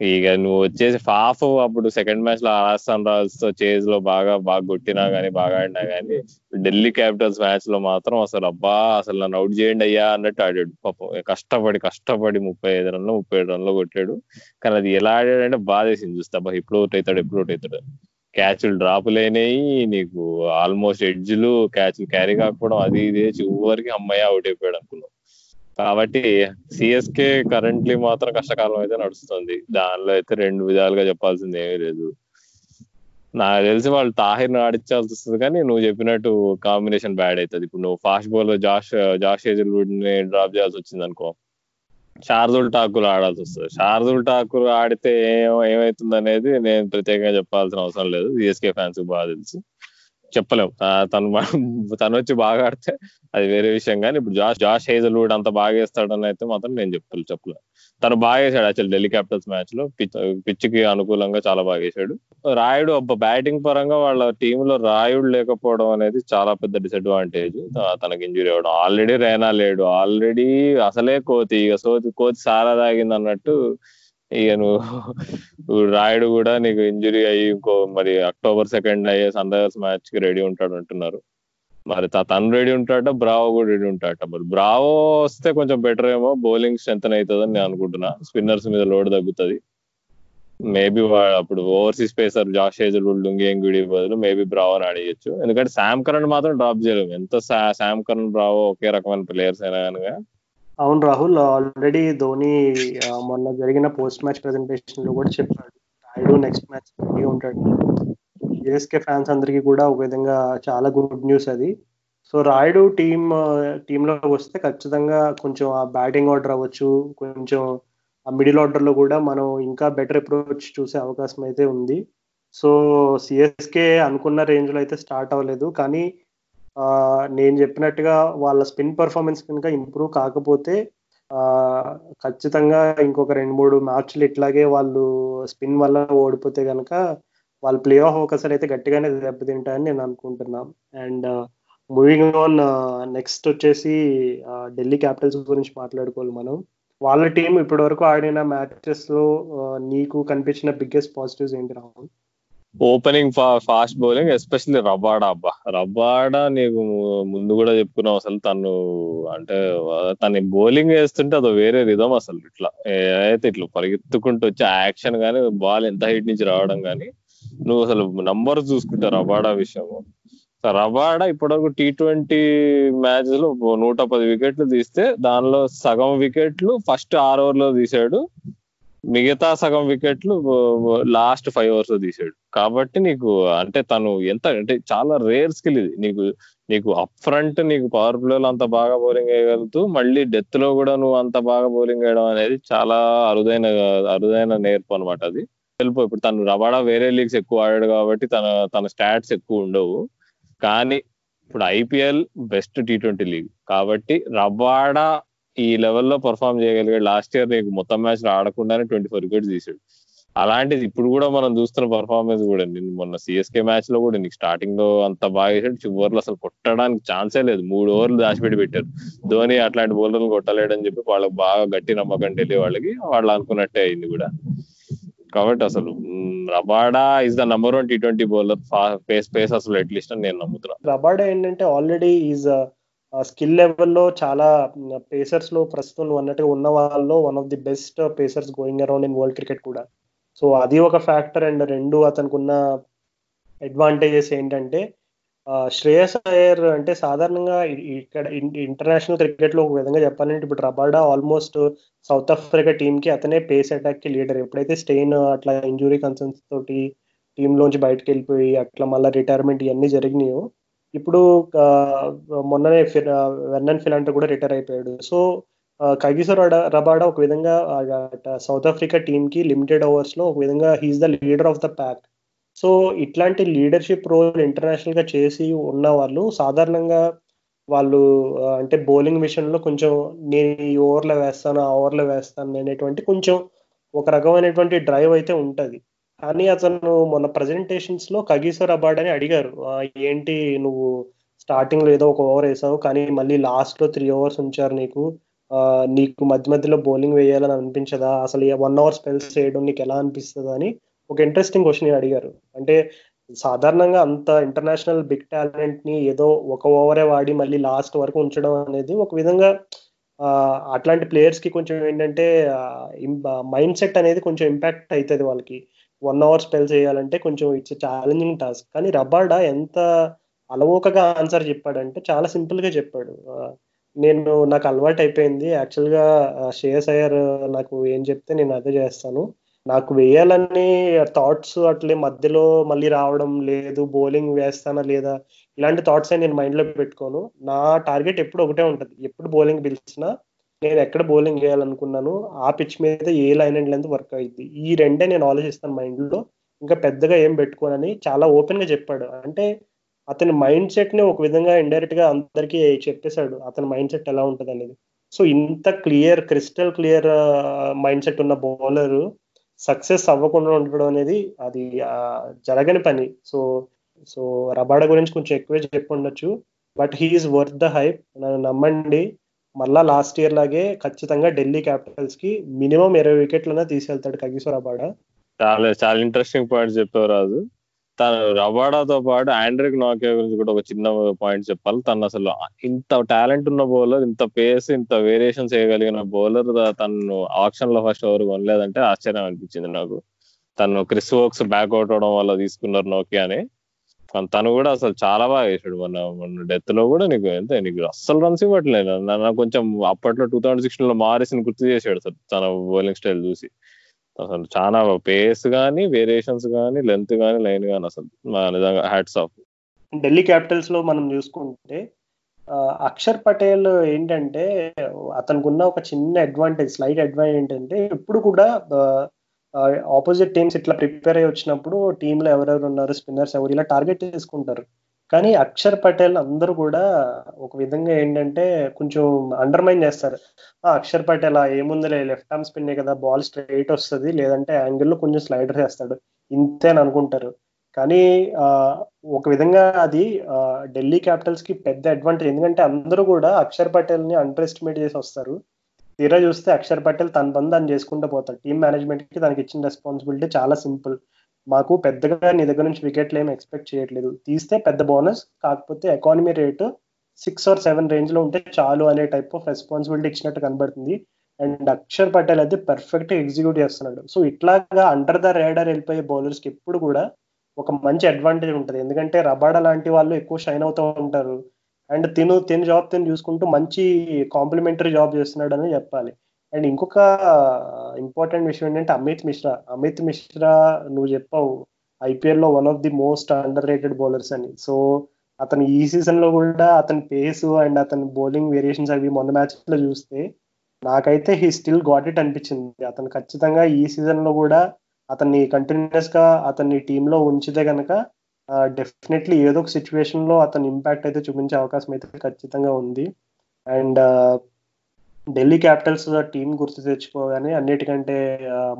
ఇక నువ్వు వచ్చేసి ఫాఫ్ అప్పుడు సెకండ్ మ్యాచ్లో రాజస్థాన్ రాయల్స్తో చేజ్లో బాగా బాగా కొట్టినా గానీ బాగా ఆడినా గానీ ఢిల్లీ క్యాపిటల్స్ మ్యాచ్లో మాత్రం అసలు అబ్బా అసలు నన్ను అవుట్ చేయండి అయ్యా అన్నట్టు ఆడాడు. పాపం కష్టపడి కష్టపడి ముప్పై ఐదు రన్లు ముప్పై ఏడు రన్లు కొట్టాడు. కానీ అది ఎలా ఆడాడంటే బాధేసింది చూస్తే. అబ్బా ఇప్పుడు అవుట్ అవుతాడు ఎప్పుడు అవుట్ అవుతాడు. క్యాచ్లు డ్రాప్ లేనాయి నీకు ఆల్మోస్ట్ ఎడ్జ్లు క్యాచ్లు క్యారీ కాకపోవడం అది ఇది చివరికి అమ్మాయి అవుట్ అయిపోయాడు అనుకున్నాం. కాబట్టి సిఎస్కే కరెంట్లీ మాత్రం కష్టకాలం అయితే నడుస్తుంది. దానిలో అయితే రెండు విధాలుగా చెప్పాల్సింది ఏమీ లేదు. నాకు తెలిసి వాళ్ళు తాహిర్ ఆడించాల్సి వస్తుంది కానీ నువ్వు చెప్పినట్టు కాంబినేషన్ బ్యాడ్ అవుతుంది. ఇప్పుడు నువ్వు ఫాస్ట్ బాల్ జాష్ జాష్ ఏజల్వుడ్ని డ్రాప్ చేయాల్సి వచ్చింది అనుకో. షార్దుల్ ఠాకూర్ ఆడాల్సి వస్తుంది. షార్దుల్ ఠాకూర్ ఆడితే ఏం ఏమవుతుంది అనేది నేను ప్రత్యేకంగా చెప్పాల్సిన అవసరం లేదు. సిఎస్కే ఫ్యాన్స్ బాగా తెలుసు. చెప్పలేం తను తను వచ్చి బాగా ఆడితే అది వేరే విషయం. కానీ ఇప్పుడు జాష్ జాష్ హేజల్వుడ్ అంత బాగా వేస్తాడని అయితే మాత్రం నేను చెప్పాలి చెప్పలేదు తను బాగా వేసాడు యాక్చువల్ ఢిల్లీ క్యాపిటల్స్ మ్యాచ్లో పిచ్ పిచ్కి అనుకూలంగా చాలా బాగా వేసాడు. రాయుడు బ్యాటింగ్ పరంగా వాళ్ళ టీమ్లో రాయుడు లేకపోవడం అనేది చాలా పెద్ద డిసడ్వాంటేజ్. తనకి ఇంజురీ అవ్వడం. ఆల్రెడీ రైనా లేడు. ఆల్రెడీ అసలే కోతి ఇక సోతి కోతి సారా తాగింది అన్నట్టు ఇక నువ్వు రాయుడు కూడా నీకు ఇంజురీ అయ్యి ఇంకో మరి అక్టోబర్ సెకండ్ అయ్యే సన్ రైజర్స్ మ్యాచ్కి రెడీ ఉంటాడు అంటున్నారు. మరి తను రెడీ ఉంటాడ బ్రావో కూడా రెడీ ఉంటాడ మరి బ్రావో వస్తే కొంచెం బెటర్ ఏమో బౌలింగ్ స్ట్రెంత్ అవుతుందని నేను అనుకుంటున్నా. స్పిన్నర్స్ మీద లోడ్ తగ్గుతుంది. మేబీ అప్పుడు overseas pacer Josh Hazlewood Lungi Ngidi బదులు మేబీ బ్రావోని ఆడేయచ్చు ఎందుకంటే శామ్ కరణ్ మాత్రం డ్రాప్ చేయలేము. ఎంత శామ్ కరణ్ బ్రావో ఒకే రకమైన ప్లేయర్స్ అయినా కనుక అవును రాహుల్ ఆల్రెడీ ధోని మొన్న జరిగిన పోస్ట్ మ్యాచ్ ప్రెజెంటేషన్లో కూడా చెప్పాడు. రాయుడు నెక్స్ట్ మ్యాచ్ రెడీ ఉంటాడు. జేఎస్కే ఫ్యాన్స్ అందరికీ కూడా ఒక విధంగా చాలా గుడ్ న్యూస్ అది. సో రాయుడు టీమ్ టీంలో వస్తే ఖచ్చితంగా కొంచెం ఆ బ్యాటింగ్ ఆర్డర్ అవ్వచ్చు. కొంచెం ఆ మిడిల్ ఆర్డర్లో కూడా మనం ఇంకా బెటర్ అప్రోచ్ చూసే అవకాశం అయితే ఉంది. సో సిఎస్కే అనుకున్న రేంజ్లో అయితే స్టార్ట్ అవ్వలేదు. కానీ నేను చెప్పినట్టుగా వాళ్ళ స్పిన్ పర్ఫార్మెన్స్ కనుక ఇంప్రూవ్ కాకపోతే ఖచ్చితంగా ఇంకొక రెండు మూడు మ్యాచ్లు ఇట్లాగే వాళ్ళు స్పిన్ వల్ల ఓడిపోతే కనుక వాళ్ళు ప్లే ఆఫ్ ఒకసారి అయితే గట్టిగానే దెబ్బతింటాయని నేను అనుకుంటున్నాను అండ్ మూవింగ్ ఆన్ నెక్స్ట్ వచ్చేసి ఢిల్లీ క్యాపిటల్స్ గురించి మాట్లాడుకోవాలి మనం. వాళ్ళ టీం ఇప్పటి వరకు ఆడిన మ్యాచెస్లో నీకు కనిపించిన బిగ్గెస్ట్ పాజిటివ్స్ ఏంటి Rahul? Opening fast bowling especially Rabada అబ్బా. రబాడా నీకు ముందు కూడా చెప్పుకున్నావు అసలు. తను అంటే తన బౌలింగ్ వేస్తుంటే అదో వేరే రిధం అసలు ఇట్లా. అయితే ఇట్లా పరిగెత్తుకుంటూ వచ్చి యాక్షన్ కానీ బాల్ ఎంత హైట్ నుంచి రావడం కానీ నువ్వు అసలు నంబర్ చూసుకుంటా రబాడా విషయము. రబాడా ఇప్పటివరకు టీ ట్వంటీ మ్యాచ్లో నూట పది వికెట్లు తీస్తే దానిలో సగం వికెట్లు ఫస్ట్ ఆరు ఓవర్లో తీసాడు మిగతా సగం వికెట్లు లాస్ట్ ఫైవ్ అవర్స్లో తీసాడు. కాబట్టి నీకు అంటే తను ఎంత అంటే చాలా రేర్ స్కిల్ ఇది. నీకు నీకు అప్ ఫ్రంట్ నీకు పవర్ ప్లేలో అంత బాగా బౌలింగ్ వేయగలుగుతూ మళ్ళీ డెత్లో కూడా నువ్వు అంత బాగా బౌలింగ్ వేయడం అనేది చాలా అరుదైన అరుదైన నేర్పు అనమాట అది. వెళ్ళిపో ఇప్పుడు తను రబాడా వేరే లీగ్స్ ఎక్కువ ఆడాడు కాబట్టి తన తన స్టాట్స్ ఎక్కువ ఉండవు. కానీ ఇప్పుడు IPL best T twenty league కాబట్టి రబాడా ఈ లెవెల్లో పర్ఫామ్ చేయగలిగాడు. లాస్ట్ ఇయర్ నీకు మొత్తం మ్యాచ్ ఆడకుండానే ట్వంటీ ఫోర్ వికెట్స్ తీసాడు. అలాంటిది ఇప్పుడు కూడా మనం చూస్తున్న పర్ఫార్మెన్స్ కూడా నిన్న మొన్న సిఎస్కే మ్యాచ్లో కూడా నీకు స్టార్టింగ్లో అంత బాగా వేసాడు చివరిలో అసలు కొట్టడానికి ఛాన్సే లేదు. మూడు ఓవర్లు దాచిపెట్టి పెట్టారు. ధోని అట్లాంటి బౌలర్లు కొట్టలేడని చెప్పి వాళ్ళకి బాగా గట్టి నమ్మకం వెళ్ళి వాళ్ళకి. వాళ్ళు అనుకున్నట్టే అయింది కూడా. కాబట్టి అసలు Rabada is the number one T twenty bowler pace pace అసలు అట్లీస్ట్ అని నేను నమ్ముతున్నాను రబాడా ఏంటంటే ఆల్రెడీ ఈజ్ స్కిల్ లెవెల్లో చాలా పేసర్స్లో ప్రస్తుతం అన్నట్టుగా ఉన్న వాళ్ళలో one of the best pacers going around in world cricket కూడా. సో అది ఒక ఫ్యాక్టర్ అండ్ రెండు అతనికి ఉన్న అడ్వాంటేజెస్ ఏంటంటే శ్రేయస్ అయ్యర్ అంటే సాధారణంగా ఇక్కడ ఇంటర్నేషనల్ క్రికెట్లో ఒక విధంగా చెప్పాలంటే ఇప్పుడు రబాడా ఆల్మోస్ట్ సౌత్ ఆఫ్రికా టీమ్కి అతనే పేస్ అటాక్కి లీడర్. ఎప్పుడైతే స్టెయిన్ అట్లా ఇంజురీ కన్సర్న్స్ తోటి టీంలోంచి బయటకు వెళ్ళిపోయి అట్లా మళ్ళీ రిటైర్మెంట్ ఇవన్నీ జరిగినాయో ఇప్పుడు మొన్ననే వెన్నన్ ఫిలాంటర్ కూడా రిటైర్ అయిపోయాడు. సో కగిసర్ రబాడా ఒక విధంగా సౌత్ ఆఫ్రికా టీమ్కి లిమిటెడ్ ఓవర్స్లో ఒక విధంగా he's the leader of the pack. So ఇట్లాంటి లీడర్షిప్ రోల్ ఇంటర్నేషనల్గా చేసి ఉన్న వాళ్ళు సాధారణంగా వాళ్ళు అంటే బౌలింగ్ విషయంలో కొంచెం నేను ఈ ఓవర్లో వేస్తాను ఆ ఓవర్లో వేస్తాను అనేటువంటి కొంచెం ఒక రకమైనటువంటి డ్రైవ్ అయితే ఉంటుంది. కానీ అతను మొన్న ప్రజెంటేషన్స్లో కగీశ్వర్ అబార్డ్ అని అడిగారు. ఏంటి నువ్వు స్టార్టింగ్లో ఏదో ఒక ఓవర్ వేసావు కానీ మళ్ళీ లాస్ట్లో త్రీ ఓవర్స్ ఉంచారు నీకు. నీకు మధ్య మధ్యలో బౌలింగ్ వేయాలని అనిపించదా? అసలు వన్ అవర్ స్పెల్స్ చేయడం నీకు ఎలా అనిపిస్తుంది అని ఒక ఇంట్రెస్టింగ్ క్వశ్చన్ అడిగారు. అంటే సాధారణంగా అంత ఇంటర్నేషనల్ బిగ్ టాలెంట్ని ఏదో ఒక ఓవరే వాడి మళ్ళీ లాస్ట్ వరకు ఉంచడం అనేది ఒక విధంగా అట్లాంటి ప్లేయర్స్కి కొంచెం ఏంటంటే మైండ్ సెట్ అనేది కొంచెం ఇంపాక్ట్ అవుతుంది వాళ్ళకి. వన్ అవర్ స్పెల్ చేయాలంటే కొంచెం ఇట్స్ ఛాలెంజింగ్ టాస్క్ కానీ రబార్డా ఎంత అలవోకగా ఆన్సర్ చెప్పాడంటే చాలా సింపుల్గా చెప్పాడు. నేను నాకు అలవాటు అయిపోయింది. యాక్చువల్గా శ్రేయస్ అయ్యర్ నాకు ఏం చెప్తే నేను అదే చేస్తాను. నాకు వేయాలని థాట్స్ అట్లే మధ్యలో మళ్ళీ రావడం లేదు బౌలింగ్ వేస్తానా లేదా ఇలాంటి థాట్స్ నేను మైండ్లో పెట్టుకోను. నా టార్గెట్ ఎప్పుడు ఒకటే ఉంటుంది. ఎప్పుడు బౌలింగ్ పిలిచినా నేను ఎక్కడ బౌలింగ్ వేయాలనుకున్నాను ఆ పిచ్ మీద a line and length work అయింది ఈ రెండే నేను ఆలోచిస్తాను మైండ్లో ఇంకా పెద్దగా ఏం పెట్టుకోనని చాలా ఓపెన్గా చెప్పాడు. అంటే అతని మైండ్ సెట్ని ఒక విధంగా ఇండైరెక్ట్గా అందరికీ చెప్పేశాడు. అతని మైండ్ సెట్ ఎలా ఉంటుంది అనేది సో ఇంత clear crystal clear mind set ఉన్న బౌలర్ సక్సెస్ అవ్వకుండా ఉండడం అనేది అది జరగని పని. సో సో రబాడ గురించి కొంచెం ఎక్కువే చెప్పి ఉండొచ్చు. But he's worth the hype నన్ను నమ్మండి. మళ్ళా లాస్ట్ ఇయర్ లాగే ఖచ్చితంగా ఢిల్లీ క్యాపిటల్స్కి మినిమం ఇరవై వికెట్లనే తీసుకెళ్తాడు కగిసో రబాడా చాలా చాలా ఇంట్రెస్టింగ్ పాయింట్ చెప్పావు రాజు. తను రబాడాతో పాటు ఆండ్రిక్ నాకే గురించి కూడా ఒక చిన్న పాయింట్ చెప్పాలి. తను అసలు ఇంత టాలెంట్ ఉన్న బౌలర్ ఇంత పేస్ ఇంత వేరియేషన్ చేయగలిగిన బౌలర్ తను ఆప్షన్లో ఫస్ట్ ఓవర్ కొనలేదంటే ఆశ్చర్యం అనిపించింది నాకు. తను క్రిస్ వోక్స్ బ్యాక్ అవుట్ అవడం వల్ల తీసుకున్నారు నోకియా తను కూడా అసలు చాలా బాగా వేసాడు మన మన డెత్లో కూడా నీకు ఎంత నీకు అస్సలు రన్స్ ఇవ్వట్లేదు నన్ను. కొంచెం అప్పట్లో టూ థౌసండ్ సిక్స్టీన్లో మారిసిన గుర్తు చేసాడు సార్ తన బౌలింగ్ స్టైల్ చూసి. అసలు చాలా పేస్ కానీ వేరియేషన్స్ కానీ లెంత్ కానీ లైన్ కానీ అసలు నిజంగా హ్యాట్స్ ఆఫ్ ఢిల్లీ క్యాపిటల్స్లో మనం చూసుకుంటే అక్షర్ పటేల్ ఏంటంటే అతనికి ఉన్న ఒక చిన్న అడ్వాంటేజ్ స్లైట్ అడ్వాంటేజ్ ఏంటంటే ఇప్పుడు కూడా ఆపోజిట్ టీమ్స్ ఇట్లా ప్రిపేర్ అయ్యి వచ్చినప్పుడు టీంలో ఎవరెవరు ఉన్నారు స్పిన్నర్స్ ఎవరు ఇలా టార్గెట్ చేసుకుంటారు. కానీ అక్షర్ పటేల్ అందరూ కూడా ఒక విధంగా ఏంటంటే కొంచెం అండర్మైన్ చేస్తారు. అక్షర్ పటేల్ ఏముందిలే లెఫ్ట్ ఆర్మ్ స్పిన్నే కదా బాల్ స్ట్రైట్ వస్తుంది లేదంటే యాంగిల్లో కొంచెం స్లైడర్ చేస్తాడు. ఇంతే అని అనుకుంటారు. కానీ ఒక విధంగా అది ఢిల్లీ క్యాపిటల్స్కి పెద్ద అడ్వాంటేజ్ ఎందుకంటే అందరూ కూడా అక్షర్ పటేల్ని అండర్ ఎస్టిమేట్ చేసి వస్తారు. తీరా చూస్తే అక్షర్ పటేల్ తన పని తను చేసుకుంటూ పోతాడు. టీమ్ మేనేజ్మెంట్కి తనకి ఇచ్చిన రెస్పాన్సిబిలిటీ చాలా సింపుల్ మాకు పెద్దగా నీ దగ్గర నుంచి వికెట్లు ఏమి ఎక్స్పెక్ట్ చేయట్లేదు. తీస్తే పెద్ద బోనస్ కాకపోతే economy rate six or seven రేంజ్లో ఉంటే చాలు అనే టైప్ ఆఫ్ రెస్పాన్సిబిలిటీ ఇచ్చినట్టు కనబడుతుంది. అండ్ అక్షర్ పటేల్ అయితే పర్ఫెక్ట్ ఎగ్జిక్యూట్ చేస్తున్నాడు. సో ఇట్లాగా అండర్ ద రేడర్ వెళ్ళిపోయే బౌలర్స్కి ఎప్పుడు కూడా ఒక మంచి అడ్వాంటేజ్ ఉంటుంది. ఎందుకంటే రబాడా లాంటి వాళ్ళు ఎక్కువ షైన్ అవుతూ ఉంటారు. అండ్ తిను తిని జాబ్ తిని చూసుకుంటూ మంచి కాంప్లిమెంటరీ జాబ్ చేస్తున్నాడు అని చెప్పాలి. అండ్ ఇంకొక ఇంపార్టెంట్ విషయం ఏంటంటే అమిత్ మిశ్రా. అమిత్ మిశ్రా నువ్వు చెప్పావు ఐపీఎల్లో one of the most underrated bowlers అని. సో అతను ఈ సీజన్లో కూడా అతని పేస్ అండ్ అతని బౌలింగ్ వేరియేషన్స్ అవి మొన్న మ్యాచ్లో చూస్తే నాకైతే హీ స్టిల్ గాట్ ఇట్ అనిపించింది. అతను ఖచ్చితంగా ఈ సీజన్లో కూడా అతన్ని కంటిన్యూస్గా అతన్ని టీంలో ఉంచితే కనుక డెఫినెట్లీ ఏదో ఒక సిచ్యువేషన్లో ఇంపాక్ట్ అయితే చూపించే అవకాశం అయితే ఖచ్చితంగా ఉంది. అండ్ ఢిల్లీ క్యాపిటల్స్ టీం గుర్తు తెచ్చుకోగానే అన్నిటికంటే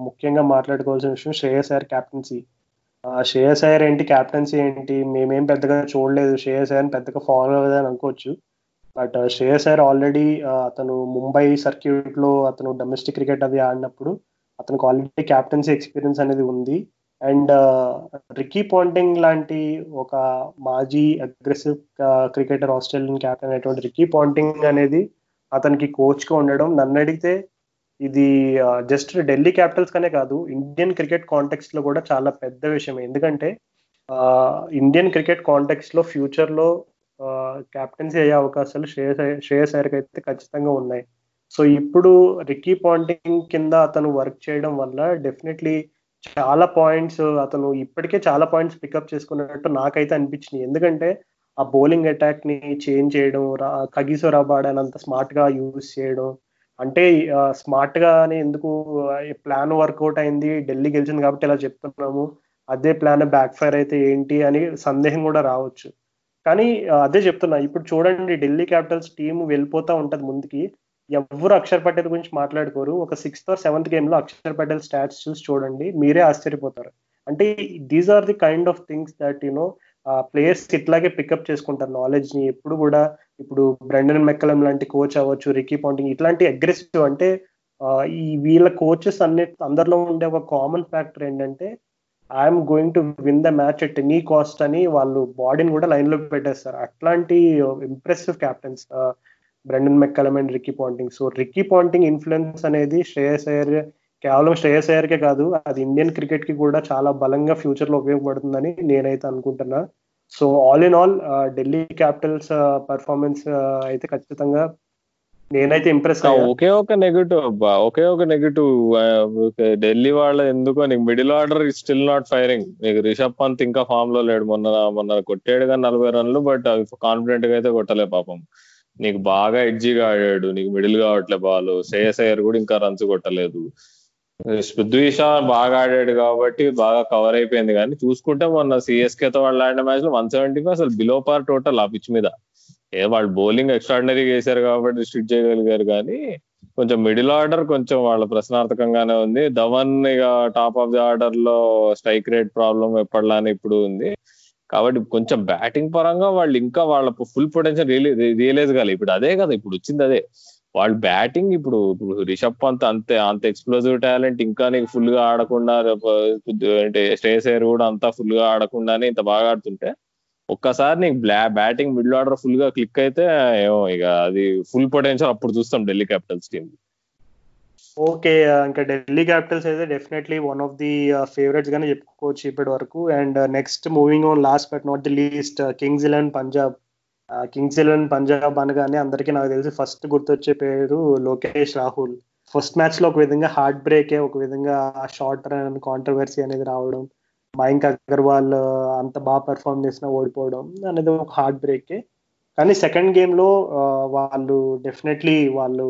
ముఖ్యంగా మాట్లాడుకోవాల్సిన విషయం శ్రేయస్ అయ్యర్ క్యాప్టెన్సీ శ్రేయస్ అయ్యర్ ఏంటి క్యాప్టెన్సీ ఏంటి మేమేం పెద్దగా చూడలేదు. శ్రేయస్ అయ్యర్ పెద్దగా ఫాలో అవ్వదని అనుకోవచ్చు. బట్ శ్రేయస్ అయ్యర్ ఆల్రెడీ అతను ముంబై సర్క్యూట్లో అతను డొమెస్టిక్ క్రికెట్ అది ఆడినప్పుడు అతనికి ఆల్రెడీ క్యాప్టెన్సీ ఎక్స్పీరియన్స్ అనేది ఉంది. అండ్ రికీ పాంటింగ్ లాంటి ఒక మాజీ అగ్రెసివ్ క్రికెటర్ ఆస్ట్రేలియన్ క్యాప్టెన్ అయినటువంటి రికీ పాంటింగ్ అనేది అతనికి కోచ్గా ఉండడం నన్ను అడిగితే ఇది జస్ట్ ఢిల్లీ క్యాపిటల్స్ కనే కాదు ఇండియన్ క్రికెట్ కాంటెక్స్ట్లో కూడా చాలా పెద్ద విషయం ఎందుకంటే ఇండియన్ క్రికెట్ కాంటెక్స్ట్లో ఫ్యూచర్లో క్యాప్టెన్సీ అయ్యే అవకాశాలు శ్రేయస్ శ్రేయస్ అయ్యర్కి అయితే ఖచ్చితంగా ఉన్నాయి. సో ఇప్పుడు రికీ పాంటింగ్ కింద అతను వర్క్ చేయడం వల్ల డెఫినెట్లీ చాలా పాయింట్స్ అతను ఇప్పటికే చాలా పాయింట్స్ పికప్ చేసుకున్నట్టు నాకైతే అనిపించింది. ఎందుకంటే ఆ బౌలింగ్ అటాక్ని చేంజ్ చేయడం కగిసో రాబాడనంత అంత స్మార్ట్గా యూజ్ చేయడం. అంటే స్మార్ట్ గానే ఎందుకు ప్లాన్ వర్కౌట్ అయింది ఢిల్లీ గెలిచింది కాబట్టి ఇలా చెప్తున్నాము. అదే ప్లాన్ బ్యాక్ ఫైర్ అయితే ఏంటి అని సందేహం కూడా రావచ్చు. కానీ అదే చెప్తున్నా. ఇప్పుడు చూడండి ఢిల్లీ క్యాపిటల్స్ టీం వెళ్ళిపోతా ఉంటది ముందుకి. ఎవరు అక్షర్ పటేల్ గురించి మాట్లాడుకోరు. ఒక సిక్స్త్ ఆర్ సెవెంత్ గేమ్లో అక్షర్ పటేల్ స్టాట్స్ చూసి చూడండి మీరే ఆశ్చర్యపోతారు. అంటే these are the kind of things that you know players ఇట్లాగే పికప్ చేసుకుంటారు. నాలెడ్జ్ని ఎప్పుడు కూడా ఇప్పుడు బ్రెండన్ మెక్కలం లాంటి కోచ్ అవ్వచ్చు రికీ పాంటింగ్ ఇట్లాంటి అగ్రెసివ్ అంటే ఈ వీళ్ళ కోచెస్ అన్ని అందరిలో ఉండే ఒక కామన్ ఫ్యాక్టర్ ఏంటంటే I'm going to win the match at any cost అని వాళ్ళు బాడీని కూడా లైన్లో పెట్టేస్తారు. అట్లాంటి impressive captains Brendon McCullum and Ricky Ponting so Ricky Ponting influence అనేది శ్రేయస్ అయ్యర్ కేవలం శ్రేయస్ అయ్యర్కే కాదు అది ఇండియన్ క్రికెట్కి కూడా చాలా బలంగా ఫ్యూచర్లో ఉపయోగపడుతుందని నేనైతే అనుకుంటున్నా. So all in all Delhi Capitals performance అయితే ఖచ్చితంగా నేనైతే ఇంప్రెస్ ఒకే ఒక నెగటివ్ అబ్బా ఒకే ఒక నెగటివ్ ఢిల్లీ వాళ్ళ ఎందుకో నీకు middle order still not firing నీకు రిషబ్ పంత్ ఇంకా ఫామ్లో లేడు మొన్న మొన్న కొట్టాడు కానీ నలభై రన్లు బట్ అవి కాన్ఫిడెంట్గా అయితే కొట్టలే పాపం. నీకు బాగా ఎడ్జిగా ఆడాడు నీకు మిడిల్ కావట్లే బాల్ శ్రేయస్ అయ్యర్ కూడా ఇంకా రన్స్ కొట్టలేదు. పృథ్వీ బాగా ఆడాడు కాబట్టి బాగా కవర్ అయిపోయింది కానీ చూసుకుంటే మొన్న సిఎస్కే తో వాళ్ళు ఆడిన మ్యాచ్లో వన్ సెవెంటీ ఫైవ్ అసలు బిలో పార్ టోటల్ ఆ పిచ్ మీద. ఏ వాళ్ళు బౌలింగ్ ఎక్స్ట్రాడినరీ చేశారు కాబట్టి స్ట్రిక్ట్ చేయగలిగారు కానీ కొంచెం మిడిల్ ఆర్డర్ కొంచెం వాళ్ళ ప్రశ్నార్థకంగానే ఉంది. ధవన్ ఇక టాప్ ఆఫ్ ది ఆర్డర్లో స్ట్రైక్ రేట్ ప్రాబ్లం ఎప్పటిలానే ఇప్పుడు ఉంది. కాబట్టి కొంచెం బ్యాటింగ్ పరంగా వాళ్ళు ఇంకా వాళ్ళ ఫుల్ పొటెన్షియల్ రియలైజ్ కాలే. ఇప్పుడు అదే కదా ఇప్పుడు వచ్చింది అదే. వాళ్ళు బ్యాటింగ్ ఇప్పుడు ఇప్పుడు రిషబ్ పంత్ అంతే అంత ఎక్స్ప్లోజివ్ టాలెంట్ ఇంకా నీకు ఫుల్గా ఆడకుండా అంటే శ్రేయస్ అయ్యర్ కూడా అంతా ఫుల్గా ఆడకుండానే ఇంత బాగా ఆడుతుంటే ఒక్కసారి నీకు బ్లా బ్యాటింగ్ మిడిల్ ఆర్డర్ ఫుల్గా క్లిక్ అయితే ఏమో ఇక అది ఫుల్ పొటెన్షియల్ అప్పుడు చూస్తాం ఢిల్లీ క్యాపిటల్స్ టీమ్ ఓకే ఇంకా ఢిల్లీ క్యాపిటల్స్ అయితే definitely one of the favourites గానే చెప్పుకోవచ్చు ఇప్పటి వరకు. And next moving on last but not the least Kings Eleven Punjab. Kings Eleven Punjab అనగానే అందరికీ నాకు తెలిసి ఫస్ట్ గుర్తొచ్చే పేరు లోకేష్ రాహుల్. ఫస్ట్ మ్యాచ్లో ఒక విధంగా హార్ట్ బ్రేకే ఒక విధంగా షార్ట్ రన్ కాంట్రవర్సీ అనేది రావడం మయంక్ అగర్వాల్ అంత బాగా పెర్ఫామ్ చేసినా ఓడిపోవడం అనేది ఒక హార్ట్ బ్రేకే. కానీ సెకండ్ గేమ్లో వాళ్ళు డెఫినెట్లీ వాళ్ళు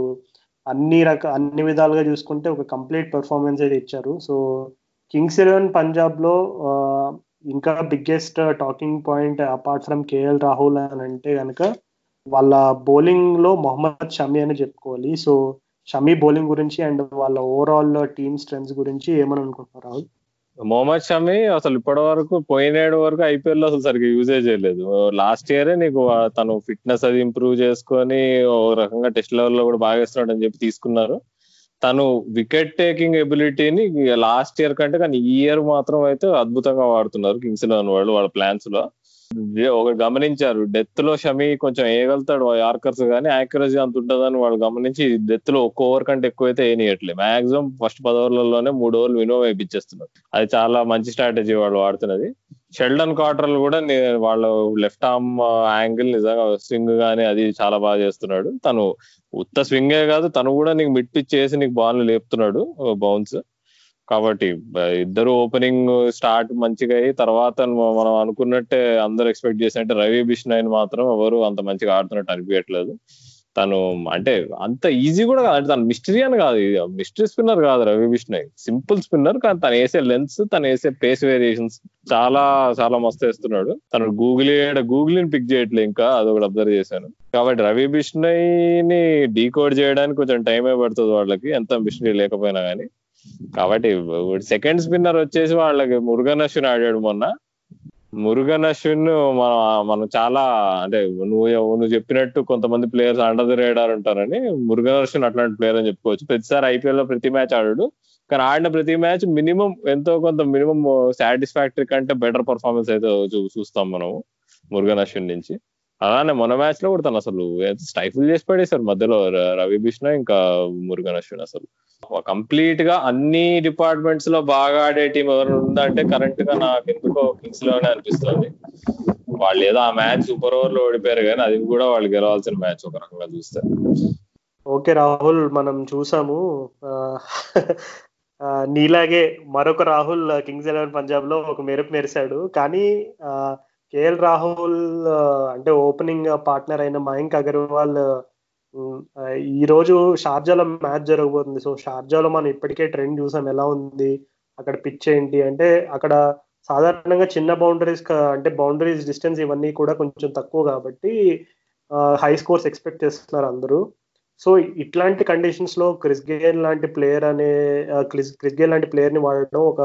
అన్ని రక అన్ని విధాలుగా చూసుకుంటే ఒక కంప్లీట్ పెర్ఫార్మెన్స్ అయితే ఇచ్చారు. సో కింగ్స్ ఎలెవెన్ పంజాబ్లో ఇంకా biggest talking point apart from KL Rahul అని అంటే కనుక వాళ్ళ బౌలింగ్లో మొహమ్మద్ షమీ అని చెప్పుకోవాలి. సో షమీ బౌలింగ్ గురించి అండ్ వాళ్ళ ఓవరాల్ టీమ్ స్ట్రెంగ్స్ గురించి ఏమని అనుకుంటున్నారు రాహుల్? మొహమ్మద్ షమి అసలు ఇప్పటి వరకు పోయినేడు వరకు ఐపీఎల్లో అసలు సరిగ్గా యూజే చేయలేదు లాస్ట్ ఇయరే నీకు తను ఫిట్నెస్ అది ఇంప్రూవ్ చేసుకొని ఓ రకంగా టెస్ట్ లెవెల్లో కూడా బాగా ఇస్తున్నాడు అని చెప్పి తీసుకున్నారు. తను వికెట్ టేకింగ్ ఎబిలిటీని లాస్ట్ ఇయర్ కంటే కానీ ఈ ఇయర్ మాత్రం అయితే అద్భుతంగా వాడుతున్నారు కింగ్స్ ఎలెవెన్ వాళ్ళు వాళ్ళ ప్లాన్స్లో. గమనించారు. డెత్లో షమి కొంచెం వేయగలుగుతాడు యార్కర్స్ కానీ యాక్యురసీ అంత ఉంటుందని వాళ్ళు గమనించి డెత్లో ఒక్క ఓవర్ కంటే ఎక్కువ అయితే వేయనియట్లేదు మాక్సిమం ఫస్ట్ పది ఓవర్లలోనే మూడు ఓవర్లు వినో వేయించేస్తున్నారు అది చాలా మంచి స్ట్రాటజీ వాళ్ళు వాడుతున్నది. షెల్డన్ క్వార్టర్లు కూడా వాళ్ళ లెఫ్ట్ ఆర్మ్ యాంగిల్ నిజంగా స్వింగ్ గానీ అది చాలా బాగా చేస్తున్నాడు. తను ఉత్త స్వింగే కాదు తను కూడా నీకు మిడ్ పిచ్ చేసి నీకు బాల్ లేపుతున్నాడు బౌన్స్. కాబట్టి ఇద్దరు ఓపెనింగ్ స్టార్ట్ మంచిగా అయ్యి తర్వాత మనం అనుకున్నట్టే అందరు ఎక్స్పెక్ట్ చేసినట్టే రవి బిష్నాయ్ మాత్రం ఎవరు అంత మంచిగా ఆడుతున్నట్టు అనిపించట్లేదు తను అంటే అంత ఈజీ కూడా కాదు. అంటే తను మిస్టరీ అని కాదు. మిస్టరీ స్పిన్నర్ కాదు రవి బిష్నాయ్ సింపుల్ స్పిన్నర్ కానీ తను వేసే లెన్స్ తను వేసే పేస్ వేరియేషన్స్ చాలా చాలా మస్తు వేస్తున్నాడు. తను గూగుల్ గూగుల్ని పిక్ చేయట్లేదు ఇంకా అది ఒకటి అబ్జర్వ్ చేశాను. కాబట్టి రవి బిష్నాయ్ని డీకోడ్ చేయడానికి కొంచెం టైమే పడుతుంది వాళ్ళకి. ఎంత మిస్టరీ లేకపోయినా కానీ కాబట్టి సెకండ్ స్పిన్నర్ వచ్చేసి వాళ్ళకి మురుగన్ అశ్విన్ ఆడాడు మొన్న. మురుగన్ అశ్విన్ మనం మనం చాలా అంటే నువ్వు నువ్వు చెప్పినట్టు కొంతమంది ప్లేయర్స్ అండర్ ది రేడార్ ఉంటారని మురుగన్ అశ్విన్ అట్లాంటి ప్లేయర్ అని చెప్పుకోవచ్చు. ప్రతిసారి ఐపీఎల్లో ప్రతి మ్యాచ్ ఆడాడు. కానీ ఆడిన ప్రతి మ్యాచ్ మినిమం ఎంతో కొంత మినిమం సాటిస్ఫాక్టరీ కంటే బెటర్ పర్ఫార్మెన్స్ అయితే చూస్తాం మనం మురుగన్ అశ్విన్ నుంచి. అలానే మొన్న మ్యాచ్లో కూడా తను అసలు స్టైఫుల్ చేసి పడేశారు మధ్యలో రవి బిష్ణ ఇంకా మురుగన్ అశ్విన్ అసలు. కంప్లీట్గా అన్ని డిపార్ట్మెంట్స్లో బాగా ఆడే టీం ఎవరు ఉందంటే కరెంట్గా నాకు ఎందుకో కింగ్స్లోనే అనిపిస్తుంది. వాళ్ళు ఏదో ఆ మ్యాచ్ సూపర్ ఓవర్లో ఓడిపోయారు కానీ అది కూడా వాళ్ళు గెలవాల్సిన మ్యాచ్ ఒక రకంగా చూస్తే. ఓకే రాహుల్ మనం చూసాము. నీలాగే మరొక రాహుల్ కింగ్స్ ఎలెవెన్ పంజాబ్లో ఒక మెరుపు మెరిశాడు. కానీ కేఎల్ రాహుల్ అంటే ఓపెనింగ్ పార్ట్నర్ అయిన మయాంక్ అగర్వాల్ ఈ రోజు షార్జాలో మ్యాచ్ జరగబోతుంది. సో షార్జాలో మనం ఇప్పటికే ట్రెండ్ చూసాం ఎలా ఉంది అక్కడ పిచ్ ఏంటి అంటే అక్కడ సాధారణంగా చిన్న బౌండరీస్ అంటే బౌండరీస్ డిస్టెన్స్ ఇవన్నీ కూడా కొంచెం తక్కువ కాబట్టి హై స్కోర్స్ ఎక్స్పెక్ట్ చేస్తున్నారు అందరూ. సో ఇట్లాంటి కండిషన్స్లో క్రిస్ గేల్ లాంటి ప్లేయర్ అనే క్రిస్ క్రిస్ గేల్ లాంటి ప్లేయర్ని వాడడం ఒక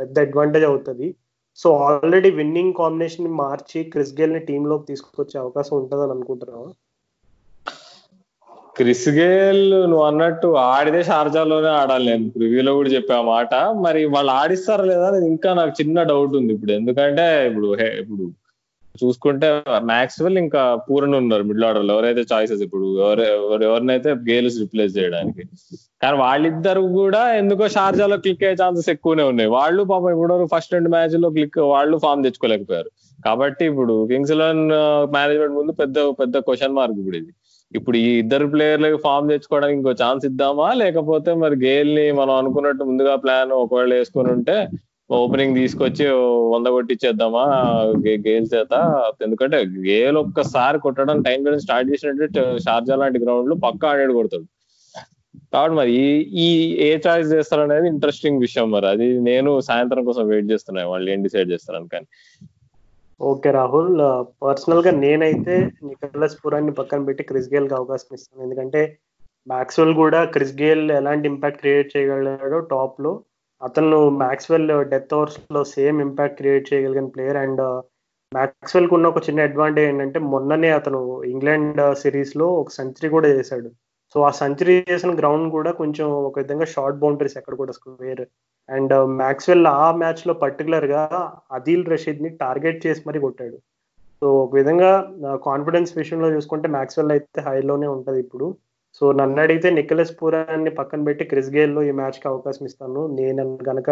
పెద్ద అడ్వాంటేజ్ అవుతుంది. సో ఆల్రెడీ విన్నింగ్ కాంబినేషన్ మార్చి క్రిస్ గేల్ని టీమ్లోకి తీసుకొచ్చే అవకాశం ఉంటుందని అనుకుంటున్నావా? క్రిస్ గేల్ నువ్వు అన్నట్టు ఆడితే షార్జాలోనే ఆడాలి. నేను ప్రివ్యూలో కూడా చెప్పా మాట. మరి వాళ్ళు ఆడిస్తారా లేదా ఇంకా నాకు చిన్న డౌట్ ఉంది ఇప్పుడు. ఎందుకంటే ఇప్పుడు ఇప్పుడు చూసుకుంటే మ్యాక్స్వెల్ ఇంకా పూరన్ ఉన్నారు మిడిల్ ఆర్డర్లో. ఎవరైతే చాయిసెస్ ఇప్పుడు ఎవరు ఎవరినైతే గేల్స్ రిప్లేస్ చేయడానికి. కానీ వాళ్ళిద్దరు కూడా ఎందుకో షార్జాలో క్లిక్ అయ్యే ఛాన్సెస్ ఎక్కువనే ఉన్నాయి. వాళ్ళు పాపం ఇప్పుడు ఫస్ట్ రెండు మ్యాచ్లో క్లిక్ వాళ్ళు ఫామ్ తెచ్చుకోలేకపోయారు. కాబట్టి ఇప్పుడు కింగ్స్ ఎలెవన్ మేనేజ్మెంట్ ముందు పెద్ద పెద్ద క్వశ్చన్ మార్క్ ఇప్పుడు ఇది. ఇప్పుడు ఈ ఇద్దరు ప్లేయర్లకు ఫామ్ తెచ్చుకోవడానికి ఇంకో ఛాన్స్ ఇద్దామా? లేకపోతే మరి గేల్ని మనం అనుకున్నట్టు ముందుగా ప్లాన్ ఒకవేళ వేసుకుని ఉంటే ఓపెనింగ్ తీసుకొచ్చి వంద కొట్టించేద్దామా గేల్ చేత ఎందుకంటే గేల్ ఒక్కసారి కొట్టడం టైం గురించి స్టార్ట్ చేసినట్టు షార్జా లాంటి గ్రౌండ్లో పక్క ఆడాడు కొడతాడు. కాబట్టి మరి ఈ ఏ చాయిస్ చేస్తారనేది ఇంట్రెస్టింగ్ విషయం మరి. అది నేను సాయంత్రం కోసం వెయిట్ చేస్తున్నాను వాళ్ళు ఏం డిసైడ్ చేస్తారని కానీ ఓకే రాహుల్ పర్సనల్గా నేనైతే నికలస్ పురాన్ని పక్కన పెట్టి క్రిస్ గేల్కి అవకాశం ఇస్తాను. ఎందుకంటే మ్యాక్స్వెల్ కూడా క్రిస్ గేల్ ఎలాంటి ఇంపాక్ట్ క్రియేట్ చేయగలడో టాప్లో అతను మ్యాక్స్వెల్ డెత్ ఓవర్స్లో సేమ్ ఇంపాక్ట్ క్రియేట్ చేయగలిగిన ప్లేయర్ అండ్ మ్యాక్స్వెల్ ఉన్న ఒక చిన్న అడ్వాంటేజ్ ఏంటంటే మొన్ననే అతను ఇంగ్లాండ్ సిరీస్లో ఒక సెంచరీ కూడా చేశాడు. సో ఆ సెంచరీ చేసిన గ్రౌండ్ కూడా కొంచెం ఒక విధంగా షార్ట్ బౌండరీస్ ఎక్కడ కూడా స్క్వేర్. అండ్ మ్యాక్స్వెల్ ఆ మ్యాచ్లో పర్టికులర్గా అదిల్ రషీద్ని టార్గెట్ చేసి మరీ కొట్టాడు. సో ఒక విధంగా కాన్ఫిడెన్స్ విషయంలో చూసుకుంటే మ్యాక్స్వెల్ అయితే హైలోనే ఉంటది ఇప్పుడు. సో నన్ను అడిగితే నికలస్ పూరాన్ని పక్కన పెట్టి క్రిస్ గేల్లో ఈ మ్యాచ్కి అవకాశం ఇస్తాను. నేను గనక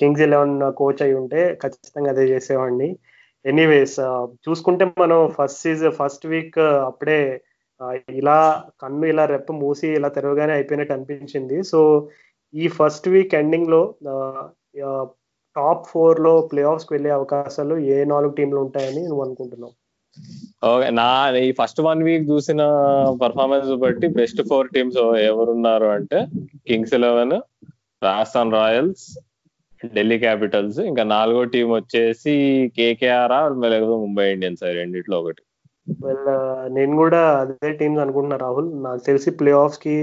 కింగ్స్ ఎలెవెన్ కోచ్ అయి ఉంటే ఖచ్చితంగా అదే చేసేవాడిని. ఎనీవేస్ చూసుకుంటే మనం ఫస్ట్ సీజన్ ఫస్ట్ వీక్ అప్పుడే ఇలా కన్ను ఇలా రెప్ప మూసి ఇలా తెరవగానే అయిపోయినట్టు అనిపించింది. సో ఈ ఫస్ట్ వీక్ ఎండింగ్లో టాప్ ఫోర్లో ప్లే ఆఫ్స్కి వెళ్ళే అవకాశాలు ఏ నాలుగు టీంలు ఉంటాయని నువ్వు అనుకుంటున్నావు? ఓకే నా ఈ ఫస్ట్ వన్ వీక్ చూసిన పర్ఫార్మెన్స్ బట్టి బెస్ట్ ఫోర్ టీమ్స్ ఎవరున్నారు అంటే Kings Eleven Rajasthan Royals Delhi Capitals ఇంకా నాలుగో టీం వచ్చేసి కేకేఆర్ లేకపోతే ముంబై ఇండియన్స్ రెండిట్లో ఒకటి. వెల్ నేను కూడా అదే టీమ్స్ అనుకుంటున్నా రాహుల్. నాకు తెలిసి play ఆఫ్స్కి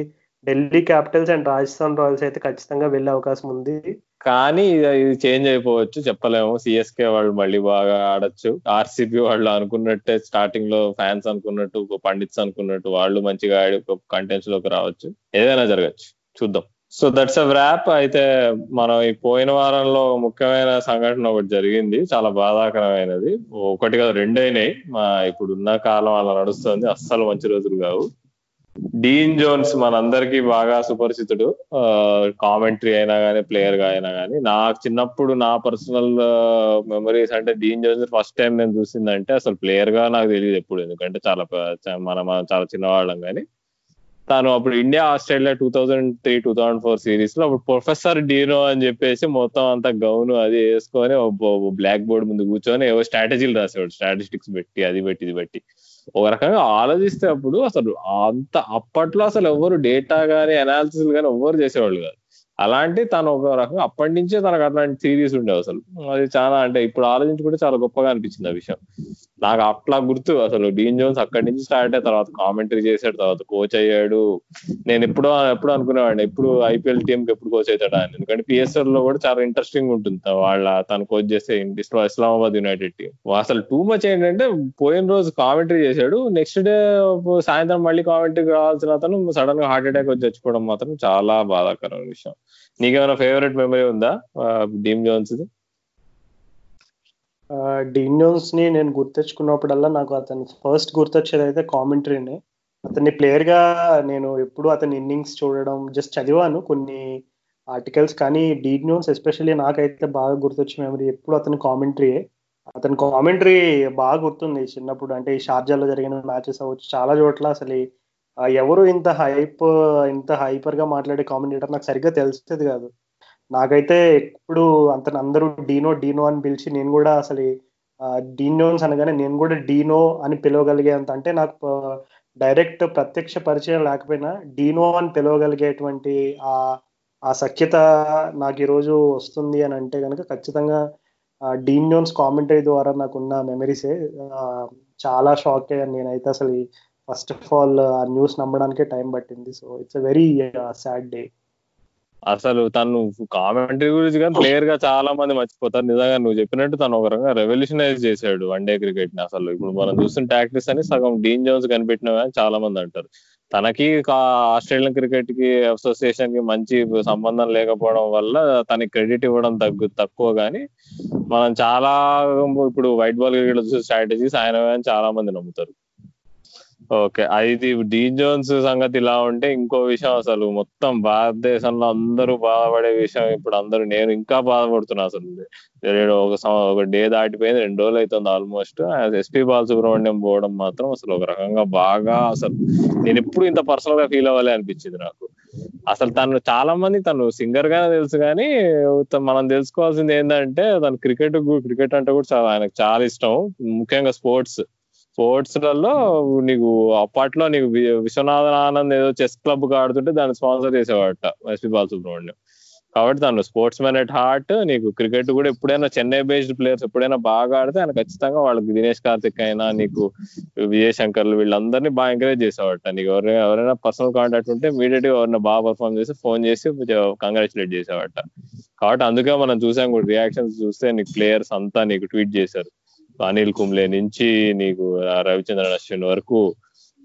Delhi Capitals and Rajasthan Royals అయితే ఖచ్చితంగా వెళ్ళే అవకాశం ఉంది. కానీ ఇది చేంజ్ అయిపోవచ్చు చెప్పలేము. సిఎస్కే వాళ్ళు మళ్ళీ బాగా ఆడొచ్చు. ఆర్సీబీ వాళ్ళు అనుకున్నట్టే స్టార్టింగ్లో ఫ్యాన్స్ అనుకున్నట్టు పండిట్స్ అనుకున్నట్టు వాళ్ళు మంచిగా ఆడి కంటెంట్స్లోకి రావచ్చు. ఏదైనా జరగచ్చు. చూద్దాం. సో దట్స్ అ ర్యాప్ అయితే మనం ఈ పోయిన వారంలో ముఖ్యమైన సంఘటన ఒకటి జరిగింది. చాలా బాధాకరమైనది. ఒకటి కాదు రెండు మా ఇప్పుడున్న కాలం అలా నడుస్తుంది. అస్సలు మంచి రోజులు కావు. డీన్ జోన్స్ మనందరికీ బాగా సుపరిచితుడు. కామెంటరీ అయినా కానీ ప్లేయర్గా అయినా కానీ నాకు చిన్నప్పుడు నా పర్సనల్ మెమరీస్ అంటే డీన్ జోన్స్ ఫస్ట్ టైం నేను చూసిందంటే అసలు ప్లేయర్గా నాకు తెలియదు ఎప్పుడు. ఎందుకంటే చాలా మనం చాలా చిన్నవాళ్ళం కానీ తాను అప్పుడు India Australia two thousand three two thousand four సిరీస్లో అప్పుడు ప్రొఫెసర్ డీనో అని చెప్పేసి మొత్తం అంత గౌను అది వేసుకొని బ్లాక్ బోర్డ్ ముందు కూర్చొని ఏవో స్ట్రాటజీలు రాసేవాడు. స్టాటిస్టిక్స్ పెట్టి అది పెట్టి ఇది పెట్టి. ఒక రకంగా ఆలోచిస్తే అప్పుడు అసలు అంత అప్పట్లో అసలు ఎవరు డేటా గానీ అనాలిసిస్ గానీ ఎవరు చేసేవాళ్ళు కాదు. అలాంటి తను ఒక రకంగా అప్పటి నుంచే తనకు అట్లాంటి థీరీస్ ఉండేవి అసలు. అది చాలా అంటే ఇప్పుడు ఆలోచించుకుంటే చాలా గొప్పగా అనిపించింది ఆ విషయం. నాకు అట్లా గుర్తు అసలు. డీన్ జోన్స్ అక్కడి నుంచి స్టార్ట్ అయిన తర్వాత కామెంటరీ చేశాడు తర్వాత కోచ్ అయ్యాడు. నేను ఎప్పుడో ఎప్పుడు అనుకునేవాడిని. ఎప్పుడు ఐపీఎల్ టీమ్కి ఎప్పుడు కోచ్ అవుతాడా అని. ఎందుకంటే పిఎస్ఎల్లో కూడా చాలా ఇంట్రెస్టింగ్ ఉంటుంది వాళ్ళ తను కోచ్ చేస్తే ఇస్లామాబాద్ యునైటెడ్ టీం అసలు టూ మచ్ ఏంటంటే పోయిన రోజు కామెంటరీ చేశాడు. నెక్స్ట్ డే సాయంత్రం మళ్ళీ కామెంటరీ కావాల్సిన అతను సడన్గా హార్ట్ అటాక్ వచ్చి చచ్చిపోవడం మాత్రం చాలా బాధాకరమైన విషయం. నీకేమైనా ఫేవరెట్ మెమరీ ఉందా? డీమ్ జోన్స్ డీన్ జోన్స్ని నేను గుర్తెచ్చుకున్నప్పుడల్లా నాకు అతను ఫస్ట్ గుర్తొచ్చేది అయితే కామెంటరీనే అతన్ని ప్లేయర్గా నేను ఎప్పుడు అతని ఇన్నింగ్స్ చూడడం జస్ట్ చదివాను కొన్ని ఆర్టికల్స్ కానీ డీన్ జోన్స్ ఎస్పెషల్లీ నాకైతే బాగా గుర్తొచ్చే మెమరీ ఎప్పుడు అతని కామెంటరీయే అతని కామెంటరీ బాగా గుర్తుంది చిన్నప్పుడు. అంటే ఈ షార్జాలో జరిగిన మ్యాచెస్ అవ్వచ్చు చాలా చోట్ల అసలు ఎవరు ఇంత హైప్ ఇంత హైపర్గా మాట్లాడే కామెంటేటర్ నాకు సరిగ్గా తెలిసేది కాదు. నాకైతే ఎప్పుడు అంత అందరూ డీనో డీనో అని పిలిచి నేను కూడా అసలు డీనోన్స్ అనగానే నేను కూడా డీనో అని పిలవగలిగేంత అంటే నాకు డైరెక్ట్ ప్రత్యక్ష పరిచయం లేకపోయినా డీనో అని పిలవగలిగేటువంటి ఆ ఆ సఖ్యత నాకు ఈరోజు వస్తుంది అని అంటే కనుక ఖచ్చితంగా డీన్ జోన్స్ కామెంటరీ ద్వారా నాకున్న మెమరీసే చాలా షాక్ అయ్యాను నేనైతే అసలు ఫస్ట్ ఆఫ్ ఆల్ ఆ న్యూస్ నమ్మడానికే టైం పట్టింది. So it's very sad day అసలు తను కామెంటరీ గురించి కానీ ప్లేయర్గా చాలా మంది మర్చిపోతారు. నిజంగా నువ్వు చెప్పినట్టు తను ఒక రకంగా రెవల్యూషనైజ్ చేశాడు వన్ డే క్రికెట్ని అసలు. ఇప్పుడు మనం చూస్తున్న టాక్టిక్స్ అని సగం డీన్ జోన్స్ కనిపెట్టిన చాలా మంది అంటారు. తనకి ఆస్ట్రేలియన్ క్రికెట్కి అసోసియేషన్కి మంచి సంబంధం లేకపోవడం వల్ల తనకి క్రెడిట్ ఇవ్వడం తగ్గు తక్కువ కానీ మనం చాలా ఇప్పుడు వైట్ బాల్ క్రికెట్ స్ట్రాటజీస్ ఆయన చాలా మంది నమ్ముతారు. ఓకే. అది డీన్ జోన్స్ సంగతి ఇలా ఉంటే ఇంకో విషయం అసలు. మొత్తం భారతదేశంలో అందరూ బాధపడే విషయం ఇప్పుడు అందరూ నేను ఇంకా బాధపడుతున్నా అసలు. ఒక ఒక డే దాటిపోయింది రెండు రోజులు అవుతుంది ఆల్మోస్ట్. ఎస్పీ బాలసుబ్రహ్మణ్యం పోవడం మాత్రం అసలు ఒక రకంగా బాగా అసలు నేను ఎప్పుడు ఇంత పర్సనల్గా ఫీల్ అవ్వాలి అనిపించింది నాకు. అసలు తను చాలా మంది తను సింగర్ గానే తెలుసు కానీ మనం తెలుసుకోవాల్సింది ఏంటంటే తను క్రికెట్ క్రికెట్ అంటే కూడా చాలా ఆయనకు చాలా ఇష్టం. ముఖ్యంగా స్పోర్ట్స్. స్పోర్ట్స్లలో నీకు అప్పట్లో నీకు విశ్వనాథన్ ఆనంద్ ఏదో చెస్ క్లబ్ ఆడుతుంటే దాన్ని స్పాన్సర్ చేసేవాడట ఎస్పీ బాలసుబ్రహ్మణ్యం. కాబట్టి తను స్పోర్ట్స్ మ్యాన్ ఎట్ హార్ట్ నీకు క్రికెట్ కూడా ఎప్పుడైనా చెన్నై బేస్డ్ ప్లేయర్స్ ఎప్పుడైనా బాగా ఆడితే ఆయన ఖచ్చితంగా వాళ్ళకి దినేష్ కార్తిక్ అయినా నీకు విజయ్ శంకర్లు వీళ్ళందరినీ బాగా ఎంకరేజ్ చేసేవాడట. నీకు ఎవరైనా ఎవరైనా పర్సనల్ కాంటాక్ట్ ఉంటే ఇమీడియట్గా ఎవరైనా బాగా పర్ఫామ్ చేసి ఫోన్ చేసి కంగ్రాచులేట్ చేసేవాట కాబట్టి అందుకే మనం చూసాం కూడా రియాక్షన్స్ చూస్తే నీకు ప్లేయర్స్ అంతా నీకు ట్వీట్ చేశారు. అనిల్ కుంబ్లే నుంచి నీకు రవిచంద్రన్ అశ్విన్ వరకు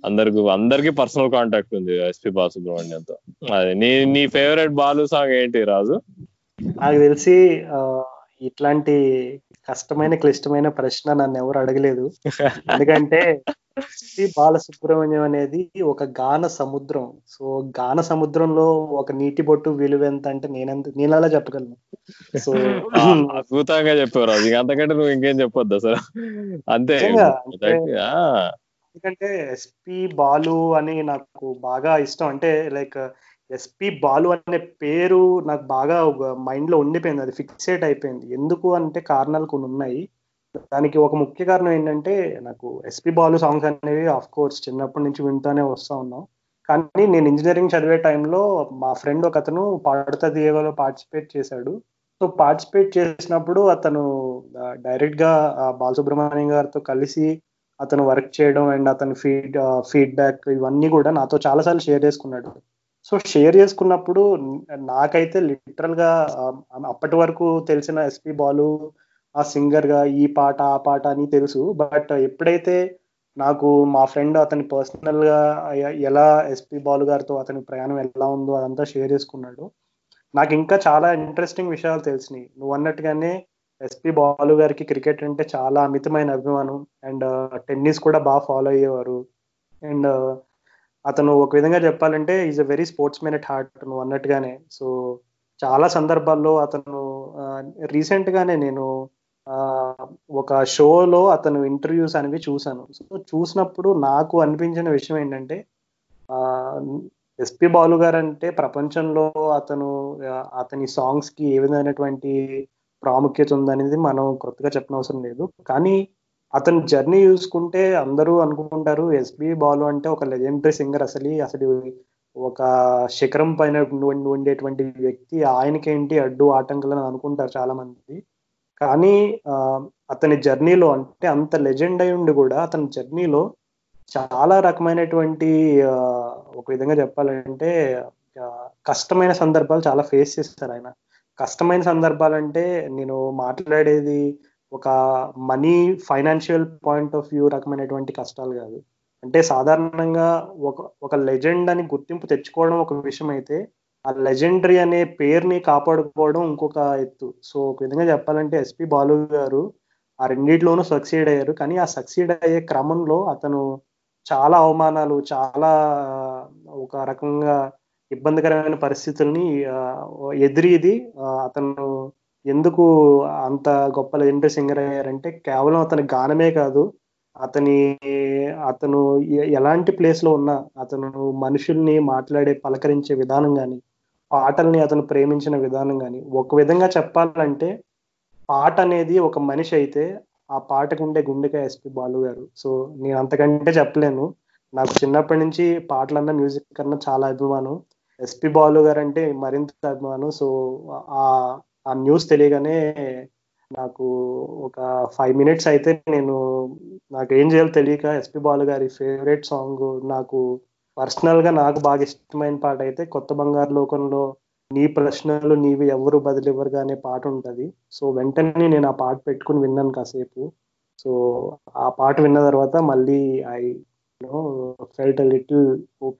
అందరికి అందరికి పర్సనల్ కాంటాక్ట్ ఉంది ఎస్పి బాలసుబ్రహ్మణ్యంతో అదే నీ నీ ఫేవరెట్ బాలు సాంగ్ ఏంటి రాజు? నాకు తెలిసి ఇట్లాంటి కష్టమైన క్లిష్టమైన ప్రశ్న నన్ను ఎవరు అడగలేదు. ఎందుకంటే ఎస్పి బాలసుబ్రహ్మణ్యం అనేది ఒక గాన సముద్రం. సో గాన సముద్రంలో ఒక నీటి బొట్టు విలువ ఎంత అంటే నేనెంత నేను అలా చెప్పగలను. సో అద్భుతంగా చెప్పారు అది అంతకంటే నువ్వు ఇంకేం చెప్పొద్దు అసలు. అంతే. ఎందుకంటే ఎస్పి బాలు అని నాకు బాగా ఇష్టం. అంటే లైక్ ఎస్పి బాలు అనే పేరు నాకు బాగా మైండ్లో ఉండిపోయింది. అది ఫిక్సేట్ అయిపోయింది. ఎందుకు అంటే కారణాలు కొన్ని ఉన్నాయి. దానికి ఒక ముఖ్య కారణం ఏంటంటే నాకు ఎస్పి బాలు సాంగ్స్ అనేవి ఆఫ్ కోర్స్ చిన్నప్పటి నుంచి వింటూనే వస్తా ఉన్నాం. కానీ నేను ఇంజనీరింగ్ చదివే టైంలో మా ఫ్రెండ్ ఒక అతను పాడుతా దేవలో పార్టిసిపేట్ చేశాడు. సో పార్టిసిపేట్ చేసినప్పుడు అతను డైరెక్ట్గా బాలసుబ్రహ్మణ్యం గారితో కలిసి అతను వర్క్ చేయడం అండ్ అతని ఫీడ్ ఫీడ్బ్యాక్ ఇవన్నీ కూడా నాతో చాలాసార్లు షేర్ చేసుకున్నాడు. సో షేర్ చేసుకున్నప్పుడు నాకైతే లిటరల్గా అప్పటి వరకు తెలిసిన ఎస్పి బాలు ఆ సింగర్గా ఈ పాట ఆ పాట అని తెలుసు. బట్ ఎప్పుడైతే నాకు మా ఫ్రెండ్ అతని పర్సనల్గా ఎలా ఎస్పి బాలు గారితో అతని ప్రయాణం ఎలా ఉందో అదంతా షేర్ చేసుకున్నాడు. నాకు ఇంకా చాలా ఇంట్రెస్టింగ్ విషయాలు తెలిసినాయి. నువ్వు అన్నట్టుగానే ఎస్పి బాలు గారికి క్రికెట్ అంటే చాలా అమితమైన అభిమానం. అండ్ టెన్నిస్ కూడా బాగా ఫాలో అయ్యేవారు. అండ్ అతను ఒక విధంగా చెప్పాలంటే is a very sports men at heart నువ్వు అన్నట్టుగానే. సో చాలా సందర్భాల్లో అతను రీసెంట్ గానే నేను ఒక షోలో అతను ఇంటర్వ్యూస్ అనేవి చూశాను. సో చూసినప్పుడు నాకు అనిపించిన విషయం ఏంటంటే ఎస్పి బాలు గారు అంటే ప్రపంచంలో అతను అతని సాంగ్స్కి ఏ విధమైనటువంటి ప్రాముఖ్యత ఉందనేది మనం కొత్తగా చెప్పనవసరం లేదు. కానీ అతని జర్నీ చూసుకుంటే అందరూ అనుకుంటారు ఎస్పి బాలు అంటే ఒక లెజెండరీ సింగర్ అసలు అసలు ఒక శిఖరం పైన ఉండేటువంటి వ్యక్తి. ఆయనకేంటి అడ్డు ఆటంకాలను అనుకుంటారు చాలా మంది కానీ అతని జర్నీలో అంటే అంత లెజెండ్ అయి ఉండి కూడా అతని జర్నీలో చాలా రకమైనటువంటి ఒక విధంగా చెప్పాలంటే కష్టమైన సందర్భాలు చాలా ఫేస్ చేస్తారు ఆయన. కష్టమైన సందర్భాలంటే నేను మాట్లాడేది ఒక money financial point of view రకమైనటువంటి కష్టాలు కాదు. అంటే సాధారణంగా ఒక ఒక లెజెండ్ అని గుర్తింపు తెచ్చుకోవడం ఒక విషయం అయితే ఆ లెజెండరీ అనే పేరుని కాపాడుకోవడం ఇంకొక ఎత్తు. సో ఒక విధంగా చెప్పాలంటే ఎస్పి బాలు గారు ఆ రెండిట్లోనూ సక్సీడ్ అయ్యారు. కానీ ఆ సక్సీడ్ అయ్యే క్రమంలో అతను చాలా అవమానాలు చాలా ఒక రకంగా ఇబ్బందికరమైన పరిస్థితుల్ని ఎదిరిది అతను ఎందుకు అంత గొప్ప లెజెండరీ సింగర్ అయ్యారంటే కేవలం అతని గానమే కాదు అతని అతను ఎలాంటి ప్లేస్లో ఉన్నా అతను మనుషుల్ని మాట్లాడే పలకరించే విధానం కానీ పాటల్ని అతను ప్రేమించిన విధానం కానీ ఒక విధంగా చెప్పాలంటే పాట అనేది ఒక మనిషి అయితే ఆ పాటకు ఉండే గుండెకాయ ఎస్పి బాలు గారు. సో నేను అంతకంటే చెప్పలేను. నాకు చిన్నప్పటి నుంచి పాటలన్నా మ్యూజిక్ కన్నా చాలా అభిమానం. ఎస్పి బాలు గారు అంటే మరింత అభిమానం. సో ఆ ఆ న్యూస్ తెలియగానే నాకు ఒక ఫైవ్ మినిట్స్ అయితే నేను నాకు ఏం చేయాలో తెలియక ఎస్పి బాలు గారి ఫేవరెట్ సాంగ్ నాకు పర్సనల్గా నాకు బాగా ఇష్టమైన పాట అయితే కొత్త బంగారు లోకంలో నీ ప్రశ్నలు నీవి ఎవరు బదిలివ్వరుగా అనే పాట ఉంటుంది. సో వెంటనే నేను ఆ పాట పెట్టుకుని విన్నాను కాసేపు. సో ఆ పాట విన్న తర్వాత మళ్ళీ ఐ ఫెల్ట్ లిటిల్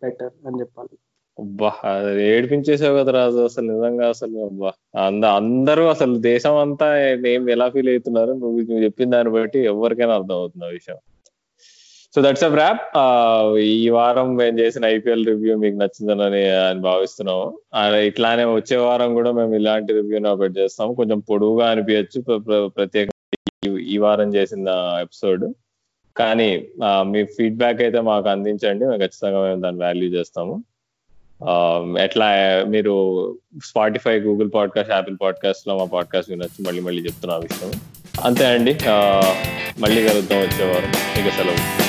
బెటర్ అని చెప్పాలి. అబ్బా అది ఏడిపించేసావు కదా రాజు అసలు నిజంగా అసలు అబ్బా. అంద అందరూ అసలు దేశం అంతా ఏం ఎలా ఫీల్ అవుతున్నారు? నువ్వు నువ్వు చెప్పిన దాన్ని బట్టి ఎవరికైనా అర్థం అవుతుంది ఆ విషయం. సో దట్స్ అప్ ర్యాప్ ఈ వారం మేము చేసిన ఐపీఎల్ రివ్యూ మీకు నచ్చిందని అని భావిస్తున్నాము. ఇట్లానే వచ్చే వారం కూడా మేము ఇలాంటి రివ్యూ అప్డేట్ చేస్తాము కొంచెం పొడువుగా అనిపించచ్చు ప్ర- ప్రత్యేకంగా ఈ- వారం చేసిన ఎపిసోడ్. కానీ మీ ఫీడ్బ్యాక్ అయితే మాకు అందించండి. మేము ఖచ్చితంగా మేము దాన్ని వాల్యూ చేస్తాము. ఎట్లా మీరు స్పాటిఫై గూగుల్ పాడ్కాస్ట్ యాపిల్ పాడ్కాస్ట్లో మా పాడ్కాస్ట్ వినొచ్చు. మళ్ళీ మళ్ళీ చెప్తున్నా విషయం. అంతే అండి. మళ్ళీ కలుద్దాం వచ్చేవారు ఇక సెలవు.